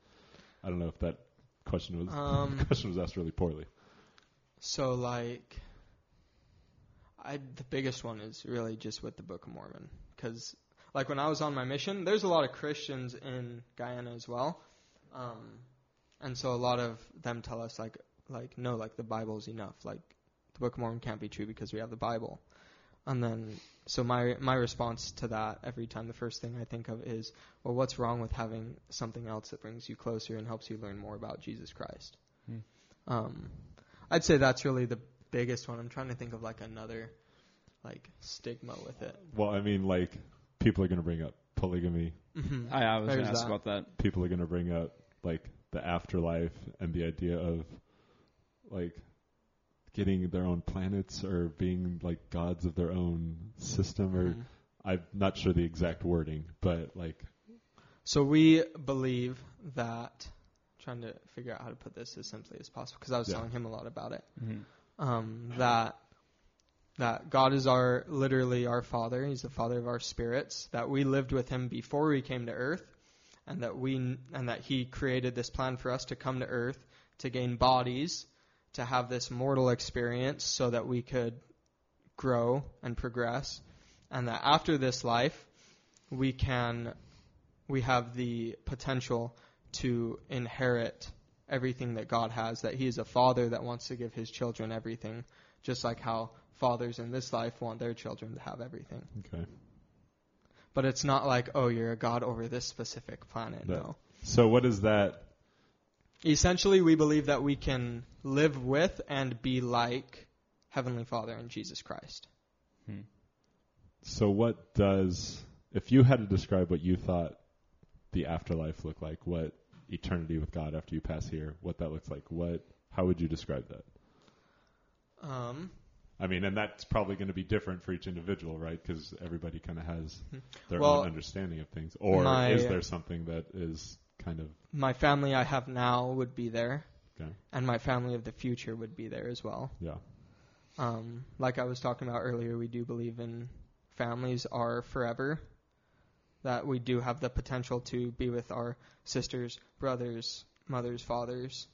I don't know if that question was Um, question was asked really poorly. So like, I the biggest one is really just with the Book of Mormon, because like when I was on my mission, there's a lot of Christians in Guyana as well, um, and so a lot of them tell us like like no, like the Bible's enough, like the Book of Mormon can't be true because we have the Bible, and then so my my response to that every time the first thing I think of is well, what's wrong with having something else that brings you closer and helps you learn more about Jesus Christ? Hmm. Um, I'd say that's really the biggest one. I'm trying to think of like another like stigma with it. Well, I mean, like people are going to bring up polygamy. Mm-hmm. I, I was going to ask that. about that. People are going to bring up like the afterlife and the idea of like getting their own planets or being like gods of their own system or Mm-hmm. I'm not sure the exact wording, but like So we believe that. Trying to figure out how to put this as simply as possible because I was Yeah. telling him a lot about it. Mhm. Um, that that God is our literally our Father. He's the Father of our spirits. That we lived with Him before we came to Earth, and that we and that He created this plan for us to come to Earth to gain bodies, to have this mortal experience, so that we could grow and progress, and that after this life, we can we have the potential to inherit everything that God has, that He is a father that wants to give His children everything, just like how fathers in this life want their children to have everything. okay. But it's not like, oh, you're a God over this specific planet. No. No. So what is that? Essentially, we believe that we can live with and be like Heavenly Father and Jesus Christ. So what does if you had to describe what you thought the afterlife looked like, what eternity with God after you pass here, what that looks like, what how would you describe that? Um, I mean, and that's probably going to be different for each individual, right? Because everybody kind of has their Well, own understanding of things. Or my- is there something that is kind of my family I have now would be there, okay? and my family of the future would be there as well. Yeah, Um, like I was talking about earlier, we do believe in families are forever. That we do have the potential to be with our sisters, brothers, mothers, fathers,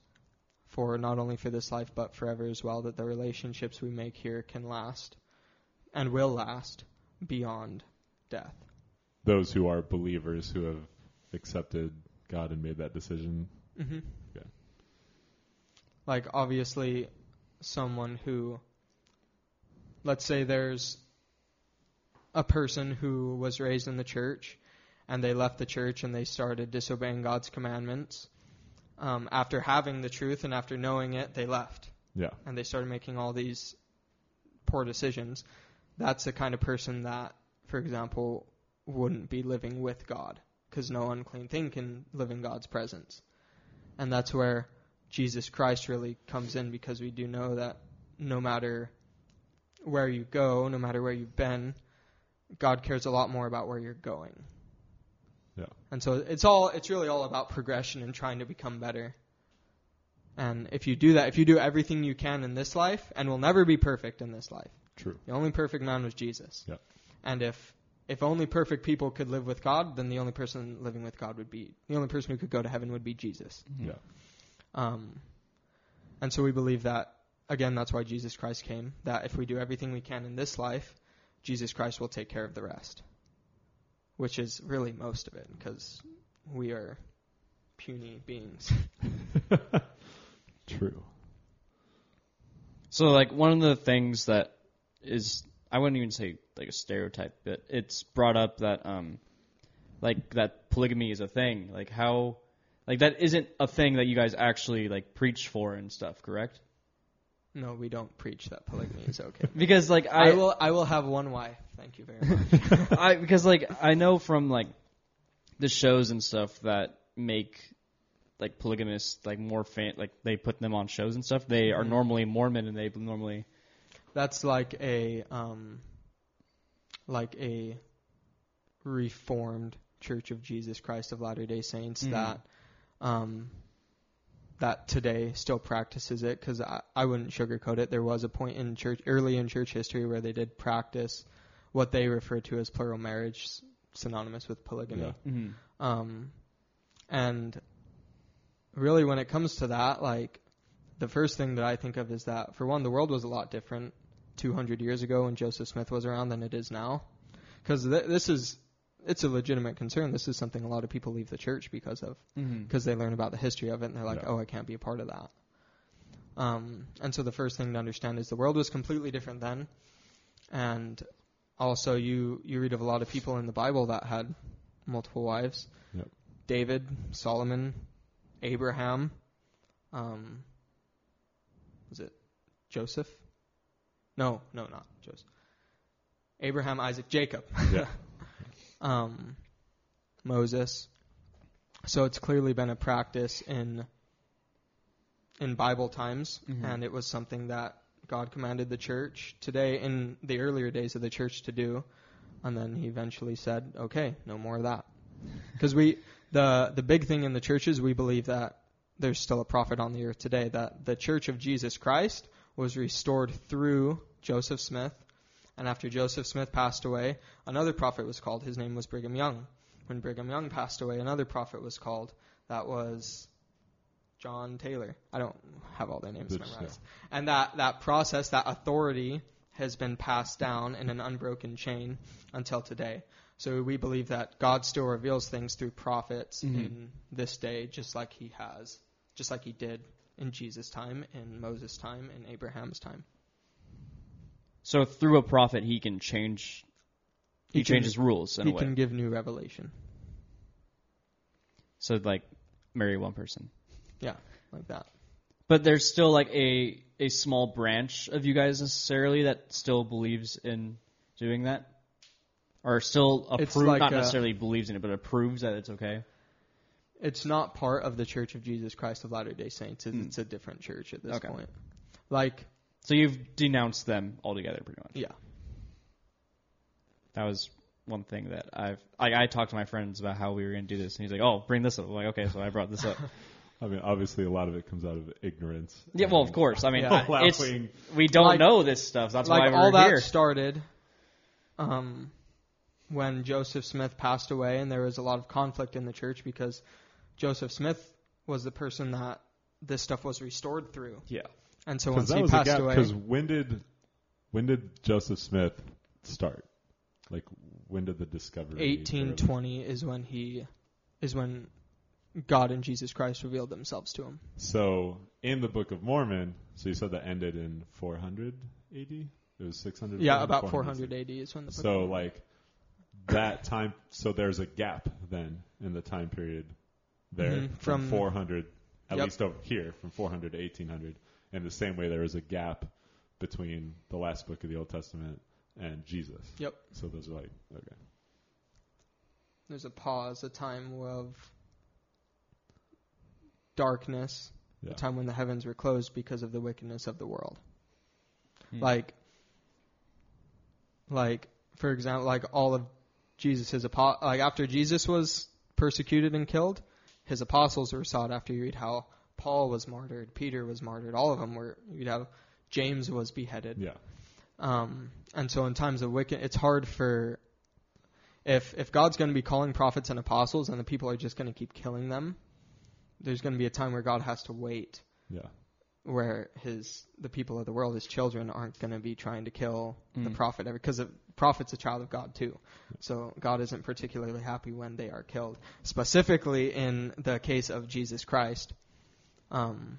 for not only for this life but forever as well. That the relationships we make here can last, and will last beyond death. those who are believers who have accepted God and made that decision. hmm Okay. Like obviously, someone who, let's say there's a person who was raised in the church, and they left the church and they started disobeying God's commandments. Um, after having the truth and after knowing it, they left Yeah, and they started making all these poor decisions. That's the kind of person that, for example, wouldn't be living with God because no unclean thing can live in God's presence. And that's where Jesus Christ really comes in because we do know that no matter where you go, no matter where you've been, God cares a lot more about where you're going. Yeah. And so it's all it's really all about progression and trying to become better. And if you do that, if you do everything you can in this life, and will never be perfect in this life. true. The only perfect man was Jesus. Yeah. And if if only perfect people could live with God, then the only person living with God would be the only person who could go to heaven would be Jesus. Yeah, Um, and so we believe that again. That's why Jesus Christ came. That if we do everything we can in this life, Jesus Christ will take care of the rest. which is really most of it because we are puny beings. True. So like one of the things that is I wouldn't even say like a stereotype, but it's brought up that um like that polygamy is a thing. Like how like that isn't a thing that you guys actually like preach for and stuff, correct? No, we don't preach that polygamy is okay. Because like I, I will I will have one wife. Thank you very much. I because like I know from like the shows and stuff that make like polygamists like more fan like they put them on shows and stuff. They are Mhm. normally Mormon and they normally That's like a um like a reformed Church of Jesus Christ of Latter-day Saints Mhm. that um that today still practices it because I, I wouldn't sugarcoat it. There was a point in church early in church history where they did practice what they refer to as plural marriage, synonymous with polygamy. Yeah. Um, and really, when it comes to that, like the first thing that I think of is that for one, the world was a lot different 200 years ago when Joseph Smith was around than it is now. Because th- this is it's a legitimate concern. This is something a lot of people leave the church because of mm-hmm. because they learn about the history of it and they're like, Yeah. oh, I can't be a part of that. Um, and so the first thing to understand is the world was completely different then, and also you you read of a lot of people in the Bible that had multiple wives. Yep. David, Solomon, Abraham, um, was it Joseph? No, no, not Joseph. Abraham, Isaac, Jacob. Yeah. um, Moses. So it's clearly been a practice in in Bible times, Mhm. and it was something that God commanded the church today in the earlier days of the church to do, and then He eventually said, "Okay, no more of that." Because we the the big thing in the churches, we believe that there's still a prophet on the earth today. That the Church of Jesus Christ was restored through Joseph Smith, and after Joseph Smith passed away, another prophet was called. His name was Brigham Young. When Brigham Young passed away, another prophet was called. That was John Taylor. I don't have all their names Which, memorized. And that, that process, that authority has been passed down in an unbroken chain until today. So we believe that God still reveals things through prophets Mhm. in this day, just like he has, just like he did in Jesus' time, in Moses' time, in Abraham's time. So through a prophet, he can change. He, He can- changes rules in he a way. can give new revelation. So like marry one person, Yeah, like that. but there's still like a a small branch of you guys necessarily that still believes in doing that, or still It's approves, like not a- necessarily believes in it, but approves that it's okay. It's not part of the Church of Jesus Christ of Latter Day Saints. It's, Hmm. it's a different church at this Okay. point. Like, So you've denounced them altogether, pretty much. yeah, That was one thing that I've like I talked to my friends about how we were going to do this, and he's like, "Oh, bring this up." I'm like, okay, so I brought this up. I mean, obviously, a lot of it comes out of ignorance. yeah, well, and of course. I mean, Yeah. it's Laughing. we don't Like- know this stuff. That's like why we're all that here. started um, when Joseph Smith passed away, and there was a lot of conflict in the church because Joseph Smith was the person that this stuff was restored through. Yeah. And so once he passed gap. away, Because when did when did Joseph Smith start? Like when did the discovery? or- 1820 is when he is when God and Jesus Christ revealed themselves to him. So in the Book of Mormon, so you said that ended in 400 AD. It was 600. Yeah, about 400 AD is when the book So like that time. So there's a gap then in the time period there Mhm, from, from- 400, at Yep. least over here, from 400 to 1800. In the same way, there is a gap between the last book of the Old Testament and Jesus. Yep. So those are like okay. there's a pause, a time of darkness, Yeah. a time when the heavens were closed because of the wickedness of the world. Hmm. Like, like for example, like all of Jesus' apo- like after Jesus was persecuted and killed, his apostles were sought after. You read how Paul was martyred, Peter was martyred, all of them were. You'd have James was beheaded. Yeah. Um, and so in times of wicked, it's hard for if if God's going to be calling prophets and apostles, and the people are just going to keep killing them. There's going to be a time where God has to wait Yeah. where his the people of the world, his children, aren't going to be trying to kill the Mm. prophet because the prophet's a child of God too. So God isn't particularly happy when they are killed. Specifically in the case of Jesus Christ, um,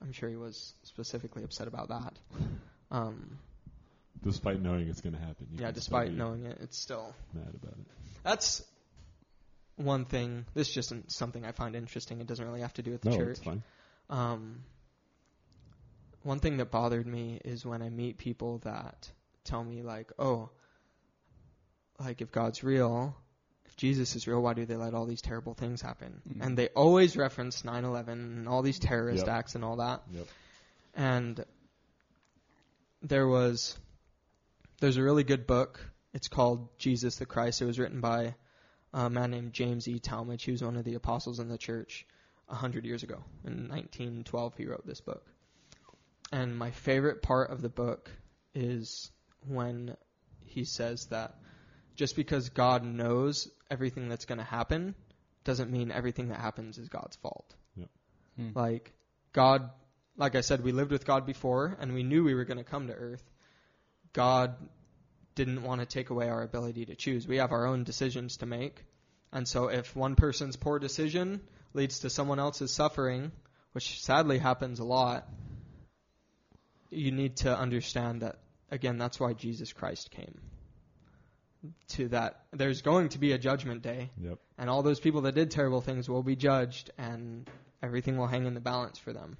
I'm sure he was specifically upset about that. Um, Despite knowing it's going to happen. yeah, despite knowing it, it's still mad about it. that's one thing. This is just something I find interesting. It doesn't really have to do with the No, church. it's fine. Um, one thing that bothered me is when I meet people that tell me like, "Oh, like if God's real, if Jesus is real, why do they let all these terrible things happen?" Mhm. And they always reference 9/11 and all these terrorist Yep. acts and all that. Yep. And there was there's a really good book. It's called Jesus the Christ. It was written by a man named James E. Talmage. He was one of the apostles in the church a hundred years ago. In 1912, he wrote this book. And my favorite part of the book is when he says that just because God knows everything that's going to happen doesn't mean everything that happens is God's fault. Yep. Hmm. Like God, like I said, we lived with God before, and we knew we were going to come to Earth. God didn't want to take away our ability to choose. We have our own decisions to make. And so if one person's poor decision leads to someone else's suffering, which sadly happens a lot, you need to understand that, again, that's why Jesus Christ came. To that, there's going to be a judgment day, Yep. and all those people that did terrible things will be judged, and everything will hang in the balance for them.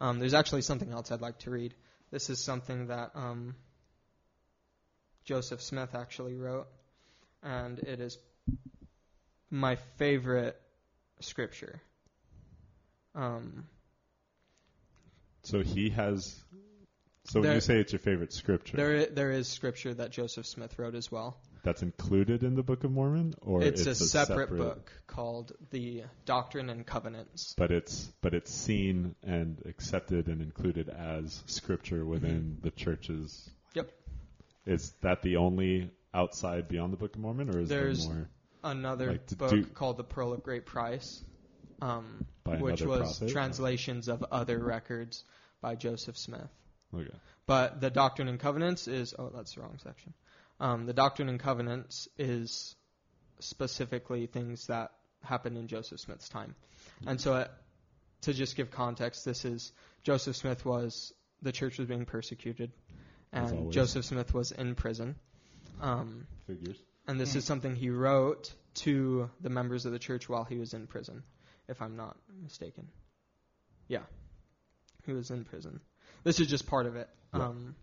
Um, there's actually something else I'd like to read. This is something that um, Joseph Smith actually wrote, and it is my favorite scripture. Um, So he has. So when There- you say it's your favorite scripture, there, there is scripture that Joseph Smith wrote as well. that's included in the Book of Mormon, or it's, a, separate, book called the Doctrine and Covenants. but it's but it's seen and accepted and included as scripture within the churches. Mm-hmm. Yep. Is that the only outside beyond the Book of Mormon, or is There's- there more Another Like book do- called The Pearl of Great Price, um, which was prophet? translations of other records by Joseph Smith. Okay. But the Doctrine and Covenants is oh that's the wrong section. Um, the Doctrine and Covenants is specifically things that happened in Joseph Smith's time, and so uh, to just give context, this is Joseph Smith was the church was being persecuted, and. Joseph Smith was in prison. Um, Figures. and this is something he wrote to the members of the church while he was in prison, if I'm not mistaken. Yeah, he was in prison. This is just part of it. Yeah. Um,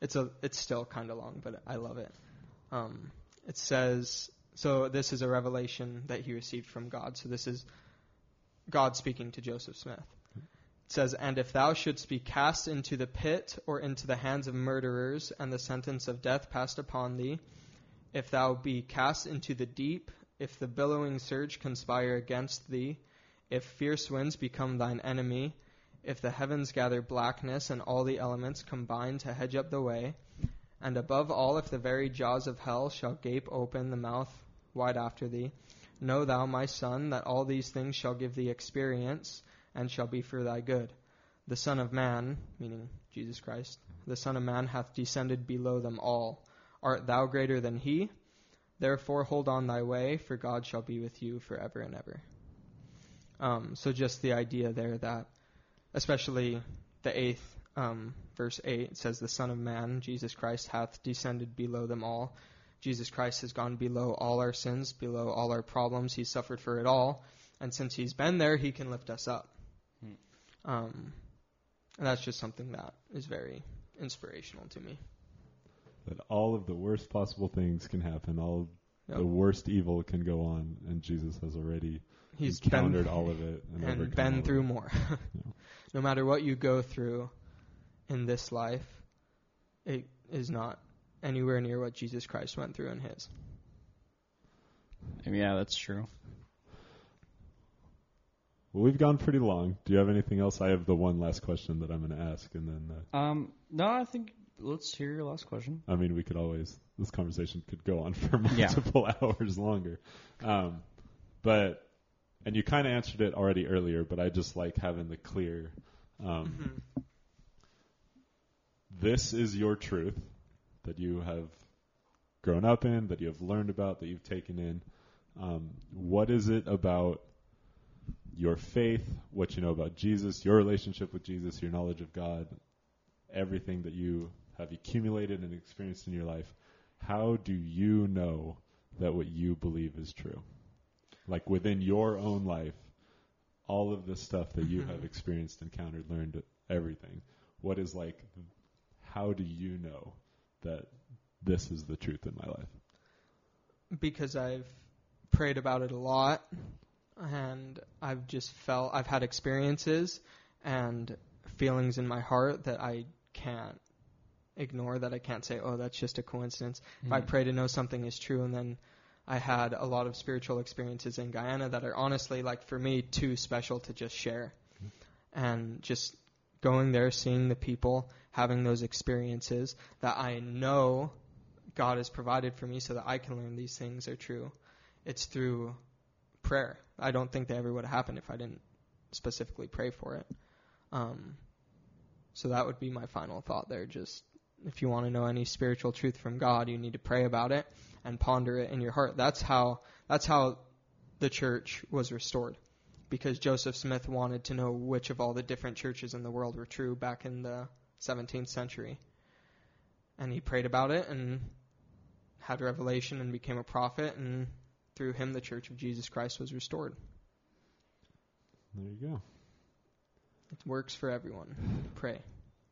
it's a it's still kind of long, but I love it. Um, it says so. This is a revelation that he received from God. So this is God speaking to Joseph Smith. It says, And if thou shouldst be cast into the pit or into the hands of murderers, and the sentence of death passed upon thee, if thou be cast into the deep, if the billowing surge conspire against thee, if fierce winds become thine enemy, if the heavens gather blackness and all the elements combine to hedge up the way, and above all, if the very jaws of hell shall gape open the mouth wide after thee, know thou, my son, that all these things shall give thee experience and shall be for thy good. The Son of Man, meaning Jesus Christ, the Son of Man hath descended below them all. Art thou greater than he? Therefore hold on thy way, for God shall be with you forever and ever. Um, so just the idea there that, especially the eighth um, verse eight, it says, "The Son of Man, Jesus Christ, hath descended below them all." Jesus Christ has gone below all our sins, below all our problems. He suffered for it all, and since He's been there, He can lift us up. Hmm. Um, and that's just something that is very inspirational to me. That all of the worst possible things can happen. All Yep. the worst evil can go on, and Jesus has already He's encountered been, all of it and, and been through it. more. Yeah. No matter what you go through in this life, it is not anywhere near what Jesus Christ went through in his. Yeah, that's true. Well, we've gone pretty long. Do you have anything else? I have the one last question that I'm going to ask, and then uh, Um, no, I think let's hear your last question. I mean, we could always this conversation could go on for Yeah. multiple hours longer. Um, but and you kind of answered it already earlier, but I just like having the clear Um, This is your truth that you have grown up in, that you have learned about, that you've taken in. Um, what is it about your faith, what you know about Jesus, your relationship with Jesus, your knowledge of God, everything that you have accumulated and experienced in your life? How do you know that what you believe is true? Like within your own life, all of the stuff that you mm-hmm. have experienced, encountered, learned, everything. What is like, how do you know that this is the truth in my life? because I've prayed about it a lot and I've just felt I've had experiences and feelings in my heart that I can't ignore that I can't say oh that's just a coincidence. If I mm. pray to know something is true and then I had a lot of spiritual experiences in Guyana that are honestly like for me too special to just share. And just going there seeing the people having those experiences that I know God has provided for me so that I can learn these things are true. It's through prayer. I don't think they ever would have happened if I didn't specifically pray for it. Um, so that would be my final thought there. Just if you want to know any spiritual truth from God, you need to pray about it and ponder it in your heart. That's how that's how the church was restored. Because Joseph Smith wanted to know which of all the different churches in the world were true back in the 17th century. And he prayed about it and had revelation and became a prophet, and through him, the Church of Jesus Christ was restored. There you go. It works for everyone. Pray.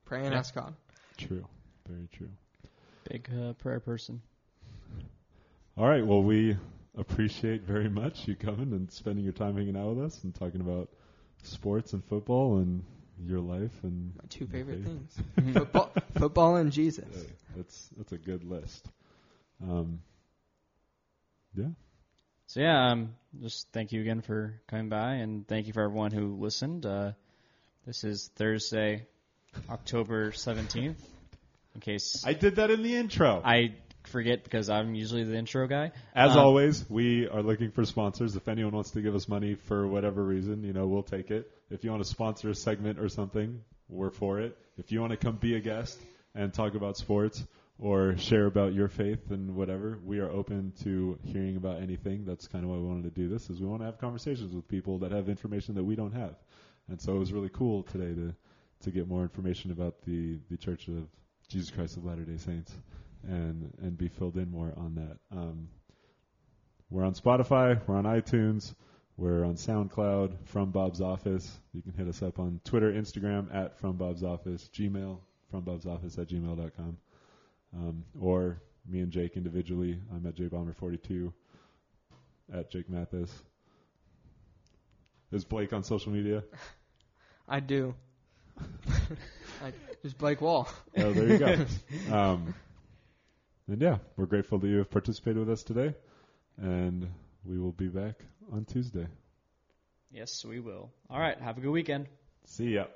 Pray and Yeah. ask God. True. Very true. Big uh, prayer person. All right. Well, we appreciate very much you coming and spending your time hanging out with us and talking about sports and football and your life and My two favorite Okay. things football, football and Jesus. Yeah, that's that's a good list. Um, yeah. So yeah, um, just thank you again for coming by, and thank you for everyone who listened. Uh, this is Thursday, October seventeenth. In case I did that in the intro. I forget because I'm usually the intro guy. As Um, always, we are looking for sponsors. If anyone wants to give us money for whatever reason, you know, we'll take it. If you want to sponsor a segment or something, we're for it. If you want to come be a guest and talk about sports or share about your faith and whatever, we are open to hearing about anything. That's kind of why we wanted to do this is we want to have conversations with people that have information that we don't have. And so it was really cool today to to get more information about the the Church of Jesus Christ of Latter-day Saints and and be filled in more on that. Um, we're on Spotify, we're on iTunes, we're on SoundCloud, from Bob's Office. You can hit us up on Twitter, Instagram at from Bob's Office, Gmail from Bob's Office at gmail.com, um, or me and Jake individually. I'm at jbomber42 at Jake Mathis. Is Blake on social media? I do. I, just Blake Wall. Oh, there you go. um, and yeah, we're grateful that you have participated with us today, and we will be back on Tuesday. Yes, we will. All right. Have a good weekend. See ya.